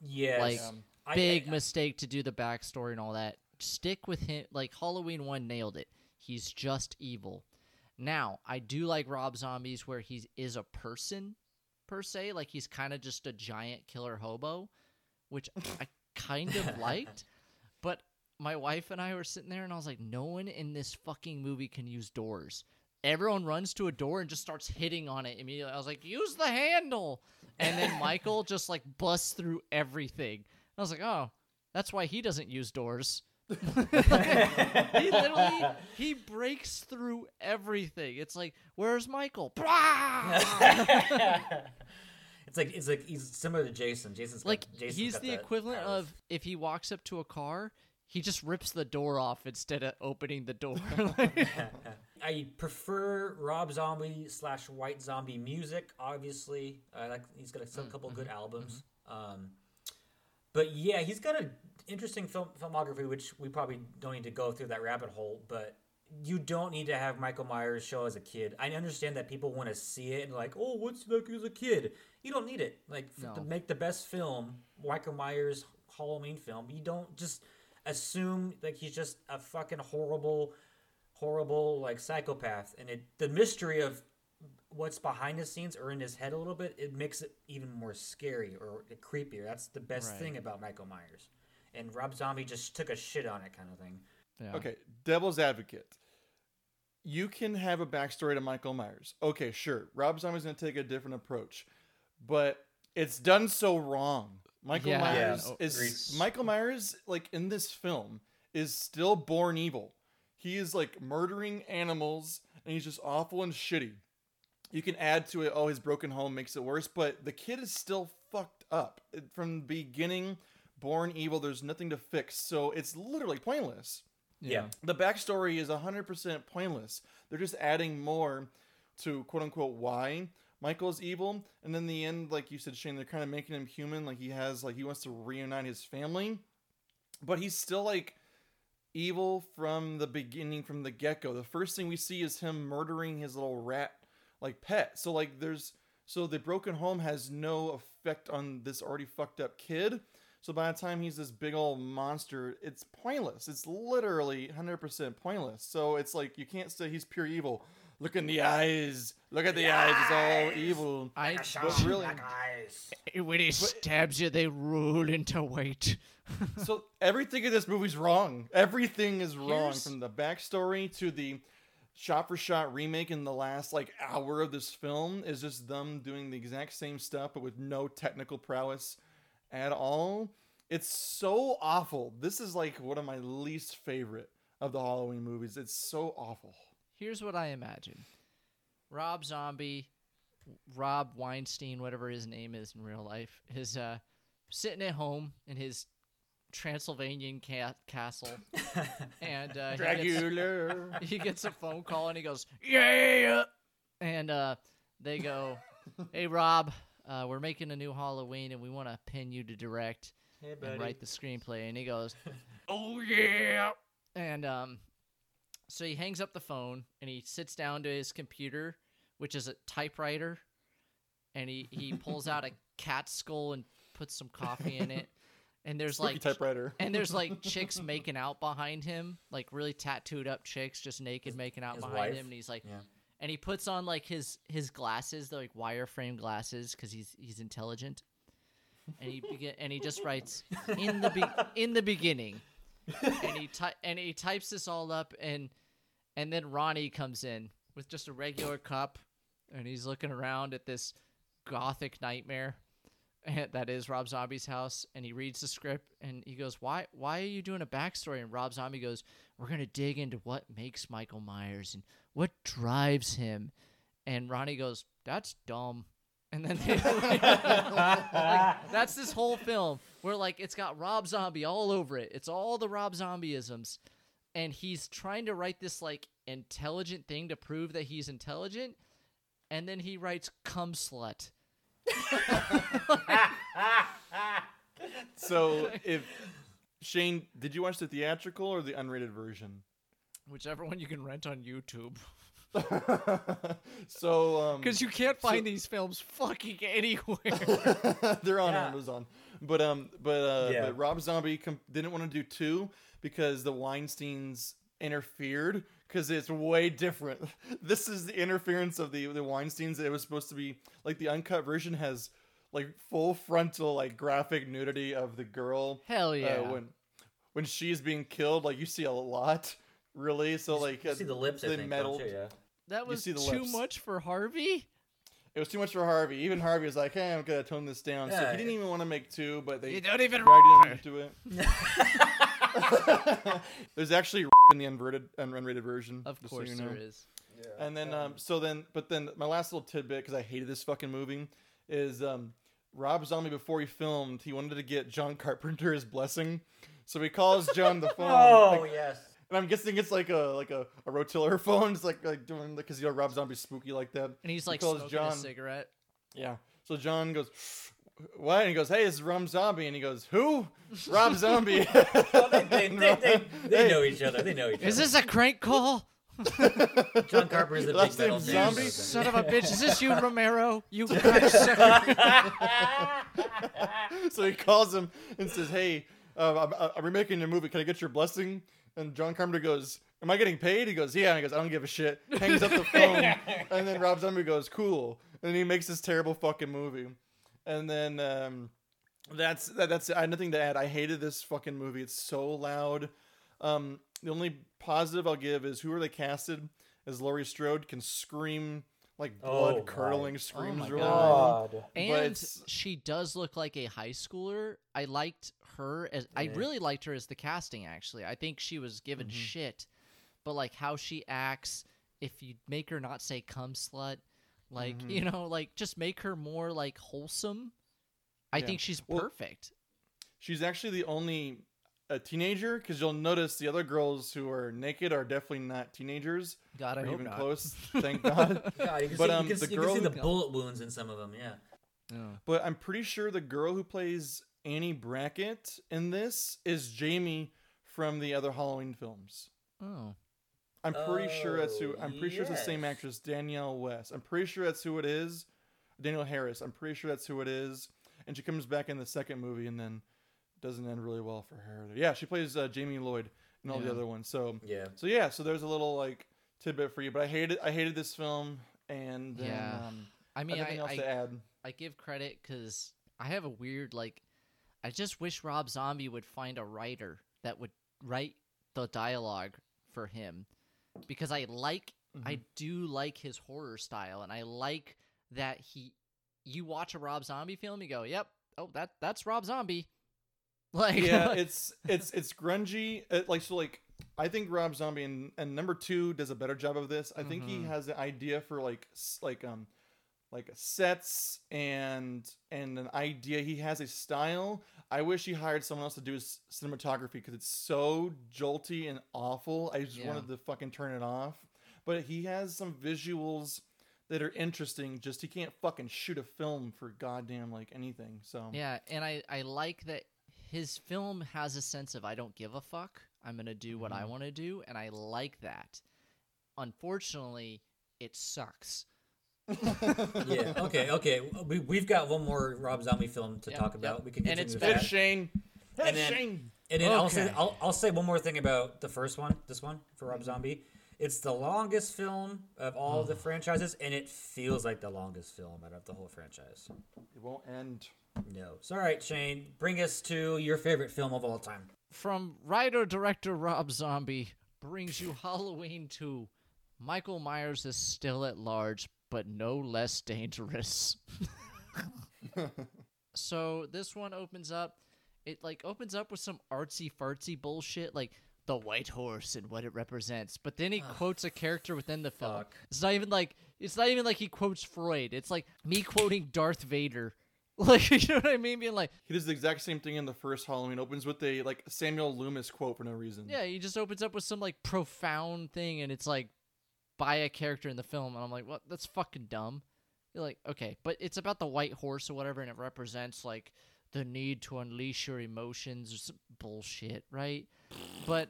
Yes. Like, um, I- Big I- mistake to do the backstory and all that. Stick with him. Like, Halloween 1 nailed it. He's just evil. Now, I do like Rob Zombies where he is a person, per se. Like, he's kind of just a giant killer hobo, which I kind of liked. But my wife and I were sitting there, and I was like, no one in this fucking movie can use doors. Everyone runs to a door and just starts hitting on it immediately. I was like, use the handle. And then Michael just like busts through everything. I was like, oh, that's why he doesn't use doors. he literally he breaks through everything. It's like, where's Michael? it's like it's like he's similar to Jason. Jason's got- like Jason's he's the equivalent of if he walks up to a car, he just rips the door off instead of opening the door. I prefer Rob Zombie slash White Zombie music. Obviously, I like he's got a some mm, couple good mm-hmm, albums. Mm-hmm. Um, but yeah, he's got an interesting film filmography, which we probably don't need to go through that rabbit hole. But you don't need to have Michael Myers show as a kid. I understand that people want to see it and like, oh, what's like as a kid? You don't need it. Like f- to make the best film, Michael Myers Halloween film, you don't just assume like he's just a fucking horrible horrible like psychopath and it the mystery of what's behind the scenes or in his head a little bit it makes it even more scary or creepier that's the best Right. thing about michael myers and rob zombie just took a shit on it kind of thing Yeah. Okay, devil's advocate. You can have a backstory to Michael Myers. Okay, sure. Rob Zombie's gonna take a different approach, but it's done so wrong. Michael Yeah. Myers Yeah, is agreed. Michael Myers like in this film is still born evil. He is like murdering animals and he's just awful and shitty. You can add to it, oh, his broken home makes it worse, but the kid is still fucked up It- from the beginning. Born evil, there's nothing to fix, so it's literally pointless Yeah. the backstory is 100% pointless. They're just adding more to quote unquote why Michael's evil. And in the end, like you said, Shane, they're kind of making him human. Like he has, like, he wants to reunite his family. But he's still, like, evil from the beginning, from the get go. The first thing we see is him murdering his little rat, like, pet. So, like, there's. So the broken home has no effect on this already fucked up kid. So by the time he's this big old monster, it's pointless. It's literally 100% pointless. So it's like you can't say he's pure evil. Look in the eyes. Look at the eyes. It's all evil. I But really, when he stabs you, they roll into white. so everything in this movie's wrong. Everything is wrong Here's- from the backstory to the shot for shot remake in the last like hour of this film is just them doing the exact same stuff but with no technical prowess at all. It's so awful. This is like one of my least favorite of the Halloween movies. It's so awful. Here's what I imagine: Rob Zombie, Rob Weinstein, whatever his name is in real life, is uh, sitting at home in his Transylvanian ca- castle, and uh, he gets- he gets a phone call and he goes, "Yeah," and uh, they go, "Hey Rob, uh, we're making a new Halloween and we want to pin you to direct Hey, and write the screenplay." And he goes, "Oh yeah," and um, so he hangs up the phone and he sits down to his computer, which is a typewriter, and he he pulls out a cat skull and puts some coffee in it. And there's Spooky like typewriter. and there's like chicks making out behind him, like really tattooed up chicks, just naked making out behind wife? him, and he's like, Yeah. and he puts on like his his glasses, they're like wireframe glasses, because he's he's intelligent, and he begin and he just writes in the be- in the beginning, and he ty- and he types this all up, and and then Ronnie comes in with just a regular cup, and he's looking around at this gothic nightmare eh, that is Rob Zombie's house, and he reads the script and he goes, "Why? Why are you doing a backstory?" And Rob Zombie goes, "We're gonna dig into what makes Michael Myers and what drives him." And Ronnie goes, "That's dumb." And then they, like, that's this whole film where like it's got Rob Zombie all over it. It's all the Rob Zombieisms, and he's trying to write this like intelligent thing to prove that he's intelligent, and then he writes "cum slut." So if Shane, did you watch the theatrical or the unrated version? whichever one you can rent on YouTube. so um Because you can't find these films fucking anywhere. they're on Yeah. Amazon. But um but uh Yeah. but Rob Zombie com- didn't want to do 2 because the Weinsteins interfered cuz it's way different. This is the interference of the the Weinsteins. It was supposed to be like the uncut version has like full frontal like graphic nudity of the girl Hell yeah. uh, when when she's being killed like you see a lot really so like You uh, see the lips, I they think, metal- don't you? Yeah. that was see the too lips. much for Harvey. It was too much for Harvey. Even Harvey was like, "Hey, I'm gonna tone this down." so Yeah. he didn't even want to make two, but they You don't even dragged him into it. There's actually in the unverted, unrated version. Of just so course you know. there is. And then, um, so then, but then my last little tidbit because I hated this fucking movie is um, Rob Zombie before he filmed, he wanted to get John Carpenter his blessing, so he calls John the phone. Oh like- yes. And I'm guessing it's like a like a, a rotiller phone. It's like like doing because you know Rob Zombie's spooky like that. And he's He like calls smoking a cigarette. Yeah. So John goes, "What?" And he goes, "Hey, this is Rob Zombie." And he goes, "Who?" Rob Zombie. They, they, they, they, they know each other. They know each other. Is this a crank call? John Carpenter's a big Last metal name fan. Zombie? Son of a bitch. Is this you, Romero? You cocksucker. so he calls him and says, "Hey, uh, I'm, I'm remaking your movie. Can I get your blessing?" And John Carpenter goes, "Am I getting paid?" He goes, "Yeah." And he goes, "I don't give a shit." Hangs up the phone, and then Rob Zombie goes, "Cool." And he makes this terrible fucking movie, and then um, that's that, that's. I had nothing to add. I hated this fucking movie. It's so loud. Um, the only positive I'll give is who are they casted as Laurie Strode can scream like Oh, blood curdling screams my really God. loud. And it's- she does look like a high schooler. I liked her as I really liked her as the casting actually. I think she was given shit. But like how she acts, if you make her not say cum slut, like you know, like just make her more like wholesome. I Yeah. think she's Well- perfect. She's actually the only a teenager because you'll notice the other girls who are naked are definitely not teenagers. God, I or hope even not. close. Thank God. God, you can But, see, um, you can, the see- you can girl see the bullet wounds in some of them. Yeah. Yeah. But I'm pretty sure the girl who plays Annie Brackett in this is Jamie from the other Halloween films. Oh. I'm pretty sure that's who. Oh, I'm pretty sure it's the same actress, Danielle West. I'm pretty sure that's who it is. Danielle Harris. I'm pretty sure that's who it is. And she comes back in the second movie and then doesn't end really well for her. Yeah, she plays uh, Jamie Lloyd and all the other ones. So Yeah. so yeah, so there's a little like tidbit for you. But I hated I hated this film and then, Yeah. um, I mean, nothing I, else I, to add. I give credit because I have a weird like. I just wish Rob Zombie would find a writer that would write the dialogue for him, because I like I do like his horror style, and I like that he. You watch a Rob Zombie film, you go, "Yep, oh that that's Rob Zombie." Like yeah, it's it's it's grungy. Uh, like so, like I think Rob Zombie and, and number two does a better job of this. I think he has an idea for like like um like sets and and an idea. He has a style. I wish he hired someone else to do his cinematography because it's so jolty and awful. I just Yeah. wanted to fucking turn it off. But he has some visuals that are interesting. Just he can't fucking shoot a film for goddamn like anything. So Yeah, and I I like that his film has a sense of I don't give a fuck. I'm going to do what I Mm-hmm. want to do and I like that. Unfortunately, it sucks. Yeah. Okay. Okay. We we've got one more Rob Zombie film to Yep, talk about. yep. We can And continue it's with that. Shane. And then- Shane. And then I'll say I'll, I'll say one more thing about the first one, this one for Rob mm-hmm. Zombie. It's the longest film of all the hmm. franchises, and it feels like the longest film out of the whole franchise. It won't end. No. So, all right, Shane, bring us to your favorite film of all time. From writer director Rob Zombie brings you Halloween 2. Michael Myers is still at large, but no less dangerous. so this one opens up. It like opens up with some artsy fartsy bullshit, like the white horse and what it represents. But then he quotes a character within the film. fuck. It's not even like it's not even like he quotes Freud. It's like me quoting Darth Vader. Like you know what I mean? Being like, He does the exact same thing in the first Halloween. Opens with a like Samuel Loomis quote for no reason. Yeah, he just opens up with some like profound thing, and it's like by a character in the film, and I'm like, what? That's fucking dumb. You're like, okay, but it's about the white horse or whatever, and it represents like the need to unleash your emotions or some bullshit, right? but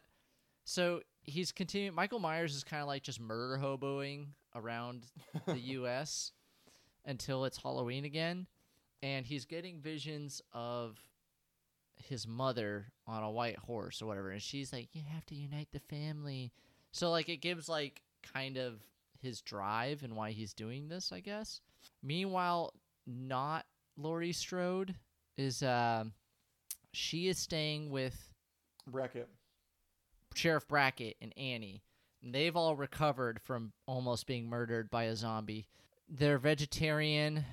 so he's continuing. Michael Myers is kind of like just murder hoboing around the U.S. until it's Halloween again, and he's getting visions of his mother on a white horse or whatever and she's like you have to unite the family so like it gives like kind of his drive and why he's doing this i guess meanwhile not laurie strode is um she is staying with Brackett. sheriff brackett and annie and they've all recovered from almost being murdered by a zombie they're vegetarian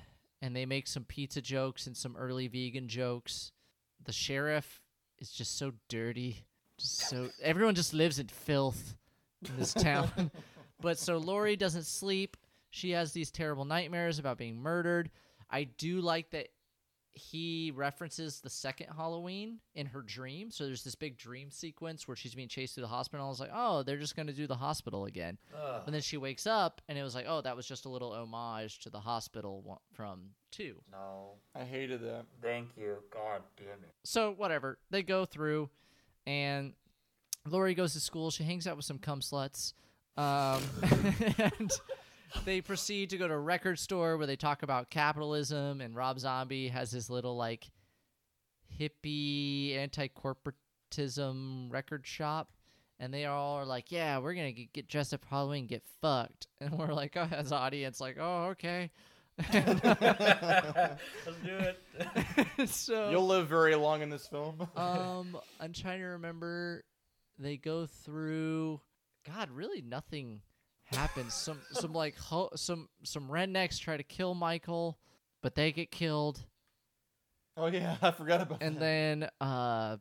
and they make some pizza jokes and some early vegan jokes the sheriff is just so dirty. Just so everyone just lives in filth in this town. But so Laurie doesn't sleep. She has these terrible nightmares about being murdered. I do like that he references the second Halloween in her dream. So there's this big dream sequence where she's being chased through the hospital. I was like, oh, they're just going to do the hospital again. And then she wakes up and it was like, oh, that was just a little homage to the hospital from two. No. I hated that. Thank you. God damn it. so whatever they go through and lori goes to school she hangs out with some cum sluts um, and they proceed to go to a record store where they talk about capitalism and rob zombie has his little like hippie anti-corporatism record shop and they all are like yeah we're gonna get, get dressed up for halloween and get fucked and we're like oh as audience like oh okay Let's do it. so You'll live very long in this film. um, I'm trying to remember. They go through. God, really, nothing happens. Some, some like ho- some some rednecks try to kill Michael, but they get killed, oh yeah, I forgot about and that. then uh,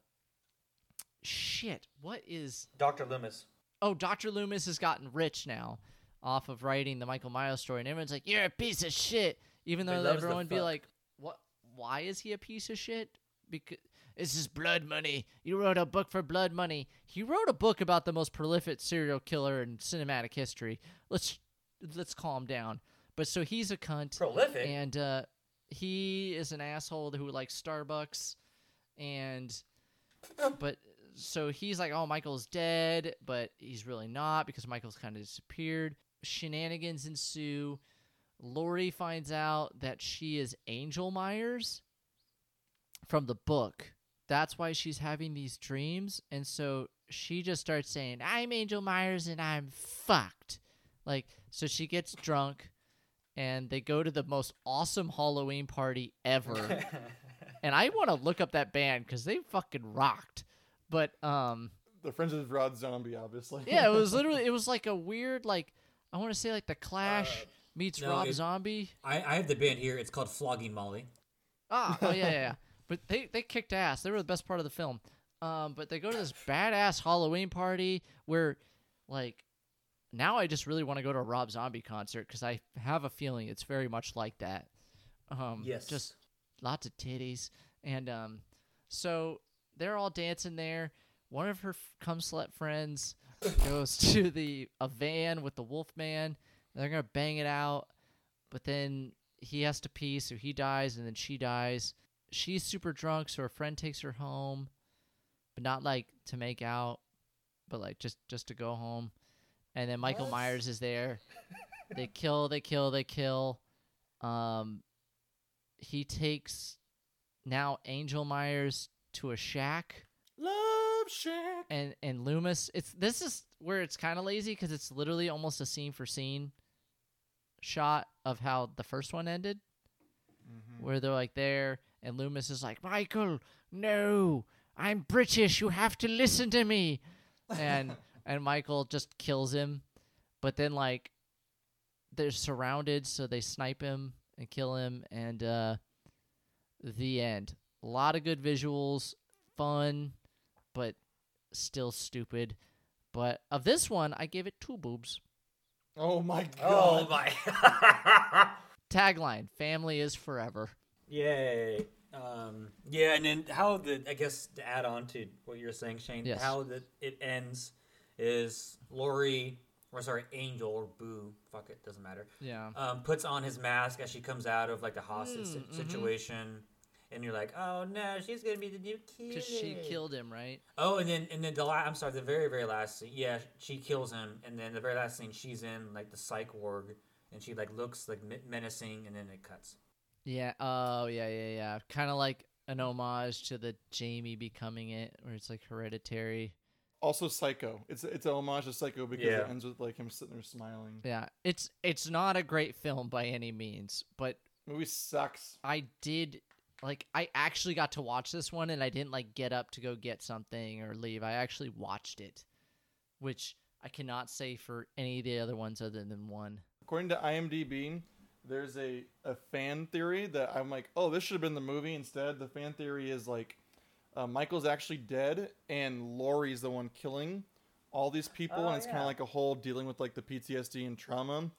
shit. What is? Dr. Loomis. Oh, Doctor Loomis has gotten rich now, off of writing the Michael Myers story, and everyone's like, "You're a piece of shit," even though everyone would be like, "What? Why is he a piece of shit?" Because This is blood money. You wrote a book for blood money. He wrote a book about the most prolific serial killer in cinematic history. Let's let's calm down. But so he's a cunt. Prolific. And uh, he is an asshole who likes Starbucks, and but so he's like, oh, Michael's dead, but he's really not because Michael's kind of disappeared. Shenanigans ensue. Laurie finds out that she is Angel Myers from the book. That's why she's having these dreams, and so she just starts saying, "I'm Angel Myers and I'm fucked." Like, so she gets drunk, and they go to the most awesome Halloween party ever. and I want to look up that band because they fucking rocked. But um, The friends of Rob Zombie, obviously. yeah, it was literally it was like a weird like I want to say like the Clash meets no, Rob it- Zombie. I, I have the band here. It's called Flogging Molly. Ah, oh yeah, yeah, yeah. But they they kicked ass. They were the best part of the film. Um, but they go to this badass Halloween party where, like, now I just really want to go to a Rob Zombie concert because I have a feeling it's very much like that. Um, Yes. Just lots of titties and um, so they're all dancing there. One of her f- cum slut friends goes to the a van with the wolf man. They're gonna bang it out, but then he has to pee, so he dies, and then she dies. She's super drunk, so her friend takes her home, but not like to make out, but like just just to go home. And then Michael Myers is there. they kill, they kill, they kill. Um, he takes now Angel Myers to a shack Love Shack. and and Loomis. It's this is where it's kind of lazy because it's literally almost a scene for scene shot of how the first one ended, where they're like there and Loomis is like, Michael, no, I'm British. You have to listen to me, and and Michael just kills him, but then like they're surrounded, so they snipe him and kill him, and uh, the end. A lot of good visuals, fun, but still stupid. But of this one, I gave it two boobs. Oh my god. Oh my! Tagline: Family is forever. Yay! Um, yeah, and then how the I guess to add on to what you're saying, Shane, Yes. how the it ends is Laurie, or sorry, Angel or Boo, fuck it, doesn't matter. Yeah. Um, puts on his mask as she comes out of like the hostage si- Mm-hmm. situation, and you're like, oh no, she's gonna be the new killer. Because she killed him, right? Oh, and then and then the la- I'm sorry, the very very last scene. Yeah, she kills him, and then the very last scene, she's in like the psych ward, and she like looks like menacing, and then it cuts. Yeah. Oh, yeah, yeah, yeah. Kind of like an homage to the Jamie becoming it, where it's like hereditary. Also Psycho. It's it's a homage to Psycho because Yeah. it ends with like him sitting there smiling. Yeah. It's it's not a great film by any means, but Movie sucks. I did like I actually got to watch this one and I didn't like get up to go get something or leave. I actually watched it, which I cannot say for any of the other ones other than one. According to IMDb, there's a, a fan theory that I'm like, oh, this should have been the movie instead. The fan theory is like, uh, Michael's actually dead and Laurie's the one killing all these people, Oh, and it's kind of like a whole dealing with like the PTSD and trauma.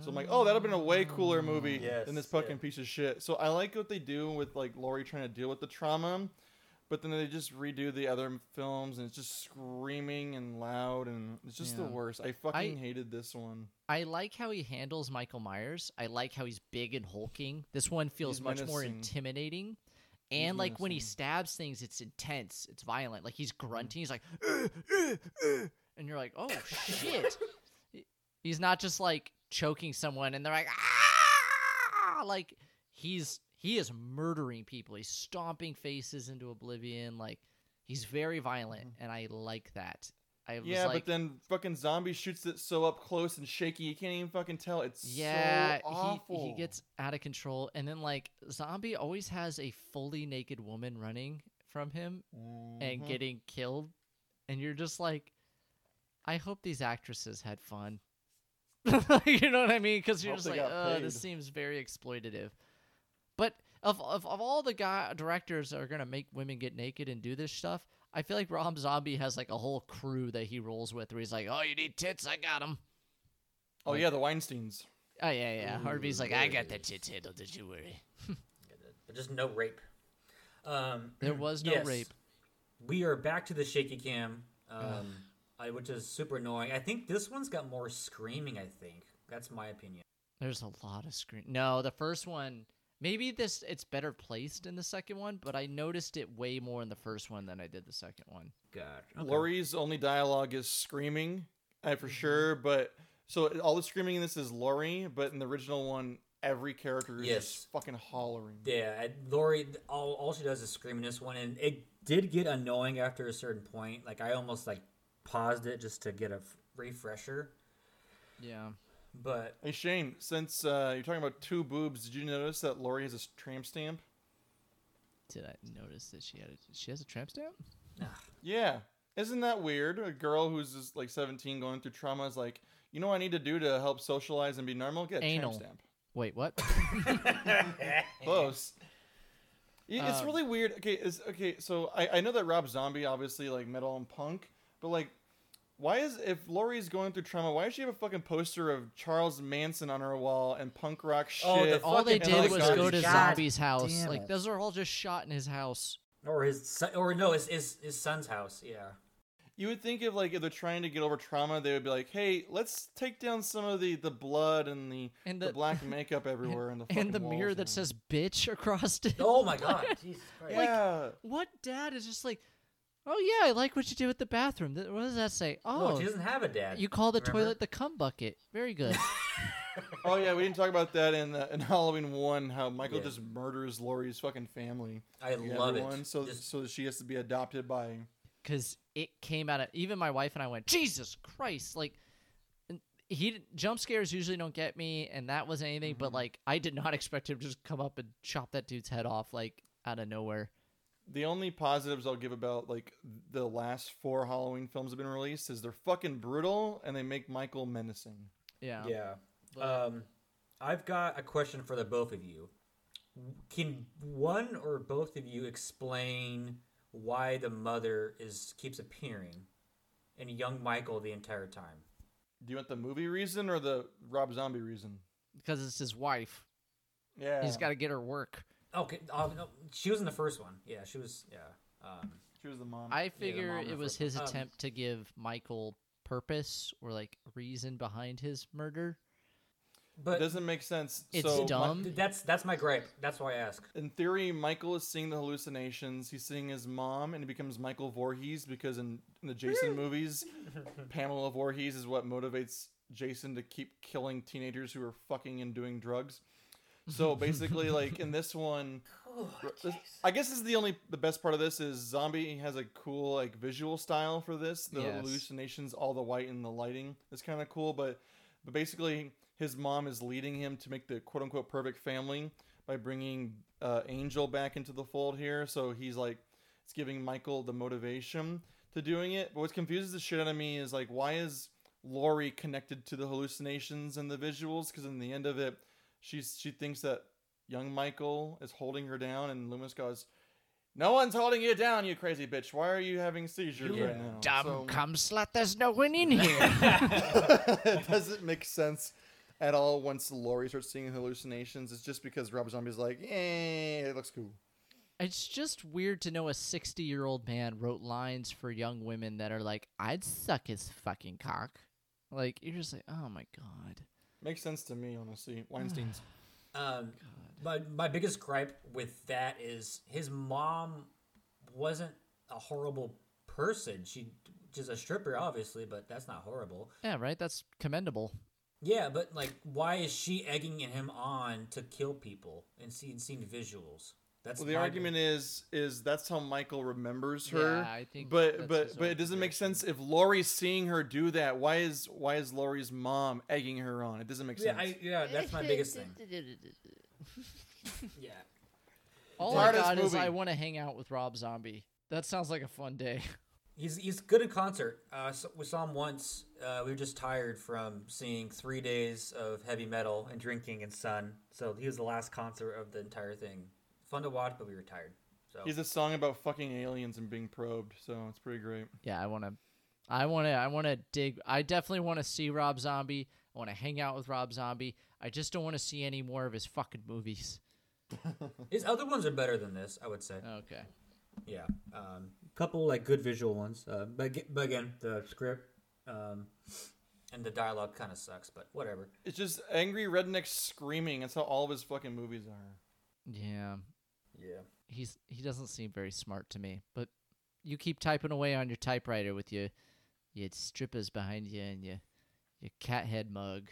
So I'm like, oh, that'd have been a way cooler movie Yes, than this fucking yeah. piece of shit. So I like what they do with like Laurie trying to deal with the trauma, but then they just redo the other films and it's just screaming and loud and it's just the worst. I fucking hated this one. I like how he handles Michael Myers. I like how he's big and hulking. This one feels He's much more intimidating. And like when he stabs things, it's intense. It's violent. Like he's grunting. He's like, "Uh, uh, uh," and you're like, oh shit. He's not just like choking someone, and they're like, ah, like he's he is murdering people. He's stomping faces into oblivion. Like he's very violent, and I like that. I was Yeah, like, but then fucking zombie shoots it so up close and shaky you can't even fucking tell. It's Yeah, so awful. he he gets out of control, and then like zombie always has a fully naked woman running from him Mm-hmm. and getting killed, and you're just like, I hope these actresses had fun. you know what I mean? Because you're just like, oh, this seems very exploitative. But of, of of all the guy directors that are gonna make women get naked and do this stuff, I feel like Rob Zombie has like a whole crew that he rolls with, where he's like, oh, you need tits, I got them. Oh yeah, the Weinsteins. Oh yeah, yeah. Harvey's like, I got the tits handled. Don't you worry. But just no rape. Um, There was no yes. rape. We are back to the shaky cam, um, I, which is super annoying. I think this one's got more screaming. I think that's my opinion. There's a lot of screen. No, the first one. Maybe this it's better placed in the second one, but I noticed it way more in the first one than I did the second one. God, Laurie's only dialogue is screaming, Mm-hmm. for sure. But so all the screaming in this is Laurie, but in the original one, every character is Yes. just fucking hollering. Yeah, and Laurie, all, all she does is scream in this one, and it did get annoying after a certain point. Like I almost like paused it just to get a f- refresher. Yeah. But Hey Shane, since uh, you're talking about two boobs, did you notice that Laurie has a tramp stamp? Did I notice that she had a, she has a tramp stamp? Yeah. Isn't that weird? A girl who's just like 17 going through trauma is like, you know what I need to do to help socialize and be normal? Get a Anal. tramp stamp. Wait, what? Close. Yeah, It's Um, really weird. Okay, is okay. So I, I know that Rob Zombie obviously like metal and punk, but like, why is if Laurie's going through trauma? Why does she have a fucking poster of Charles Manson on her wall and punk rock shit? Oh, the all they did was poster. go to God Zombie's house. Like those are all just shot in his house. or his son, or no, his, his his son's house. Yeah. You would think if like if they're trying to get over trauma, they would be like, "Hey, let's take down some of the the blood and the And the, the- black makeup everywhere and the And the fucking mirror walls that and- says "bitch" across it. Oh my God, Jesus Christ. yeah." What dad is just like, oh yeah, I like what you did with the bathroom. Th- What does that say? No, Oh, she doesn't have a dad. you call the remember? toilet the cum bucket. Very good. oh yeah, we didn't talk about that in uh, in Halloween one. How Michael Yeah. just murders Laurie's fucking family. I Yeah, love everyone, it. So Just- so that she has to be adopted by. because it came out of even my wife and I went, Jesus Christ, like and he jump scares usually don't get me, and that wasn't anything. But like I did not expect him to just come up and chop that dude's head off like out of nowhere. The only positives I'll give about like the last four Halloween films have been released is they're fucking brutal and they make Michael menacing. Yeah. Yeah. Um, I've got a question for the both of you. Can one or both of you explain why the mother is keeps appearing in young Michael the entire time? Do you want the movie reason or the Rob Zombie reason? Because it's his wife. Yeah, He's got to get her work. Okay, uh, no, she was in the first one. Yeah, she was. Yeah. Um, She was the mom. I the figure mom it was first one. his Um, attempt to give Michael purpose or like reason behind his murder. But it doesn't make sense. It's so, dumb. that's that's my gripe. That's why I ask. In theory, Michael is seeing the hallucinations. He's seeing his mom, and he becomes Michael Voorhees because in, in the Jason movies, Pamela Voorhees is what motivates Jason to keep killing teenagers who are fucking and doing drugs. So basically, like in this one, this- I guess this is the only the best part of this is Zombie has a cool like visual style for this. The Yes. hallucinations, all the white and the lighting is kind of cool. But but basically, his mom is leading him to make the quote unquote perfect family by bringing uh, Angel back into the fold here. So he's like, it's giving Michael the motivation to doing it. But what confuses the shit out of me is like, why is Laurie connected to the hallucinations and the visuals? Because in the end of it, she's she thinks that young Michael is holding her down, and Loomis goes. No one's holding you down, you crazy bitch. Why are you having seizures Yeah. right now? Dumb So- cum slut, there's no one in here. it doesn't make sense at all once Laurie starts seeing hallucinations. It's just because Rob Zombie's like, eh, it looks cool. it's just weird to know a 60 year old man wrote lines for young women that are like, I'd suck his fucking cock. Like, you're just like, oh my God. Makes sense to me, honestly. Weinstein's. Um, my my biggest gripe with that is his mom wasn't a horrible person. She just a stripper, obviously, but that's not horrible. Yeah, right? That's commendable. Yeah, but like, why is she egging him on to kill people and seeing seeing visuals? That's Well, the my- argument is, is that's how Michael remembers her. Yeah, I think But that's but but it doesn't make sense if Laurie's seeing her do that. Why is why is Laurie's mom egging her on? It doesn't make Yeah, sense. I, yeah, that's my biggest thing. Yeah, All I Hardest got is. I want to hang out with Rob Zombie. That sounds like a fun day. he's he's good in concert. Uh, so we saw him once. Uh, we were just tired from seeing three days of heavy metal and drinking and sun. So he was the last concert of the entire thing. Fun to watch, but we were tired. So He's a song about fucking aliens and being probed, so it's pretty great. Yeah, I want to. I want to. I want to dig. I definitely want to see Rob Zombie. I want to hang out with Rob Zombie. I just don't want to see any more of his fucking movies. His other ones are better than this, I would say. Okay. Yeah, um, couple like good visual ones, uh, but, aga- but again, the script um, and the dialogue kind of sucks. But whatever. It's just angry rednecks screaming. That's how all of his fucking movies are. Yeah. Yeah. He's he doesn't seem very smart to me. But you keep typing away on your typewriter with your your strippers behind you and your your cat head mug.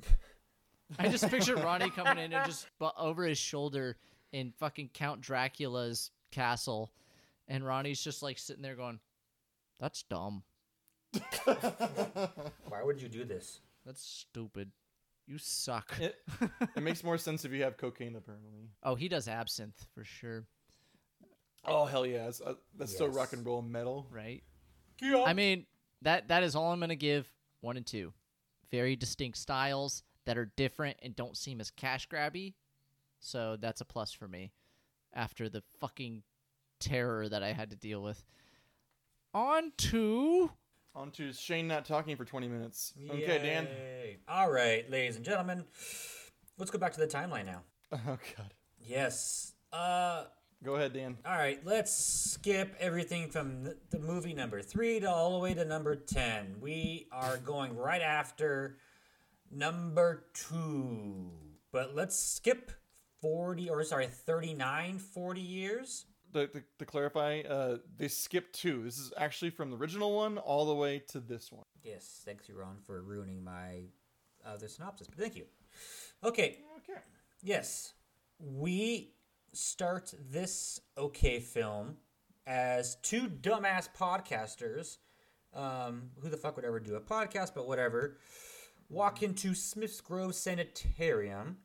I just picture Ronnie coming in and just bu- over his shoulder in fucking Count Dracula's castle, and Ronnie's just like sitting there going, "That's dumb. Why would you do this? That's stupid. You suck." It, it makes more sense if you have cocaine, apparently. oh, he does absinthe for sure, Oh hell yeah, that's, uh, that's so rock and roll metal. right? Yeah. I mean, that that is all I'm gonna give one and two. Very distinct styles that are different and don't seem as cash grabby. So that's a plus for me. After the fucking terror that I had to deal with. On to On to Shane not talking for 20 minutes. Okay, Dan. All right, ladies and gentlemen, let's go back to the timeline now. Oh god. Yes. Uh. Go ahead, Dan. All right, let's skip everything from the, the movie number three to all the way to number 10. We are going right after number two. But let's skip 40, or sorry, 39, 40 years. To, to, to clarify, uh, they skipped two. This is actually from the original one all the way to this one. Yes, thanks, Ron, for ruining my other synopsis. But thank you. Okay, Okay. Yes. We start this okay film as two dumbass podcasters. Um, who the fuck would ever do a podcast, but whatever. Walk into Smith's Grove Sanitarium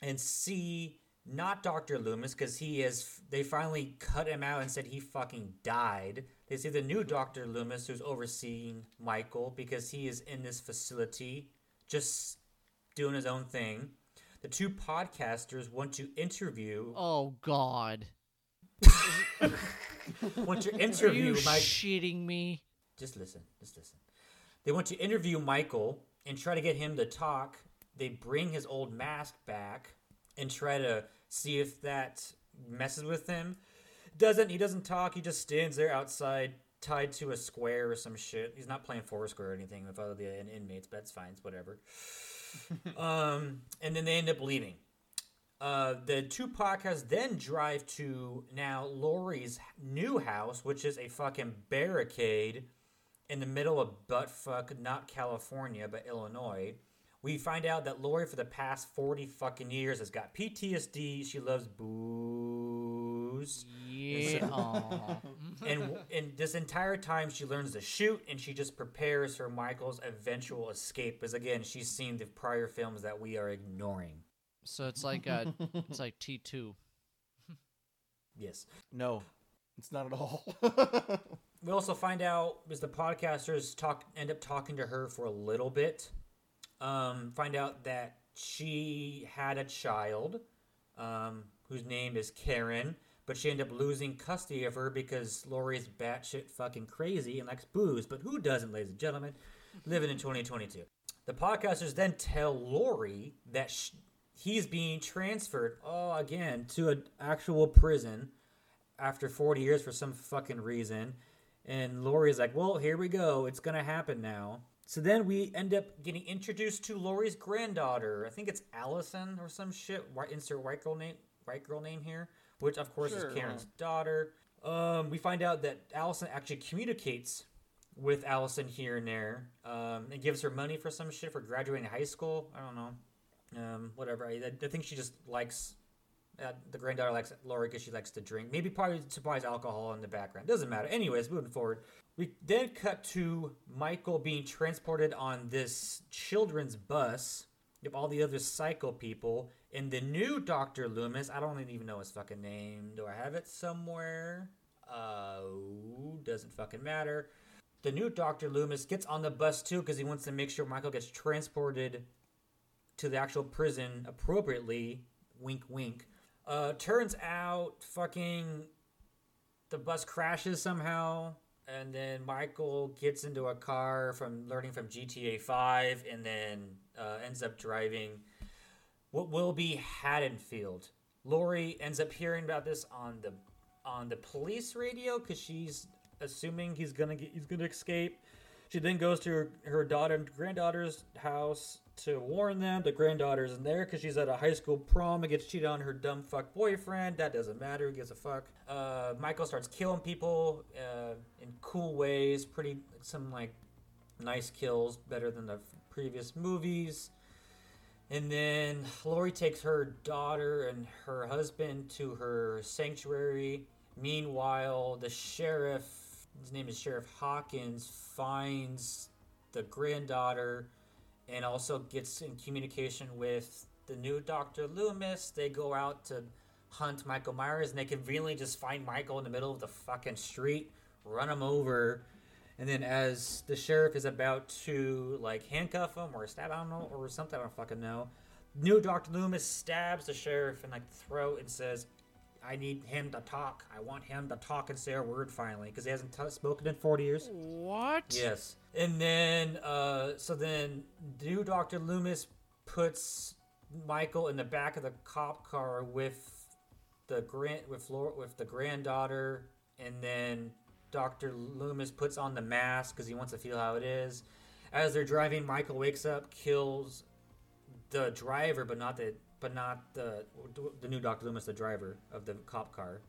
and see not Dr. Loomis because he is. They finally cut him out and said he fucking died. They see the new Dr. Loomis who's overseeing Michael because he is in this facility just doing his own thing. The two podcasters want to interview Oh God. want to interview Are you Mike. shitting me? just listen, just listen. They want to interview Michael and try to get him to talk. They bring his old mask back and try to see if that messes with him. Doesn't he doesn't talk, he just stands there outside tied to a square or some shit. He's not playing Foursquare or anything with other the inmates, but that's fine, it's whatever. um, and then they end up leaving. Uh, the two podcasts then drive to now Laurie's new house, which is a fucking barricade in the middle of buttfuck, not California, but Illinois. We find out that Laurie, for the past 40 fucking years, has got PTSD. She loves booze. Yeah. Aw. And, and this entire time, she learns to shoot and she just prepares for Michael's eventual escape. Because again, she's seen the prior films that we are ignoring. so it's like uh, it's like T two. Yes. No, it's not at all. We also find out as the podcasters talk end up talking to her for a little bit. Um, find out that she had a child um, whose name is Karen, but she ended up losing custody of her because Laurie's batshit fucking crazy and likes booze. But who doesn't, ladies and gentlemen, living in 2022? The podcasters then tell Laurie that sh- he's being transferred, oh, again, to an actual prison after 40 years for some fucking reason. And Laurie's like, well, here we go. It's going to happen now. So then we end up getting introduced to Laurie's granddaughter. I think it's Allison or some shit. White, insert white girl name, white girl name here, which of course Sure, is Karen's daughter. Um, we find out that Allison actually communicates with Allison here and there, um, and gives her money for some shit for graduating high school. I don't know, um, whatever. I, I think she just likes uh, the granddaughter likes Laurie because she likes to drink. Maybe probably supplies alcohol in the background. Doesn't matter. Anyways, moving forward. We then cut to Michael being transported on this children's bus of all the other psycho people. And the new Dr. Loomis, I don't even know his fucking name. Do I have it somewhere? Uh, doesn't fucking matter. The new Dr. Loomis gets on the bus too because he wants to make sure Michael gets transported to the actual prison appropriately. Wink, wink. Uh, turns out, fucking, the bus crashes somehow, and then Michael gets into a car from learning from GTA 5, and then uh, ends up driving what will be Haddonfield. Laurie ends up hearing about this on the on the police radio because she's assuming he's gonna get, he's gonna escape. She then goes to her, her daughter and granddaughter's house to warn them. The granddaughter isn't there because she's at a high school prom and gets cheated on her dumb fuck boyfriend. That doesn't matter. Who gives a fuck? Uh, Michael starts killing people uh, in cool ways. Pretty some like nice kills, better than the previous movies. And then Laurie takes her daughter and her husband to her sanctuary. Meanwhile, the sheriff, his name is Sheriff Hawkins, finds the granddaughter and also gets in communication with the new Dr. Loomis. They go out to hunt Michael Myers and they conveniently just find Michael in the middle of the fucking street, run him over. And then as the sheriff is about to like handcuff him or stab, I don't know, or something, I don't fucking know. New Dr. Loomis stabs the sheriff in like the throat and says, I need him to talk. I want him to talk and say a word finally because he hasn't t- spoken in 40 years. What? Yes. And then, uh, so then, new Dr. Loomis puts Michael in the back of the cop car with the grand with Flor- with the granddaughter, and then Dr. Loomis puts on the mask because he wants to feel how it is. As they're driving, Michael wakes up, kills the driver, but not the but not the the new Dr. Loomis, the driver of the cop car,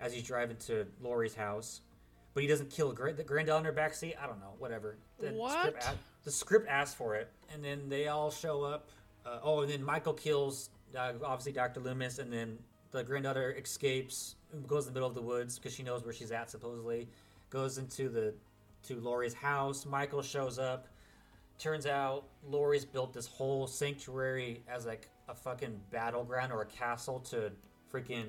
as he's driving to Laurie's house. But he doesn't kill gra- the granddaughter in her backseat. I don't know, whatever. The What? Script a- the script asked for it, and then they all show up. Uh, oh, and then Michael kills uh, obviously Dr. Loomis, and then the granddaughter escapes, goes in the middle of the woods because she knows where she's at supposedly. Goes into the to Laurie's house. Michael shows up. Turns out Laurie's built this whole sanctuary as like a fucking battleground or a castle to freaking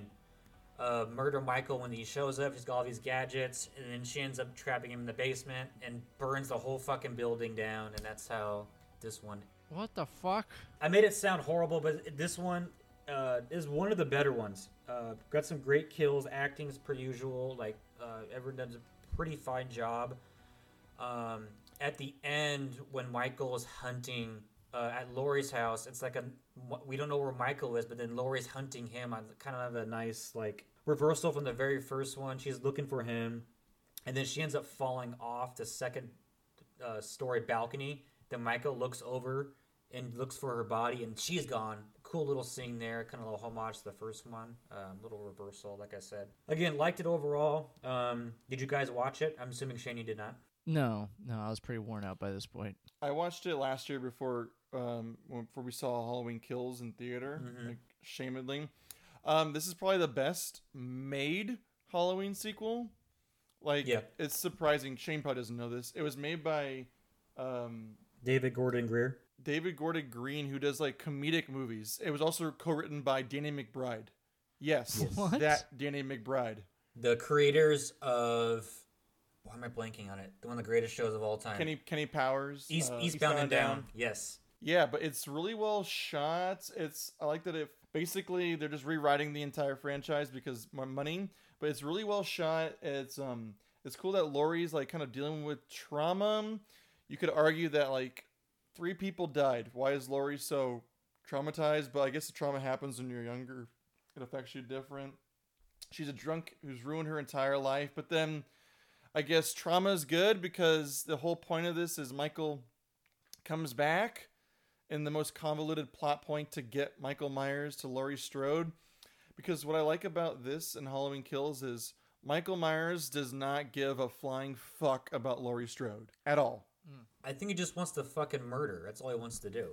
uh, murder Michael when he shows up. He's got all these gadgets, and then she ends up trapping him in the basement and burns the whole fucking building down. And that's how this one. What the fuck? I made it sound horrible, but this one uh, is one of the better ones. Uh, got some great kills. Acting Acting's per usual. Like uh, everyone does a pretty fine job. Um, at the end, when Michael is hunting uh, at Laurie's house, it's like a we don't know where Michael is, but then Laurie's hunting him on kind of a nice like reversal from the very first one. She's looking for him, and then she ends up falling off the second uh, story balcony. Then Michael looks over and looks for her body, and she's gone. Cool little scene there, kind of a little homage to the first one. Um, little reversal, like I said. Again, liked it overall. Um, did you guys watch it? I'm assuming Shane, you did not. No, no, I was pretty worn out by this point. I watched it last year before um before we saw Halloween Kills in theater, like shamedly. Um, this is probably the best made Halloween sequel. Like, Yeah. it's surprising. Shane probably doesn't know this. It was made by um, David Gordon Greer. David Gordon Green, who does like comedic movies. It was also co-written by Danny McBride. Yes, What? that Danny McBride. The creators of. Why am I blanking on it? The one of the greatest shows of all time. Kenny Kenny Powers. East, uh, Eastbound, and down. Yes. Yeah, but it's really well shot. It's I like that it basically they're just rewriting the entire franchise because more money, but it's really well shot. It's um it's cool that Laurie's like kind of dealing with trauma. You could argue that like three people died. Why is Laurie so traumatized? But I guess the trauma happens when you're younger. It affects you different. She's a drunk who's ruined her entire life, but then I guess trauma is good because the whole point of this is Michael comes back in the most convoluted plot point to get Michael Myers to Laurie Strode. Because what I like about this and Halloween Kills is Michael Myers does not give a flying fuck about Laurie Strode at all. I think he just wants to fucking murder. That's all he wants to do.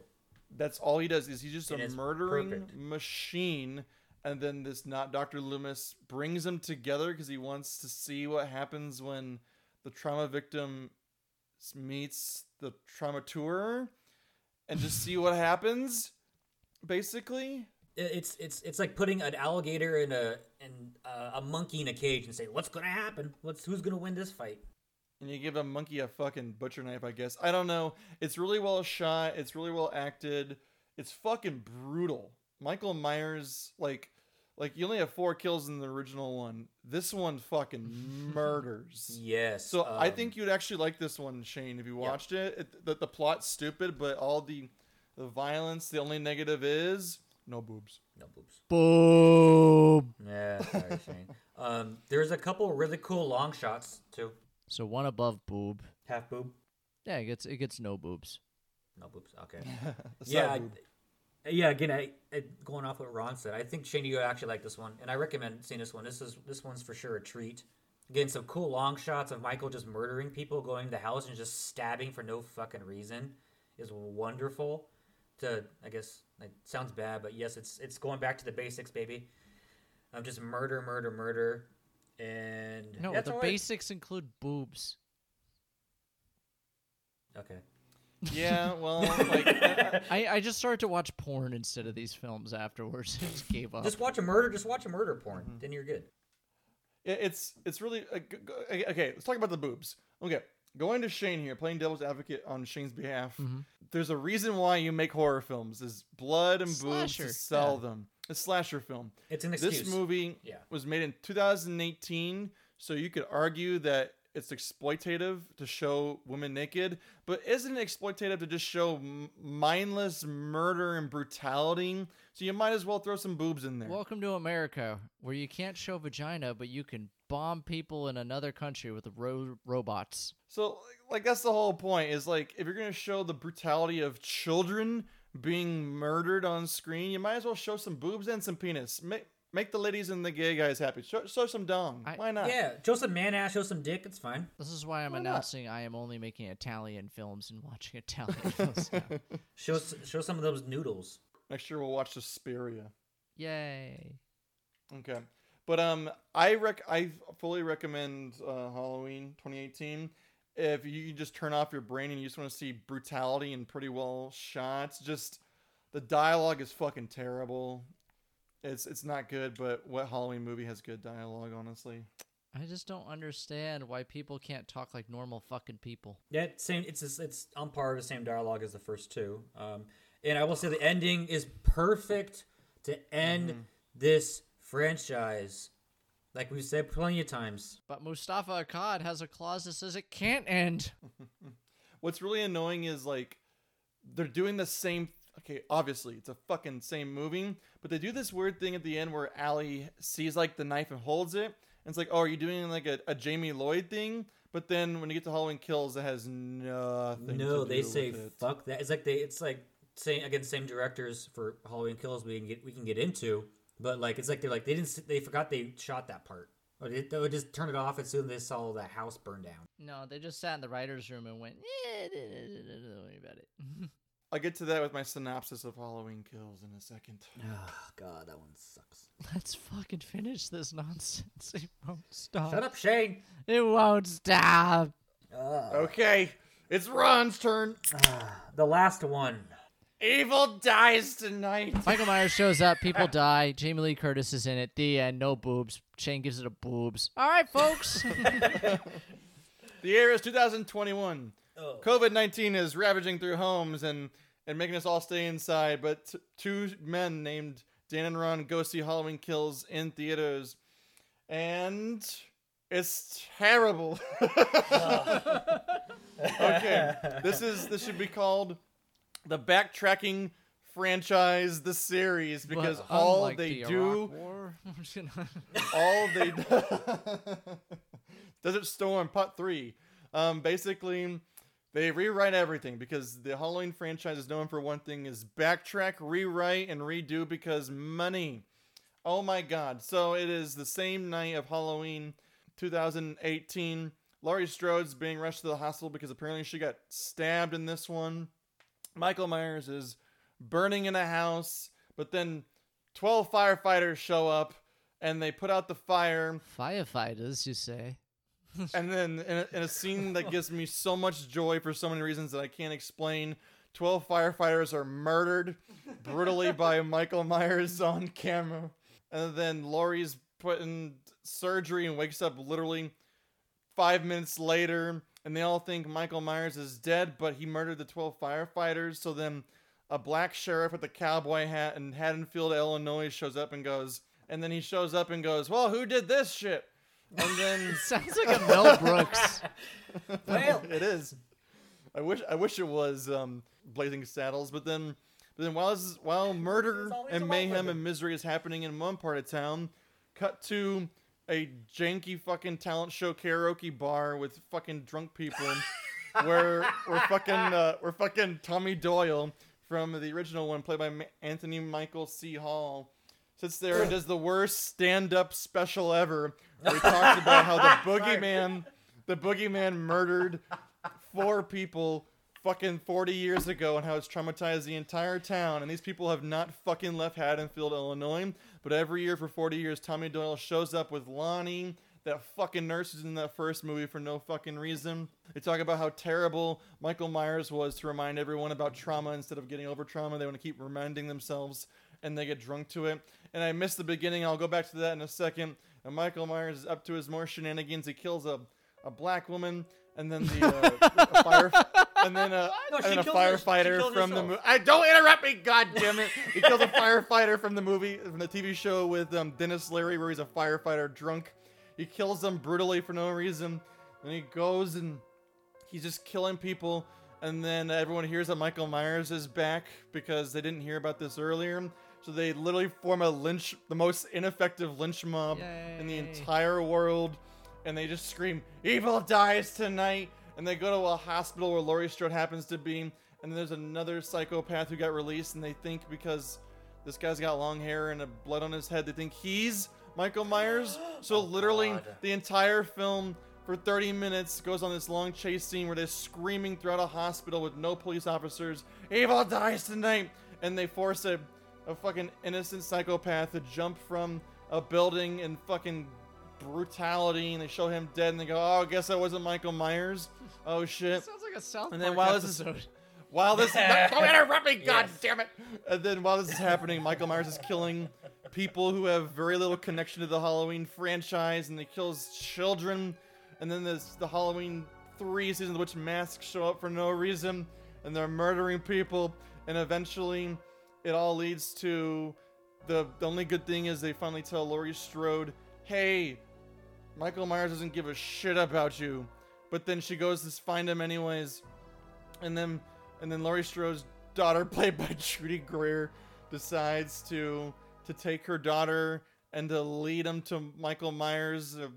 That's all he does is he's just And a murdering perfect. machine. And then this not Dr. Loomis brings them together because he wants to see what happens when the trauma victim meets the traumateur and just see what happens, basically. It's it's it's like putting an alligator in a and uh, a monkey in a cage and say, "What's gonna happen? What's who's gonna win this fight?" And you give a monkey a fucking butcher knife, I guess. I don't know. It's really well shot. It's really well acted. It's fucking brutal. Michael Myers, like, like you only have four kills in the original one. This one fucking murders. Yes. So I um, think you'd actually like this one, Shane, if you watched it. it the, the plot's stupid, but all the the violence. The only negative is no boobs. No boobs. Boom. Yeah, sorry, Shane. Um, there's a couple really cool long shots too. So one above boob. Half boob, Yeah, it gets it gets no boobs. no boobs. Okay. A side yeah, I, boob. Yeah. Again, I, I going off what Ron said. I think Shane, you actually like this one, and I recommend seeing this one. This is this one's for sure a treat. Again, some cool long shots of Michael just murdering people, going to the house and just stabbing for no fucking reason is wonderful. To I guess it sounds bad, but yes, it's it's going back to the basics, baby. Um, just murder, murder, murder, and No, the right. basics include boobs. Okay. Yeah, well, like I- I, I just started to watch porn instead of these films afterwards. I just gave up. Just watch a murder. Just watch a murder porn. Then you're good. It's it's really uh, g- g- okay, okay. Let's talk about the boobs. Okay, going to Shane here, playing devil's advocate on Shane's behalf. Mm-hmm. There's a reason why you make horror films: is blood and boobs to sell yeah. them. A slasher film. It's an excuse. This movie Yeah. was made in 2018, so you could argue that it's exploitative to show women naked, but isn't it exploitative to just show m- mindless murder and brutality? So you might as well throw some boobs in there. Welcome to America, where you can't show vagina, but you can bomb people in another country with ro- robots. So, like, that's the whole point. Is like, if you're gonna show the brutality of children being murdered on screen, you might as well show some boobs and some penis. Make make the ladies and the gay guys happy. Show, show some dong. I- Why not? Yeah, show some man ass, show some dick. It's fine. This is why I'm Why not? announcing I am only making Italian films and watching Italian films now. Show s- show some of those noodles. Next year we'll watch Suspiria. Yay. Okay, but um, I rec I fully recommend uh, Halloween 2018. If you can just turn off your brain and you just want to see brutality and pretty well shots, just the dialogue is fucking terrible. It's it's not good, but what Halloween movie has good dialogue? Honestly, I just don't understand why people can't talk like normal fucking people. Yeah, same. It's just, it's on par with the same dialogue as the first two. Um, and I will say the ending is perfect to end this franchise. Like we've said plenty of times. But Moustapha Akkad has a clause that says it can't end. what's really annoying is like they're doing the same. Okay, obviously it's a fucking same movie, but they do this weird thing at the end where Allie sees like the knife and holds it, and it's like, oh, are you doing like a, a Jamie Lloyd thing? But then when you get to Halloween Kills, it has nothing. no, to they do say it. fuck that. It's like they. It's like saying again, same directors for Halloween Kills. We can get we can get into, but like it's like they're like they didn't. They forgot they shot that part. Or they, they would just turn it off as soon as they saw the house burn down. No, they just sat in the writer's room and went, eh, don't worry about it. I'll get to that with my synopsis of Halloween Kills in a second. Oh god, that one sucks. Let's fucking finish this nonsense. It won't stop. Shut up, Shane. It won't stop. Okay, it's Ron's turn. Ah, the last one. Evil dies tonight. Michael Myers shows up. People die. Jamie Lee Curtis is in it. The end. No boobs. Shane gives it a boobs. All right, folks. The year is 2021. Oh. COVID 19 is ravaging through homes and, and making us all stay inside. But t- two men named Dan and Ron go see Halloween Kills in theaters. And it's terrible. okay. This is this should be called the backtracking franchise, the series, because But all they the do Iraq War, I'm just gonna- all they do, Desert Storm Part Three. Um, basically, they rewrite everything because the Halloween franchise is known for one thing: is backtrack, rewrite, and redo because money. Oh my God! So it is the same night of Halloween, 2018. Laurie Strode's being rushed to the hospital because apparently she got stabbed in this one. Michael Myers is burning in a house, but then 12 firefighters show up and they put out the fire. Firefighters, you say? And then in a, in a scene that gives me so much joy for so many reasons that I can't explain, 12 firefighters are murdered brutally by Michael Myers on camera. And then Laurie's put in surgery and wakes up literally five minutes later. And they all think Michael Myers is dead, but he murdered the 12 firefighters. So then a black sheriff with a cowboy hat in Haddonfield, Illinois shows up and goes, and then he shows up and goes, Well, who did this shit? And then Sounds like a Mel Brooks. Well, it is. I wish I wish it was um, Blazing Saddles, but then but then while this is, while murder It's always and mayhem women. and misery is happening in one part of town, cut to a janky fucking talent show karaoke bar with fucking drunk people, where where fucking uh, where fucking Tommy Doyle from the original one, played by Anthony Michael C. Hall, sits there and does the worst stand-up special ever, where he talks about how the boogeyman, the boogeyman murdered four people fucking 40 years ago and how it's traumatized the entire town and these people have not fucking left Haddonfield, Illinois, but every year for 40 years Tommy Doyle shows up with Lonnie, that fucking nurse who's in that first movie for no fucking reason. They talk about how terrible Michael Myers was to remind everyone about trauma instead of getting over trauma. They want to keep reminding themselves and they get drunk to it. And I missed the beginning. I'll go back to that in a second. And Michael Myers is up to his more shenanigans. He kills a, a black woman and then the uh, a fire and then a, No, and a killed her- firefighter from the movie. I don't interrupt me, god damn it! He kills a firefighter from the movie from the TV show with um, Denis Leary, where he's a firefighter drunk. He kills them brutally for no reason. Then he goes and he's just killing people. And then everyone hears that Michael Myers is back because they didn't hear about this earlier. So they literally form a lynch, the most ineffective lynch mob in the entire world. And they just scream, Evil dies tonight! And they go to a hospital where Laurie Strode happens to be. And then there's another psychopath who got released. And they think because this guy's got long hair and a blood on his head, they think he's Michael Myers. So oh, literally, God. the entire film for 30 minutes goes on this long chase scene where they're screaming throughout a hospital with no police officers. Evil dies tonight, and they force a, a fucking innocent psychopath to jump from a building in fucking brutality, and they show him dead, and they go, "Oh, I guess that wasn't Michael Myers." Oh shit! Sounds like a South And then Park while this is- While this don't interrupt me, god Yes. damn it! And then while this is happening, Michael Myers is killing people who have very little connection to the Halloween franchise, and he kills children. And then there's the Halloween three season, which masks show up for no reason, and they're murdering people. And eventually, it all leads to the the only good thing is they finally tell Laurie Strode, "Hey, Michael Myers doesn't give a shit about you." But then she goes to find him anyways, and then and then Laurie Strode's daughter, played by Judy Greer, decides to to take her daughter and to lead him to Michael Myers, a,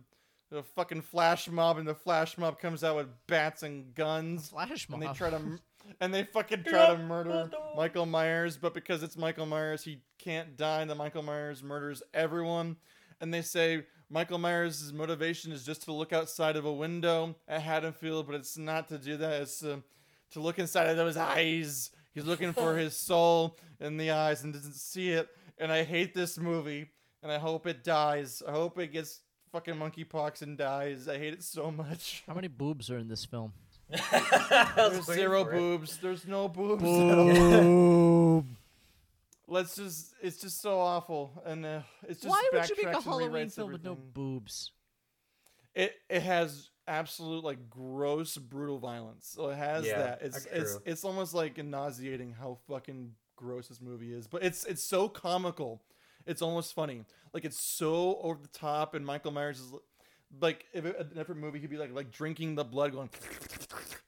a fucking flash mob, and the flash mob comes out with bats and guns, Flash and they try to and they fucking try to murder Michael Myers, but because it's Michael Myers, he can't die. And then Michael Myers murders everyone, and they say. Michael Myers' motivation is just to look outside of a window at Haddonfield, but it's not to do that. It's to to look inside of those eyes. He's looking for his soul in the eyes and doesn't see it. And I hate this movie. And I hope it dies. I hope it gets fucking monkeypox and dies. I hate it so much. How many boobs are in this film? There's zero boobs. There's no boobs. at all. Let's just. It's just so awful, and uh, it's just. Why would you make a Halloween rewrites film with no boobs? It it has absolute like gross brutal violence. So it has Yeah, that. It's it's true. it's almost like nauseating how fucking gross this movie is. But it's it's so comical. It's almost funny. Like it's so over the top and Michael Myers is like if it, a different movie he'd be like like drinking the blood going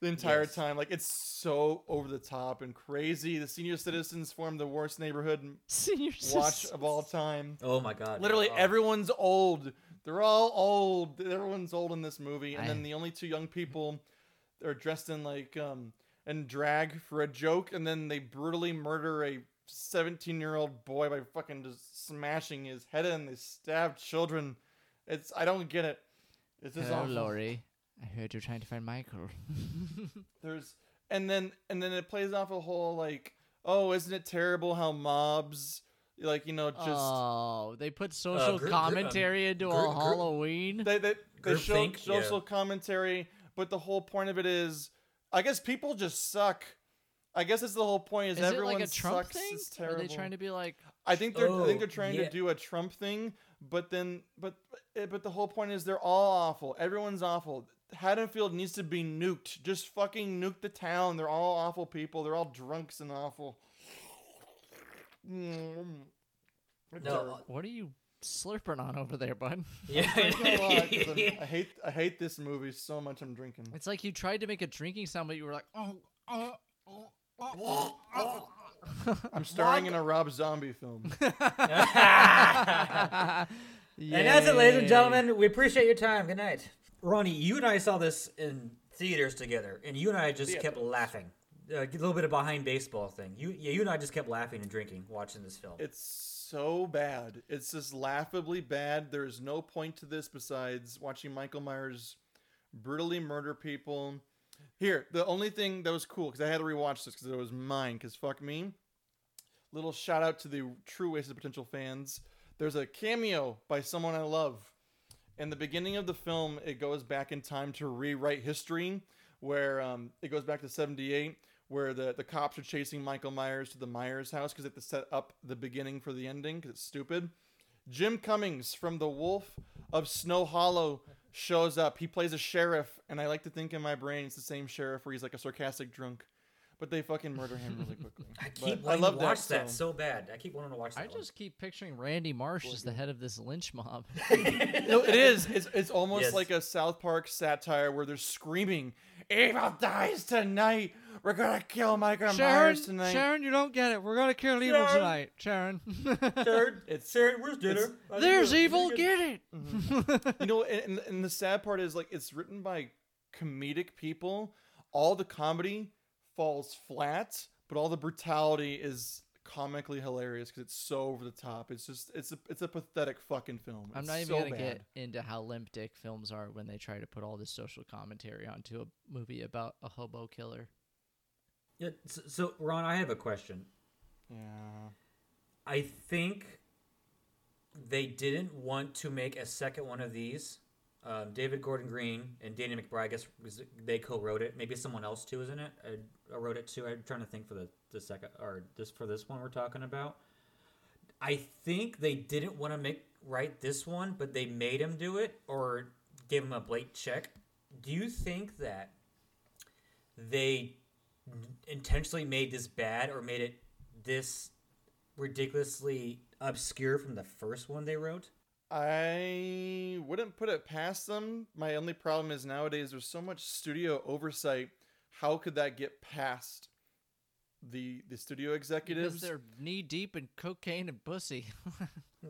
the entire Yes. time. Like it's so over the top and crazy. The senior citizens form the worst neighborhood Senior watch citizens. of all time. Oh my god. Literally Oh. everyone's old. They're all old. Everyone's old in this movie, and I- then the only two young people are dressed in like um in drag for a joke, and then they brutally murder a 17 year old boy by fucking just smashing his head in. They stab children. It's I don't get it. It's just Hello, awful. Laurie. I heard you're trying to find Michael. There's and then and then it plays off a whole like oh isn't it terrible how mobs like you know just oh, they put uh, social gr- gr- commentary into gr- a gr- Halloween. they they, they show Groupthink, yeah. social commentary, but the whole point of it is, I guess people just suck. I guess that's the whole point. Is, Is it everyone like a Trump sucks. thing? It's Are they trying to be like? I think they're. I think Oh, they're trying yeah. to do a Trump thing, but then, but eh, but the whole point is they're all awful. Everyone's awful. Haddonfield needs to be nuked. Just fucking nuke the town. They're all awful people. They're all drunks and awful. Mm. No, What are you slurping on over there, bud? Yeah. Drinking a lot 'cause I'm- hate I hate this movie so much. I'm drinking. It's like you tried to make a drinking sound, but you were like, oh, oh, oh, oh, oh. I'm starring in a Rob Zombie film. And that's it, ladies and gentlemen. We appreciate your time. Good night. Ronnie, you and I saw this in theaters together, and you and I just kept laughing. Uh, a little bit of behind baseball thing. You, yeah, you and I just kept laughing and drinking watching this film. It's so bad. It's just laughably bad. There's no point to this besides watching Michael Myers brutally murder people. Here, the only thing that was cool because I had to rewatch this because it was mine. Because fuck me. Little shout out to the true Wasted Potential fans. There's a cameo by someone I love. In the beginning of the film, it goes back in time to rewrite history, where um, it goes back to '78, where the, the cops are chasing Michael Myers to the Myers house because they have to set up the beginning for the ending because it's stupid. Jim Cummings from The Wolf of Snow Hollow shows up. He plays a sheriff, and I like to think in my brain it's the same sheriff where he's like a sarcastic drunk. But they fucking murder him really quickly. I keep But wanting to watch so- that so bad. I keep wanting to watch that. I one. just keep picturing Randy Marsh as the head of this lynch mob. No, it is. It's, it's almost Yes. like a South Park satire where they're screaming, "Evil dies tonight. We're gonna kill Michael Myers tonight." Sharon, you don't get it. We're gonna kill evil Sharon. tonight, Sharon. Sharon, It's- Sharon, where's dinner? There's evil. Get it. Mm-hmm. you know, and, and the sad part is like it's written by comedic people. All the comedy falls flat, but all the brutality is comically hilarious because it's so over the top. It's just it's a it's a pathetic fucking film. I'm It's not even so gonna bad. get into how limp dick films are when they try to put all this social commentary onto a movie about a hobo killer. Yeah, so, so, Ron, I have a question. Yeah. I think they didn't want to make a second one of these. Um, David Gordon Green and Danny McBride, I guess was- they co-wrote it. Maybe someone else too is in it. I, I wrote it too. I'm trying to think for the, the second or this for this one we're talking about. I think they didn't want to make write this one, but they made him do it or gave him a blank check. Do you think that they intentionally made this bad or made it this ridiculously obscure from the first one they wrote? I wouldn't put it past them. My only problem is nowadays there's so much studio oversight. How could that get past the the studio Because executives? they're knee deep in cocaine and pussy.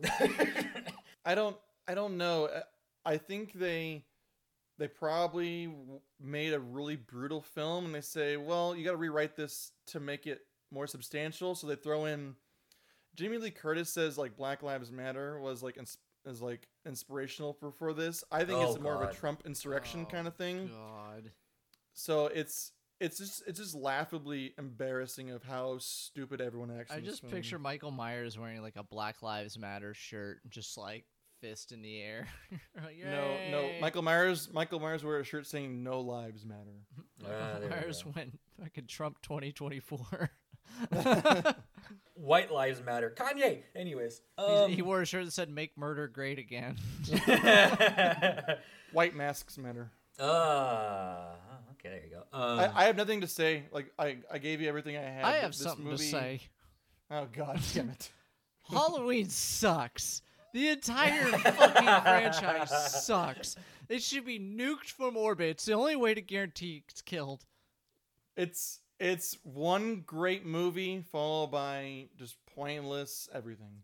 I don't I don't know. Uh, I think they they probably made a really brutal film and they say, "Well, you got to rewrite this to make it more substantial." So they throw in Jamie Lee Curtis says like Black Lives Matter was like ins- is like inspirational for for this. I think Oh, it's more of a Trump insurrection Oh, kind of thing. God. So it's it's just it's just laughably embarrassing of how stupid everyone actually. I just is picture Michael Myers wearing like a Black Lives Matter shirt, just like fist in the air. Like, No, no. Michael Myers. Michael Myers wear a shirt saying "No lives matter." Ah, Michael there we Myers go. went fucking Trump 2024. White lives matter. Kanye. Anyways, um, he wore a shirt that said "Make murder great again." White masks matter. uh, okay, there you go. Um, I, I have nothing to say. Like I, I gave you everything I had. I have this something movie, to say. Oh God, damn it! Halloween sucks. The entire fucking franchise sucks. It should be nuked from orbit. It's the only way to guarantee it's killed. It's it's one great movie followed by just pointless everything.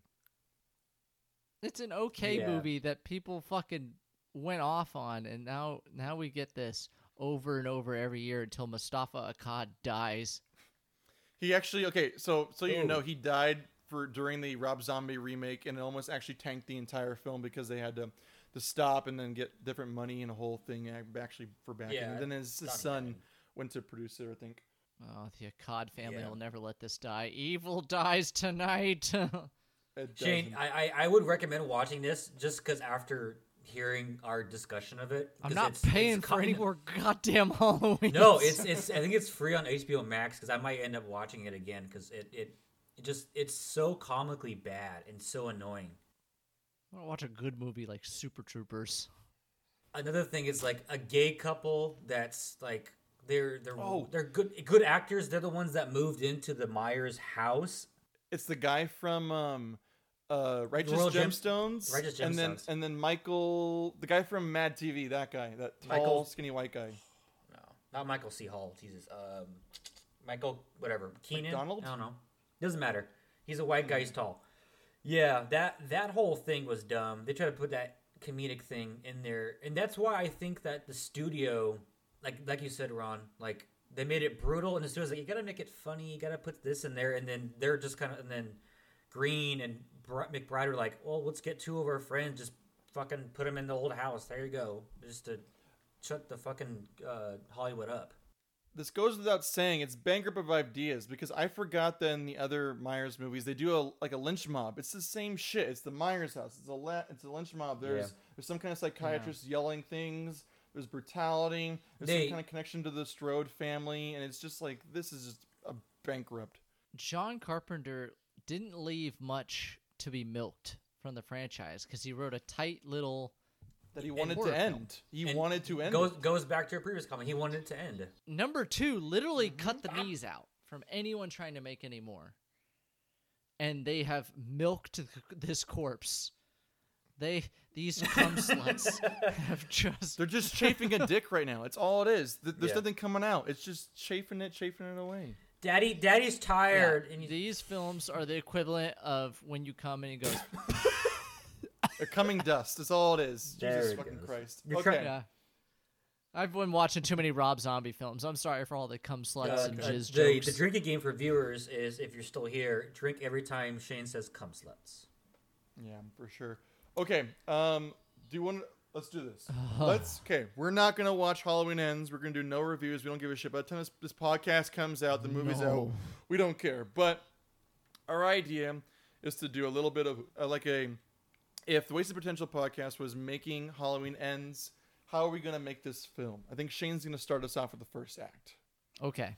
It's an okay Yeah. movie that people fucking went off on, and now now we get this over and over every year until Moustapha Akkad dies. He actually okay. So so you Ooh. know he died for during the Rob Zombie remake, and it almost actually tanked the entire film because they had to to stop and then get different money and a whole thing uh, actually for backing. Yeah, and then his, his son died. went to produce it, I think. Oh, the Akkad family Yeah. will never let this die. Evil dies tonight. It Shane. I, I I would recommend watching this just because after hearing our discussion of it, I'm not it's- it's paying for any kind- more goddamn Halloween. No, it's it's. I think it's free on HBO Max because I might end up watching it again because it, it it just it's so comically bad and so annoying. I want to watch a good movie like Super Troopers. Another thing is like a gay couple that's like they're they're Oh. they're good good actors. They're the ones that moved into the Myers house. It's the guy from um, uh, Righteous Royal Gem- Gemstones, Righteous and then Gemstones. and then Michael, the guy from Mad TV, that guy, that tall, Michael- skinny white guy. No, not Michael C. Hall. Jesus. Um, Michael, whatever. Keenan. McDonald? I don't know. Doesn't matter. He's a white guy. He's tall. Yeah, that that whole thing was dumb. They tried to put that comedic thing in there, and that's why I think that the studio, like like you said, Ron, like they made it brutal, and the studio's like, you gotta make it funny. You gotta put this in there, and then they're just kind of, and then Green and Br- McBride were like, well, let's get two of our friends, just fucking put them in the old house. There you go, just to shut the fucking uh, Hollywood up. This goes without saying. It's bankrupt of ideas because I forgot that in the other Myers movies they do a like a lynch mob. It's the same shit. It's the Myers house. It's a la- it's a lynch mob. There's Yeah. there's some kind of psychiatrist yelling things. There's brutality. There's They- some kind of connection to the Strode family, and it's just like this is just a bankrupt. John Carpenter didn't leave much to be milked from the franchise because he wrote a tight little That he wanted horror to film. end. He And wanted to end. Goes it. goes back to a previous comment. He wanted it to end. number two literally mm-hmm. cut the knees out from anyone trying to make any more and they have milked this corpse they these cum sluts have just They're just chafing a dick right now. It's all it is. There's Yeah. nothing coming out. It's just chafing it, chafing it away. Daddy, Daddy's Yeah, tired, and he's, these films are the equivalent of when you come and he goes They're coming dust. That's all it is. There Jesus it fucking goes. Christ. You're okay. trying- yeah I've been watching too many Rob Zombie films. I'm sorry for all the cum sluts uh, and uh, jizz the, jokes. the drinking game for viewers is if you're still here, drink every time Shane says "cum sluts." Yeah, for sure. Okay. Um, do you want? Let's do this. Let's. Okay, we're not gonna watch Halloween Ends. We're gonna do no reviews. We don't give a shit. By the time this, this podcast comes out, the movie's out. We don't care. But our idea is to do a little bit of uh, like a. If the Wasted Potential podcast was making Halloween Ends, how are we gonna make this film? I think Shane's gonna start us off with the first act. okay.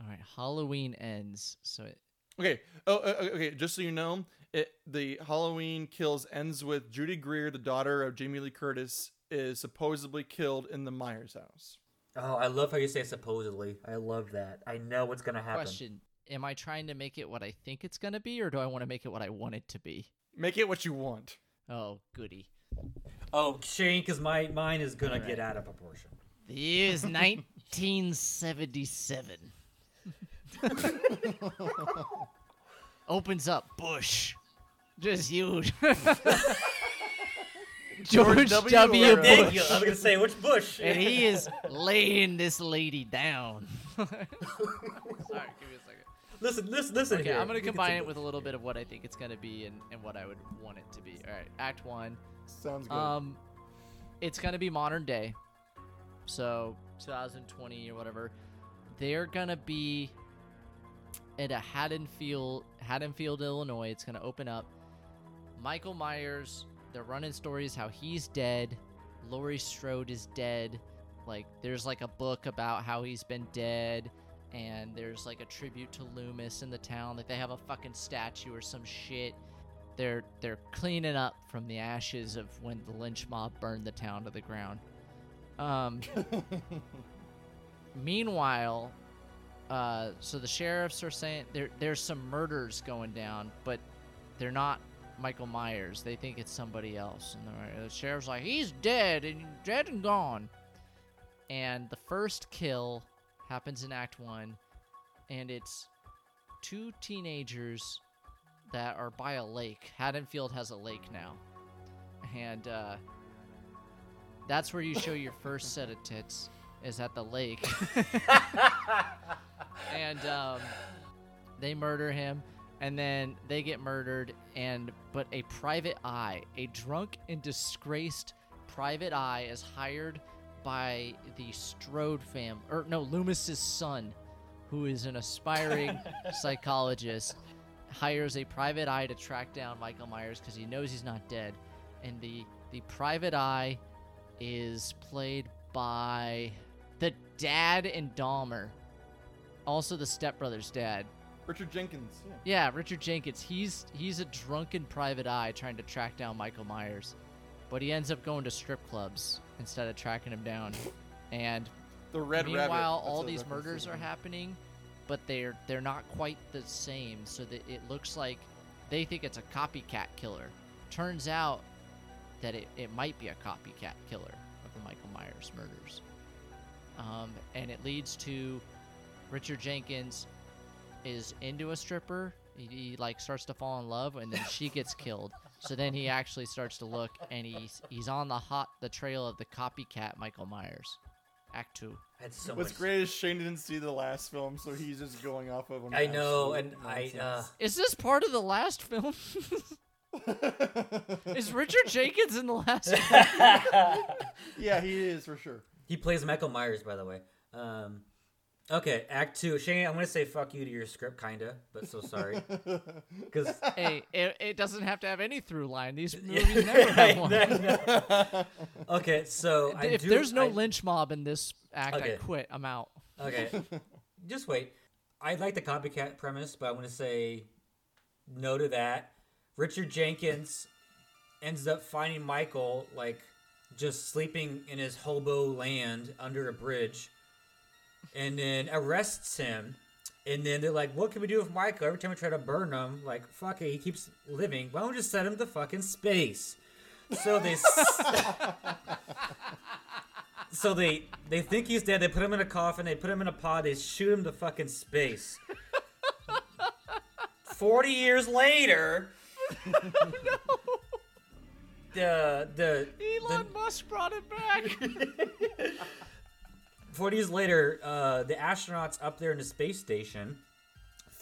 All right. Halloween ends. So it, Okay. Oh, uh, uh, okay. Just so you know, it, the Halloween kills ends with Judy Greer, the daughter of Jamie Lee Curtis, is supposedly killed in the Myers house. Oh, I love how you say supposedly. I love that. I know what's gonna happen. question: Am I trying to make it what I think it's gonna be, or do I want to make it what I want it to be? Make it what you want. Oh, goody. Oh, Shane, because my mine is gonna get out of proportion. The year is 1977. Opens up Bush. Just huge. George W. W. or, uh, Thank Bush. you. I was gonna say which Bush. And he is laying this lady down. Sorry, give me a second. listen, listen, listen Okay, here. I'm gonna We combine it with a little bit of what I think it's gonna be and, and what I would want it to be. All right, Act One. Sounds good. Um, it's gonna be modern day, so 2020 or whatever. They're gonna be at a Haddonfield, Haddonfield, Illinois. It's gonna open up. Michael Myers. They're running stories how he's dead. Laurie Strode is dead. Like there's like a book about how he's been dead, and there's like a tribute to Loomis in the town. Like they have a fucking statue or some shit they're they're cleaning up from the ashes of when the lynch mob burned the town to the ground. Um, meanwhile, uh, so the sheriffs are saying there there's some murders going down, but they're not Michael Myers. They think it's somebody else, and the, the sheriff's like, "He's dead and dead and gone." And the first kill happens in Act One, and it's two teenagers that are by a lake. Haddonfield has a lake now. And uh, that's where you show your first set of tits, is at the lake. and um, they murder him, and then they get murdered, and but a private eye, a drunk and disgraced private eye, is hired by the Strode fam, or no, Loomis's son, who is an aspiring psychologist hires a private eye to track down Michael Myers because he knows he's not dead, and the the private eye is played by the dad in Dahmer, also the stepbrother's dad. Richard Jenkins. Yeah. Yeah, Richard Jenkins. He's he's a drunken private eye trying to track down Michael Myers, but he ends up going to strip clubs instead of tracking him down, and The Red Meanwhile, all these murders are happening, but they're they're not quite the same. So that it looks like they think it's a copycat killer. Turns out that it, it might be a copycat killer of the Michael Myers murders. Um, and it leads to Richard Jenkins is into a stripper. He, he like starts to fall in love, and then she gets killed. So then he actually starts to look, and he's he's on the hot the trail of the copycat Michael Myers. Act two. I so What's much. great is Shane didn't see the last film, so he's just going off of. an I know, absolute and I. Uh. Is this part of the last film? is Richard Jenkins in the last? film? yeah, he is for sure. He plays Michael Myers, by the way. Um, okay, Act Two. Shane, I'm gonna say fuck you to your script, kinda, but so sorry. Because hey, it, it doesn't have to have any through line. These movies never have one. okay, so I if do- there's no I- lynch mob in this act, I quit. I'm out. Okay, just wait. I like the copycat premise, but I'm gonna say no to that. Richard Jenkins ends up finding Michael like just sleeping in his hobo land under a bridge, and then arrests him. And then they're like, "What can we do with Michael?" Every time we try to burn him, like, "Fuck it, he keeps living. Why don't we just send him to fucking space?" So they. So they they think he's dead. They put him in a coffin. They put him in a pod. They shoot him to fucking space. Forty years later, the the Elon Musk brought it back. forty years later, uh, the astronauts up there in the space station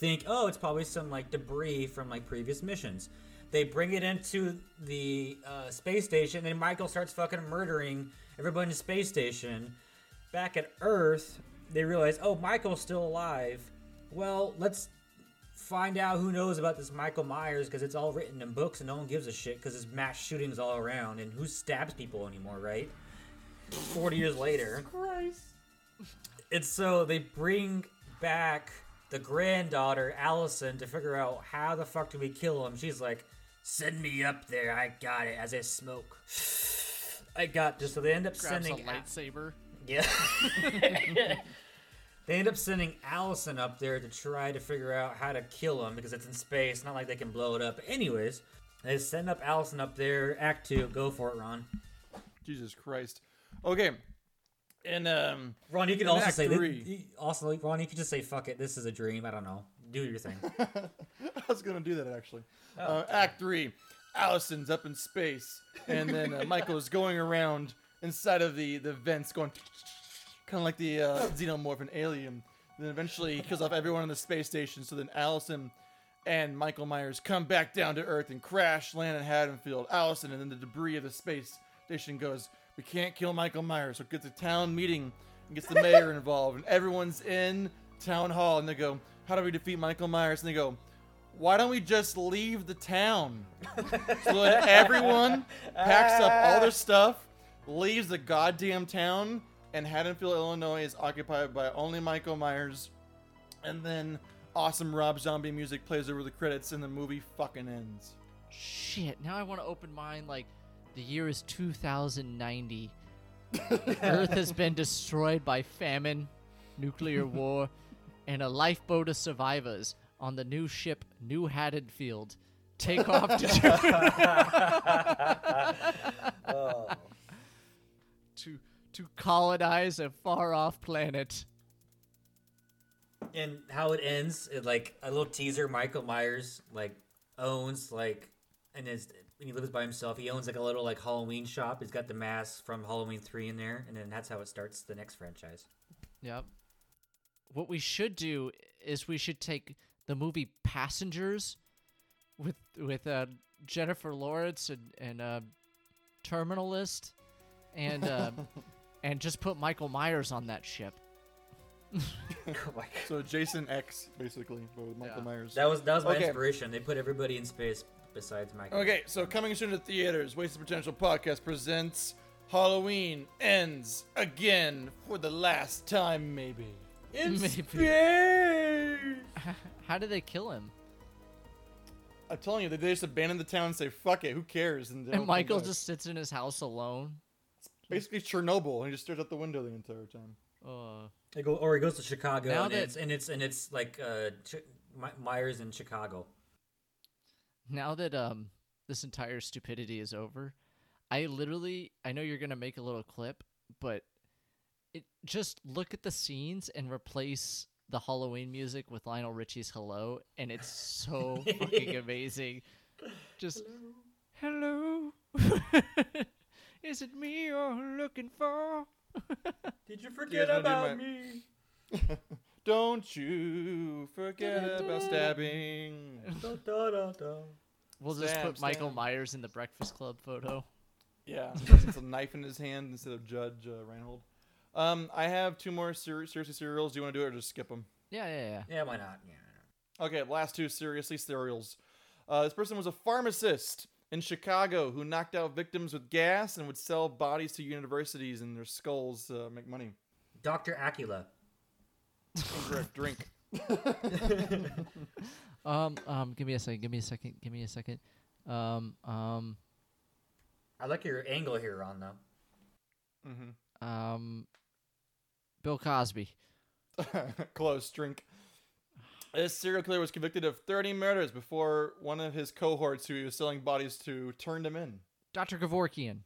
think, oh, it's probably some like debris from like previous missions. They bring it into the uh, space station, and Michael starts fucking murdering everybody in the space station. Back at Earth, they realize, oh, Michael's still alive. Well, let's find out who knows about this Michael Myers because it's all written in books and no one gives a shit because there's mass shootings all around and who stabs people anymore, right? 40 years later. Christ. And so they bring back the granddaughter, Allison, to figure out how the fuck do we kill him. She's like, send me up there. I got it. As I smoke. I got this. So they end up Grabs a sending. lightsaber. Yeah. they end up sending Allison up there to try to figure out how to kill him because it's in space. Not like they can blow it up. Anyways, they send up Allison up there. Act two. Go for it, Ron. Jesus Christ. Okay. And um, Ron, you can also say thi- three. you- also Ron, you can just say fuck it. This is a dream. I don't know. Do your thing. I was gonna do that actually. Oh, uh, Act three. Allison's up in space, and then uh, Michael's going around inside of the the vents, going kind of like the uh, xenomorph and alien. Then eventually he kills off everyone on the space station. So then Allison and Michael Myers come back down to Earth and crash land in Haddonfield. Allison and then the debris of the space station goes. We can't kill Michael Myers, so it gets a town meeting and gets the mayor involved, and everyone's in town hall, and they go, "How do we defeat Michael Myers?" And they go, why don't we just leave the town? so then everyone packs up all their stuff, leaves the goddamn town, and Haddonfield, Illinois is occupied by only Michael Myers. And then awesome Rob Zombie music plays over the credits, and the movie fucking ends. Shit, now I want to open mine like the year is 2090. Earth has been destroyed by famine, nuclear war, and a lifeboat of survivors on the new ship New Haddonfield take off to oh. to to colonize a far off planet. and how it ends, it, like a little teaser. Michael Myers like owns like, and is when he lives by himself, he owns like a little like Halloween shop. He's got the mask from Halloween three in there, and then that's how it starts the next franchise. Yep. What we should do is we should take the movie Passengers with with uh, Jennifer Lawrence and and uh, Terminalist and uh, and just put Michael Myers on that ship. oh my god. So Jason X, basically, but with Michael Yeah. Myers. That was that was my Okay. inspiration. They put everybody in space besides Michael. Okay, so coming soon to theaters, Wasted Potential Podcast presents Halloween Ends Again for the last time, maybe. In Maybe. space. How did they kill him? I'm telling you, they just abandon the town and say, fuck it, who cares? And, they And don't come Michael back. just sits in his house alone. Basically Chernobyl, and he just stares out the window the entire time. Uh, They go, or he goes to Chicago, Now and, that- it's, and it's and it's like uh, Ch- My- Myers in Chicago. Now that um this entire stupidity is over, I literally I know you're gonna make a little clip, but it just look at the scenes and replace the Halloween music with Lionel Richie's "Hello," and it's so fucking amazing. Just hello, is it me you're looking for? Did you forget do about my- me? Don't you forget about stabbing. Da, da, da, da. We'll just Stab, put Michael stab. Myers in the Breakfast Club photo. Yeah, with a knife in his hand instead of Judge uh, Reinhold. Um, I have two more ser- seriously serials. Do you want to do it or just skip them? Yeah, yeah, yeah. Yeah, why not? Yeah. Okay, last two seriously serials. Uh, this person was a pharmacist in Chicago who knocked out victims with gas and would sell bodies to universities and their skulls to make money. Dr. Acula. Incorrect. Drink. Um, um, give me a second. Give me a second. Give me a second. Um, um, I like your angle here, Ron, though. Mm-hmm. um, Bill Cosby. Close. Drink. This serial killer was convicted of 30 murders before one of his cohorts who he was selling bodies to turned him in. Dr. Kevorkian.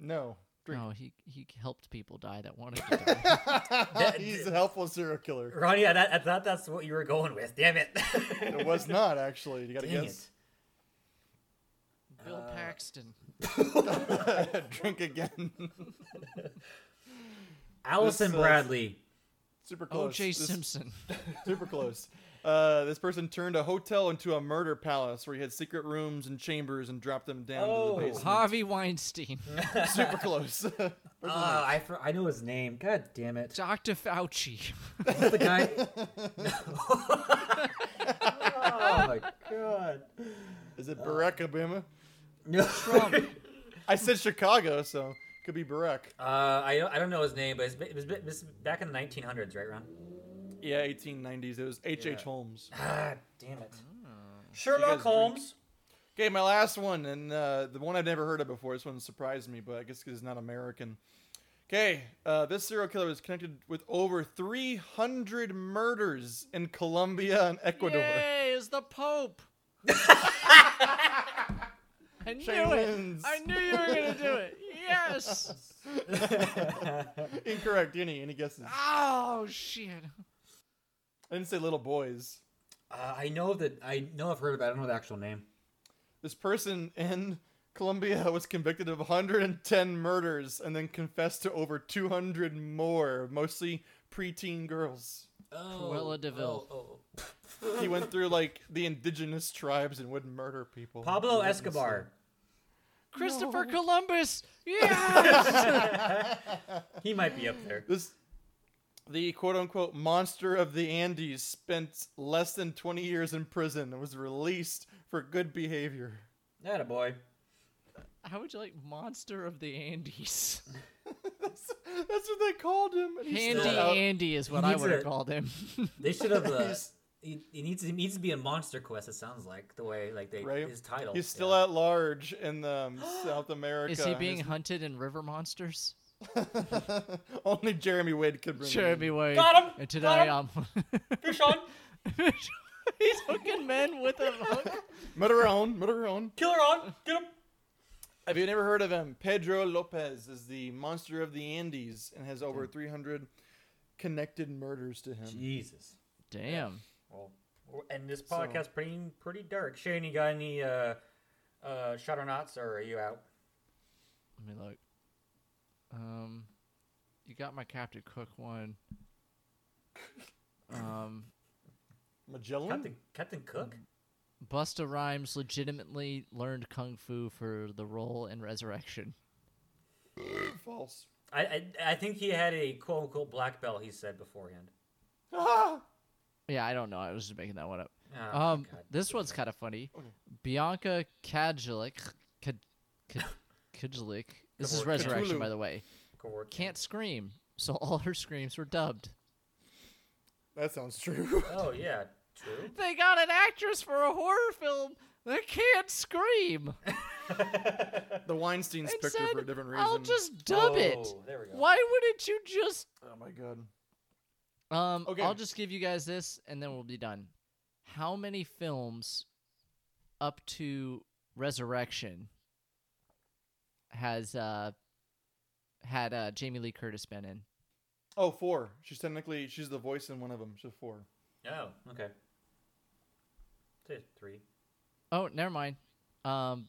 No. Drink. No, he he helped people die that wanted to die. He's a helpful serial killer. Ronnie, I, I thought that's what you were going with. Damn it. It was not actually. You gotta Dang guess. Bill Paxton. Drink again. Allison This, uh, Bradley. Super close. O.J. This- Simpson. Super close. Uh, this person turned a hotel into a murder palace where he had secret rooms and chambers and dropped them down Oh. to the basement. Harvey Weinstein. Super close. Ah, I, fr- I know his name. God damn it. Dr. Fauci. What's the guy? oh my god. Is it Barack Obama? No. Trump. I said Chicago, so could be Barack. Uh, I don't, I don't know his name, but it was it was back in the 1900s, right, Ron? Yeah, 1890s. It was H. H. Yeah. Holmes. Ah, damn it. You Sherlock guys Holmes. Okay, my last one, and uh, the one I've never heard of before. This one surprised me, but I guess 'cause it's not American. Okay, uh, this serial killer is connected with over 300 murders in Colombia and Ecuador. Yay, is the Pope. I knew Shane it. wins. I knew you were gonna do it. Yes. Incorrect. Any any guesses? Oh shit. I didn't say little boys. Uh, I know that I know I've heard about. it. I don't know the actual name. This person in Colombia was convicted of 110 murders and then confessed to over 200 more, mostly preteen girls. Oh, Cruella de Vil. Oh, oh. He went through like the indigenous tribes and would murder people. Pablo Escobar. Christopher Columbus. Yeah. He might be up there. This, the quote unquote monster of the Andes, spent less than 20 years in prison and was released for good behavior. That a boy. How would you like Monster of the Andes? That's, that's what they called him. and he's Handy still out. Andy is what I would have called him. They should have. Uh, he, he needs he needs to be a monster quest. It sounds like the way like they Right? his title. He's still yeah. at large in um, South America. is he being his- hunted in river monsters? Only Jeremy Wade could bring Jeremy him. Wade. Got him! And Got today him! I'm. Fish on, He's hooking men with a hook. Murderon, Murderon. killer on, get him. Have you never heard of him? Pedro Lopez is the monster of the Andes and has over 300 connected murders to him. Jesus. Damn. Well, and this podcast pretty pretty dark. Shane, you got any uh uh shot or knots, or are you out? Let me look. Um, you got my Captain Cook one. Um, Magellan? Captain Captain Cook. Busta Rhymes legitimately learned kung fu for the role in Resurrection. False. I, I I think he had a quote unquote black belt. He said beforehand. Ah! Yeah, I don't know. I was just making that one up. Oh, Um, God. this one's kind of funny. Bianca Kadjalik, Kad, Kad, Kadjalik. This is Cthulhu. Resurrection, by the way. Go. Can't scream, so all her screams were dubbed. That sounds true. Oh yeah, true. They got an actress for a horror film that can't scream. the Weinstein's and picked her for a different reason. I'll just dub it. Oh, There we go. Why wouldn't you just? Oh my god. Um, Okay. I'll just give you guys this, and then we'll be done. How many films up to Resurrection has uh had uh Jamie Lee Curtis been in? Oh, four. She's technically she's the voice in one of them. She's four. Oh, okay. Say three. Oh, never mind. Um,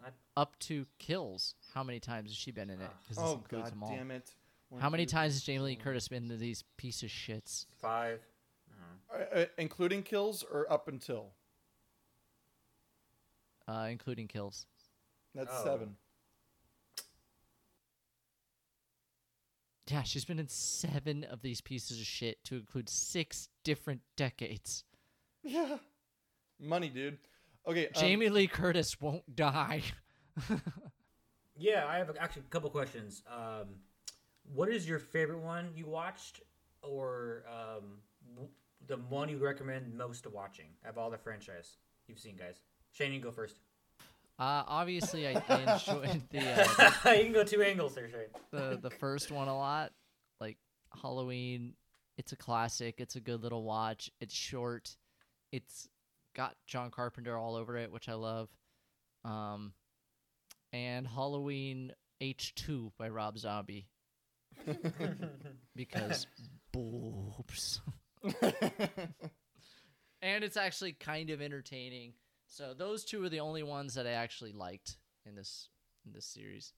What? up to Kills. How many times has she been in it? 'Cause this Oh includes god them all. damn it! One, How many two, times has Jamie Lee Curtis been in these piece of shits? Five. uh, uh, including kills or up until? Uh, including Kills. That's Oh. seven. Yeah, she's been in seven of these pieces of shit to include six different decades. Yeah. Money, dude. Okay. um, Jamie Lee Curtis won't die. Yeah, I have actually a couple questions. Um, what is your favorite one you watched, or um, w- the one you recommend most to watching of all the franchise you've seen, guys? Shane, you go first. Uh, obviously, I, I enjoyed the, uh, you can go two angles there, Shane. the the first one a lot. Like Halloween, it's a classic. It's a good little watch. It's short. It's got John Carpenter all over it, which I love. Um, and Halloween H two by Rob Zombie. because boobs. and it's actually kind of entertaining. So those two are the only ones that I actually liked in this in this series.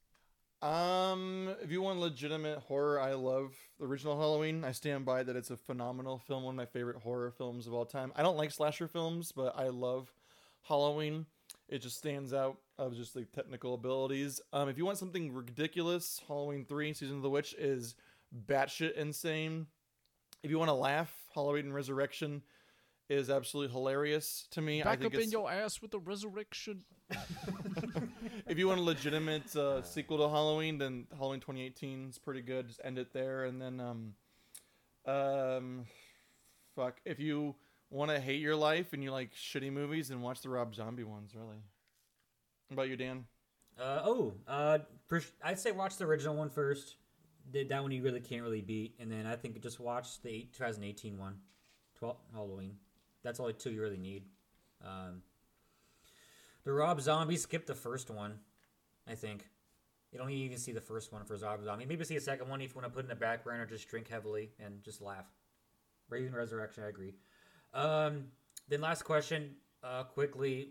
Um, if you want legitimate horror, I love the original Halloween. I stand by that it's a phenomenal film, one of my favorite horror films of all time. I don't like slasher films, but I love Halloween. It just stands out of just like technical abilities. Um, if you want something ridiculous, Halloween Three: Season of the Witch is batshit insane. If you want to laugh, Halloween and Resurrection is absolutely hilarious to me. I Back think up in your ass with the resurrection. if you want a legitimate uh, sequel to Halloween, then Halloween 2018 is pretty good. Just end it there, and then um, um, fuck. If you want to hate your life and you like shitty movies, then watch the Rob Zombie ones. Really. What about you, Dan? Uh, oh, uh, I'd say watch the original one first. That one you really can't really beat, and then I think just watch the 2018 one, 12 Halloween. That's only two you really need. Um, the Rob Zombie skip the first one, I think. You don't even see the first one for Rob Zombie. Maybe see a second one if you want to put in the background or just drink heavily and just laugh. Raven Resurrection, I agree. Um, then last question, uh, quickly,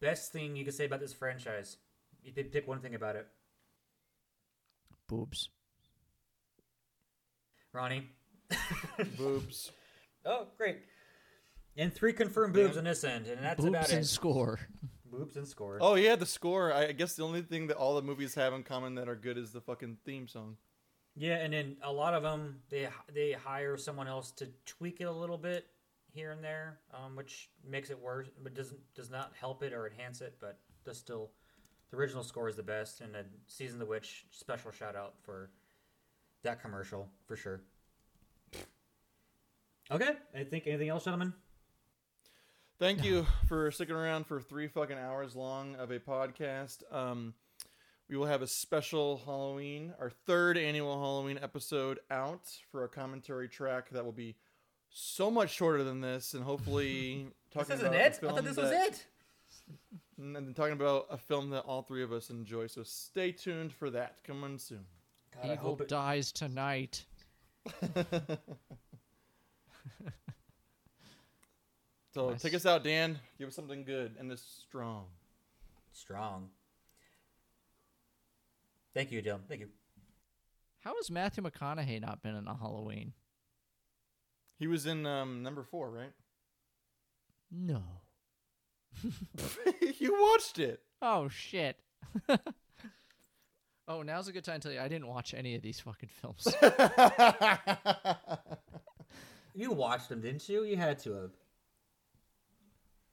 best thing you could say about this franchise? You could pick one thing about it, Boobs. Ronnie. Boobs. Oh, great. And three confirmed boobs on this end, and that's about Boobs and it. score. boobs and score. Oh yeah, the score. I I guess the only thing that all the movies have in common that are good is the fucking theme song. Yeah, and then a lot of them they they hire someone else to tweak it a little bit here and there, um, which makes it worse, but doesn't does not help it or enhance it. But does still, the original score is the best, and then season of the witch special shout out for that commercial for sure. Okay, I think anything else, gentlemen. Thank you for sticking around for three fucking hours long of a podcast. Um, we will have a special Halloween, our third annual Halloween episode out for a commentary track that will be so much shorter than this, and hopefully talking about a film that- it. and then talking about a film that all three of us enjoy. So stay tuned for that. Coming soon. God, I Evil hope it, dies tonight. So Nice. take us out, Dan. Give us something good and this strong. strong. Thank you, Dylan. Thank you. How has Matthew McConaughey not been in a Halloween? He was in um, number four, right? No. you watched it. Oh shit. oh, now's a good time to tell you I didn't watch any of these fucking films. You watched them, didn't you? You had to have.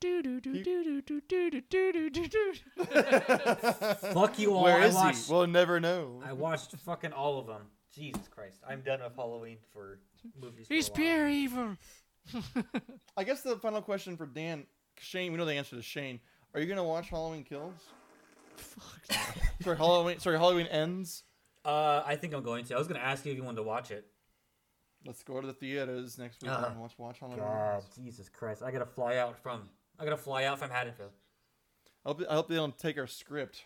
Fuck you all. Where I is watched, he? We'll never know. I watched fucking all of them. Jesus Christ. I'm done with Halloween for movies. He's a pure evil. I guess the final question for Dan, Shane. We know the answer to Shane. Are you gonna watch Halloween Kills? Fuck. Sorry, Halloween. Sorry, Halloween ends. Uh, I think I'm going to. I was going to ask you if you wanted to watch it. Let's go to the theaters next week Uh, and watch watch Halloween. God, Ends. Jesus Christ. I got to fly out from. I got to fly out from Haddonfield. I hope, I hope they don't take our script.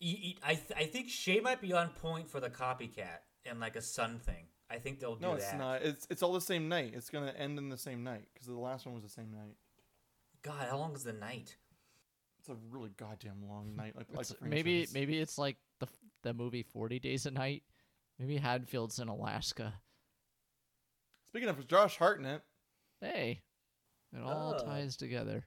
E- e- I th- I think Shay might be on point for the copycat and like a sun thing. I think they'll do No, that. it's not. It's it's all the same night. It's gonna end in the same night because the last one was the same night. God, how long is the night? It's a really goddamn long night. Like, like maybe maybe it's like the the movie Forty Days a Night. Maybe Haddonfield's in Alaska. Speaking of Josh Hartnett, Hey, it all Oh. ties together.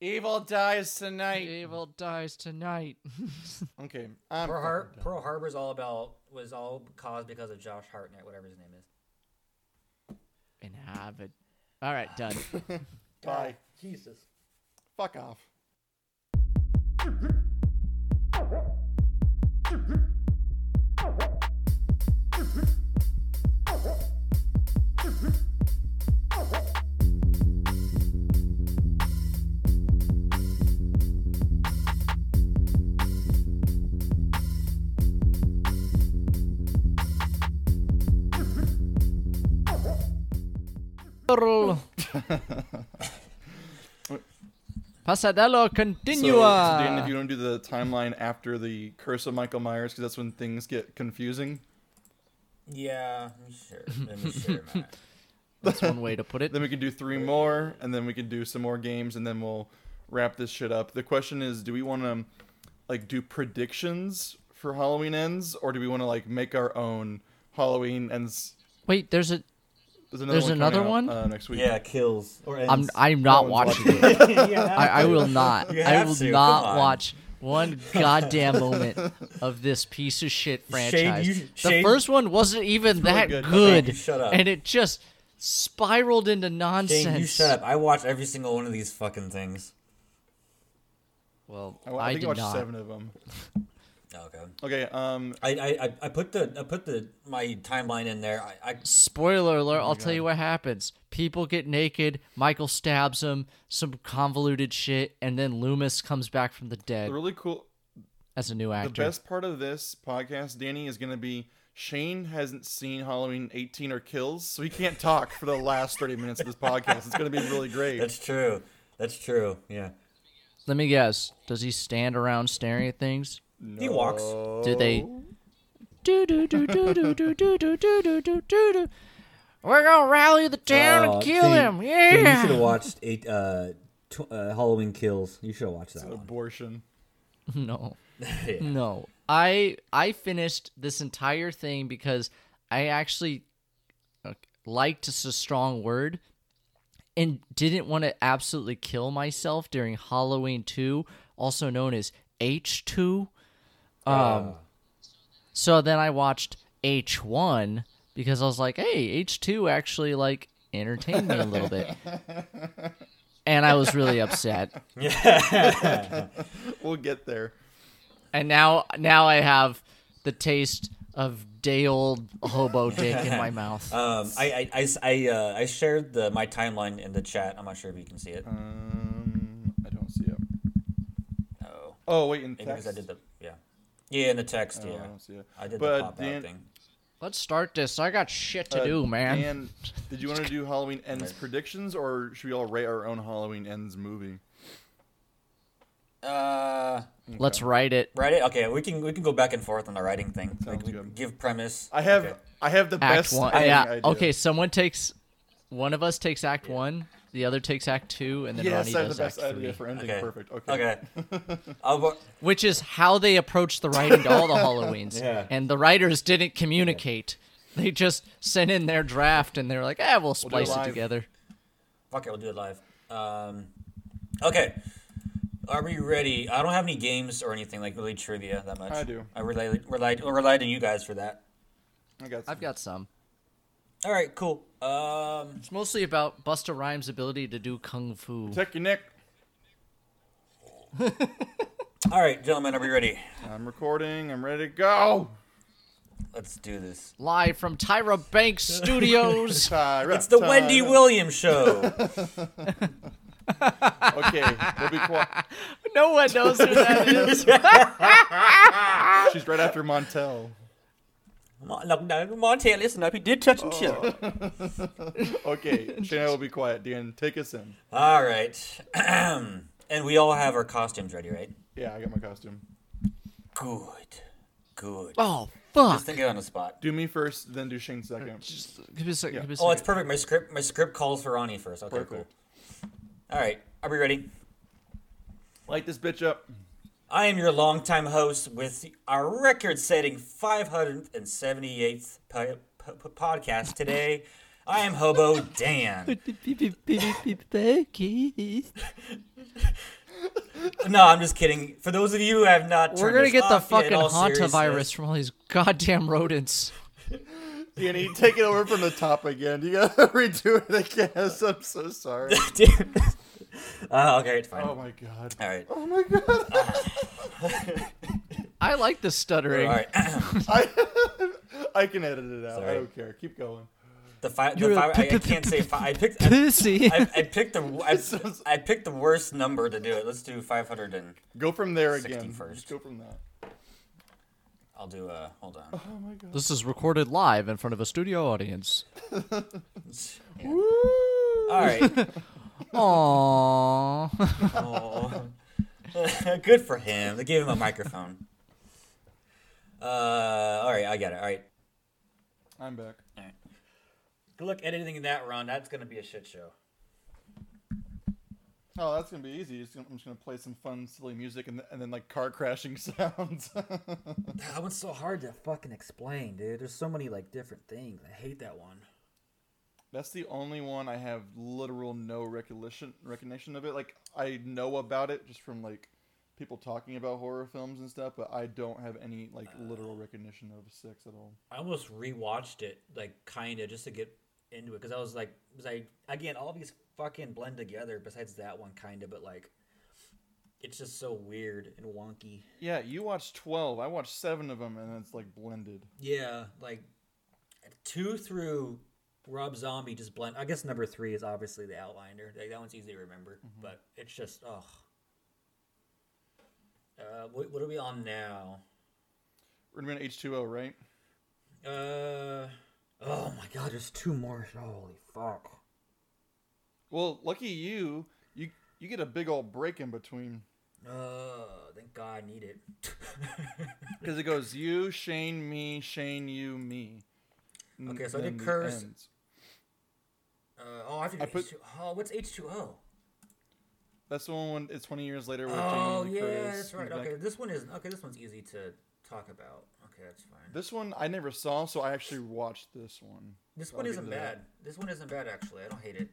evil dies tonight. Evil dies tonight. Okay, I'm Pearl, Har- fucking done. Pearl Harbor's all about was all caused because of Josh Hartnett, whatever his name is. Inhabit. All right, done. Bye. Jesus. Fuck off. Pasadello So, continua. so Dan, if you don't do the timeline after the Curse of Michael Myers, because that's when things get confusing. Yeah, sure. Let me. That's one way to put it. Then we can do three more, and then we can do some more games, and then we'll wrap this shit up. The question is, do we want to like do predictions for Halloween ends, or do we want to like make our own Halloween ends? Wait, there's a. There's another There's one another coming out, one? Uh, next week. Yeah, kills or ends. I'm I'm not one's watching it. I, I will not. I will to, not on. watch one goddamn moment of this piece of shit franchise. you- the first one wasn't even really that good. good, Okay, shut up. and it just spiraled into nonsense. Shane, you shut up. I watch every single one of these fucking things. Well, I I, think I watched not. seven of them. Okay. Okay. Um. I, I, I- I put the I put the my timeline in there. I, I Spoiler Oh alert! I'll tell you what happens. People get naked. Michael stabs him. Some convoluted shit, and then Loomis comes back from the dead The really cool. as a new actor. The best part of this podcast, Danny, is going to be Shane hasn't seen Halloween 18 or Kills, so he can't talk for the last 30 minutes of this podcast. It's going to be really great. that's true. That's true. Yeah. Let me guess. Does he stand around staring at things? He walks. Do they? Do do do do do do do do do do do do. We're gonna rally the town and kill him. Yeah. You should have watched eight uh, tw- uh Halloween Kills. You should have watched that one. Abortion. No. Yeah. No. I I finished this entire thing because I actually uh, liked it's a strong word and didn't want to absolutely kill myself during Halloween 2, also known as H2. Um so then I watched H1 because I was like, "Hey, H2 actually like entertained me a little bit." and I was really upset. Yeah. We'll get there. And now now I have the taste of day old hobo dick in my mouth. Um, I I, I, I, uh, I shared the my timeline in the chat. I'm not sure if you can see it. Um, I don't see it. Oh, Oh, wait, in maybe text. because I did the yeah yeah in the text. Oh, yeah, I don't see it. I did But the pop Dan- out thing. Let's start this. I got shit to Uh, do, man. Dan, did you want to do Halloween Ends predictions, or should we all rate our own Halloween Ends movie? Uh, Let's write it. write it. Okay, we can we can go back and forth on the writing thing. Sounds like, we good. Give premise. I have Okay. I have the Act best. one. ending Yeah. idea. Okay, someone takes one of us takes act one, the other takes act two, and then Yes, Ronnie I have does the act best idea three. for ending. Okay. Perfect. Okay. Okay. I'll go- Which is how they approached the writing to all the Halloweens. Yeah. And the writers didn't communicate. They just sent in their draft and they're like, ah, we'll do it splice it live." together. Okay, we'll do it live. Um, okay. Are we ready? I don't have any games or anything like really trivia that much. I do. I rely relied relied on you guys for that. I got. I've got some. All right, cool. Um, It's mostly about Busta Rhymes' ability to do kung fu. Take your neck. all right, gentlemen, are we ready? I'm recording. I'm ready to go. Let's do this. Live from Tyra Banks Studios. Tyra, It's the Wendy Williams show. Okay, we'll be quiet. no one knows who that is. She's right after Montel. Look, no, Montel, listen up. He did touch some shit. Okay, Shana will be quiet. Dan, take us in. All right. And we all have our costumes ready, right? Yeah, I got my costume. Good. Good. Oh fuck! Just think it on the spot. Do me first, then do Shane second. Uh, just give me a second. Yeah. Give me a Oh, it's perfect. My script my script calls for Ronnie first. Okay, Perfect. cool. All right. Are we ready? Light this bitch up. I am your longtime host with our record-setting 578th po- po- po- podcast today. I am Hobo Dan. No, I'm just kidding. For those of you who have not, We're gonna this get the off yet, fucking all hantavirus seriousness- from all these goddamn rodents. Danny, take it over from the top again. You gotta redo it again. I'm so sorry. Dude. Uh, okay, it's fine. Oh my god. All right. Oh my god. I like the stuttering. All right. I, I can edit it out. I don't care. Keep going. The five. You're The a five. I, I p- p- can't say five. I picked. I, Pussy. I, I picked the. I, I picked the worst number to do it. Let's do 500 and Go from there 60 again. first. Go from that. I'll do. Uh, hold on. Oh my god. This is recorded live in front of a studio audience. All right. Aww. Oh. Good for him. They gave him a microphone. Uh, all right, I got it. All right. I'm back. Good luck editing that run. That's gonna be a shit show. Oh, that's gonna be easy. I'm just gonna play some fun, silly music and, and then like car crashing sounds. That one's so hard to fucking explain, dude. There's so many like different things. I hate that one. That's the only one I have literal no recollection recognition of it. Like I know about it just from like people talking about horror films and stuff, but I don't have any like literal uh. recognition of six at all. I almost rewatched it, like kind of just to get into it, because I was like, was I again all these fucking blend together. Besides that one, kind of, but like, it's just so weird and wonky. Yeah, you watched twelve. I watched seven of them, and it's like blended. Yeah, like two through Rob Zombie just blend. I guess number three is obviously the outliner. Like, that one's easy to remember, but it's just oh. Uh, what, what are we on now? We're gonna H two O, right? Uh, oh my God, there's two more. Holy fuck! Well, lucky you, you you get a big old break in between Oh, thank God I need it. because it goes you, Shane, me, Shane, you, me. Okay, so I did the Curse. ends. Uh, oh, I have to do I put- H2. Oh, what's H2O? That's the one when it's twenty years later. With Oh, Jamie yeah, Curtis that's right. back. Okay, this one is okay. This one's easy to talk about. Okay, that's fine. This one I never saw, so I actually watched this one. This I'll one isn't into that. bad. This one isn't bad actually. I don't hate it.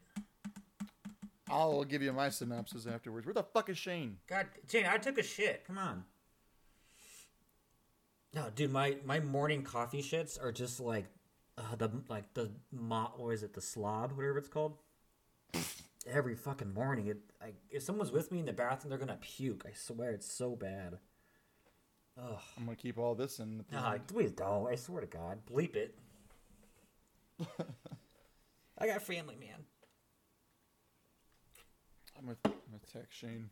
I'll give you my synopsis afterwards. Where the fuck is Shane? God, Jane, I took a shit. Come on. No, dude, my my morning coffee shits are just like uh, the like the mo- is it the slob whatever it's called. Every fucking morning, it I, if someone's with me in the bathroom, they're gonna puke. I swear, it's so bad. Ugh. I'm gonna keep all this in. The Nah, please don't. I swear to God, bleep it. I got family, man. I'm gonna, I'm gonna text Shane.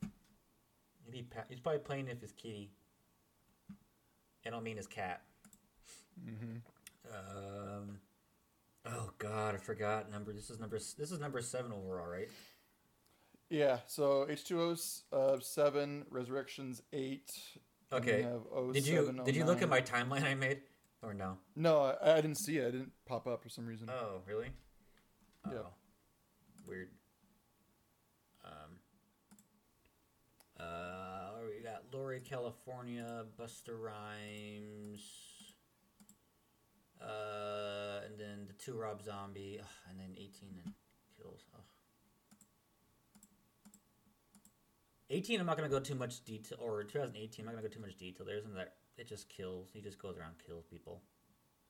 Maybe he's probably playing with his kitty. I don't mean his cat. Um. Oh God, I forgot number. This is number. This is number seven overall, right? Yeah, so H2O's uh, seven, Resurrections eight. Okay. Did you did you look at my timeline I made, or no? No, I, I didn't see it. I didn't pop up for some reason. Oh, really? Yeah. Oh, weird. Um. Uh, we got Laurie, California, Busta Rhymes, uh, and then the two Rob Zombie, ugh, and then 18 and kills. Ugh. 18, I'm not gonna go too much detail, or 2018, I'm not gonna go too much detail. There isn't that it just kills. He just goes around kills people.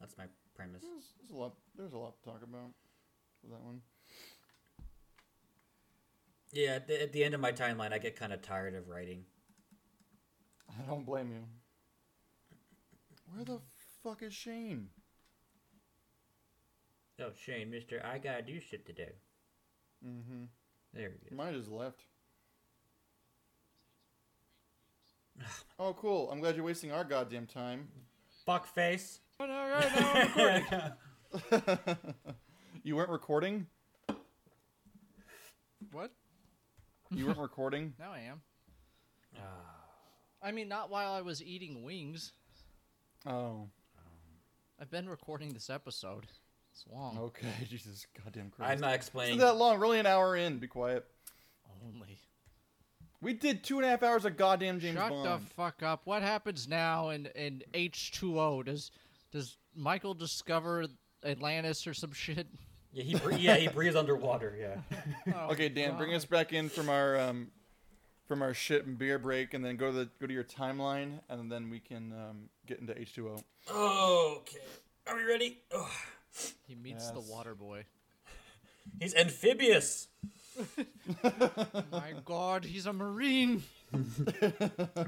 That's my premise. There's, there's a lot. There's a lot to talk about for that one. Yeah, at the, at the end of my timeline, I get kind of tired of writing. I don't blame you. Where the fuck is Shane? Oh, Shane, Mister, I gotta do shit today. Mm-hmm. There he is. Mine just left. Oh, cool. I'm glad you're wasting our goddamn time. Fuckface. you weren't recording? What? You weren't recording. Now I am. Ah. I mean, not while I was eating wings. Oh, I've been recording this episode. It's long. okay. Jesus, goddamn Christ. I'm not Isn't explaining. that long? We're only an hour in. Be quiet. Only. We did two and a half hours of goddamn James Shut Bond. the fuck up. What happens now in, in H2O? Does does Michael discover Atlantis or some shit? Yeah, he bre- yeah he breathes underwater. Yeah. Oh, okay, Dan, bring us back in from our um, from our shit and beer break, and then go to the go to your timeline, and then we can um, get into H two O. okay. Are we ready? Oh. He meets the water boy. He's amphibious. My god, he's a marine.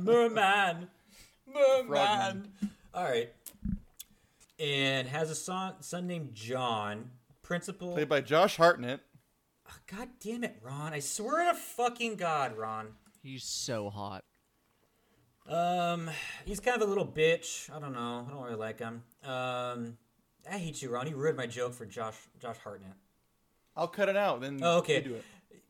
Merman. Merman. Frogman. All right. And has a son, son named John. Principal. Played by Josh Hartnett. Ah, God damn it, Ron. I swear to fucking God, Ron. He's so hot. Um, he's kind of a little bitch. I don't know. I don't really like him. Um, I hate you, Ron. You ruined my joke for Josh Josh Hartnett. I'll cut it out. Then Oh, you okay. do it.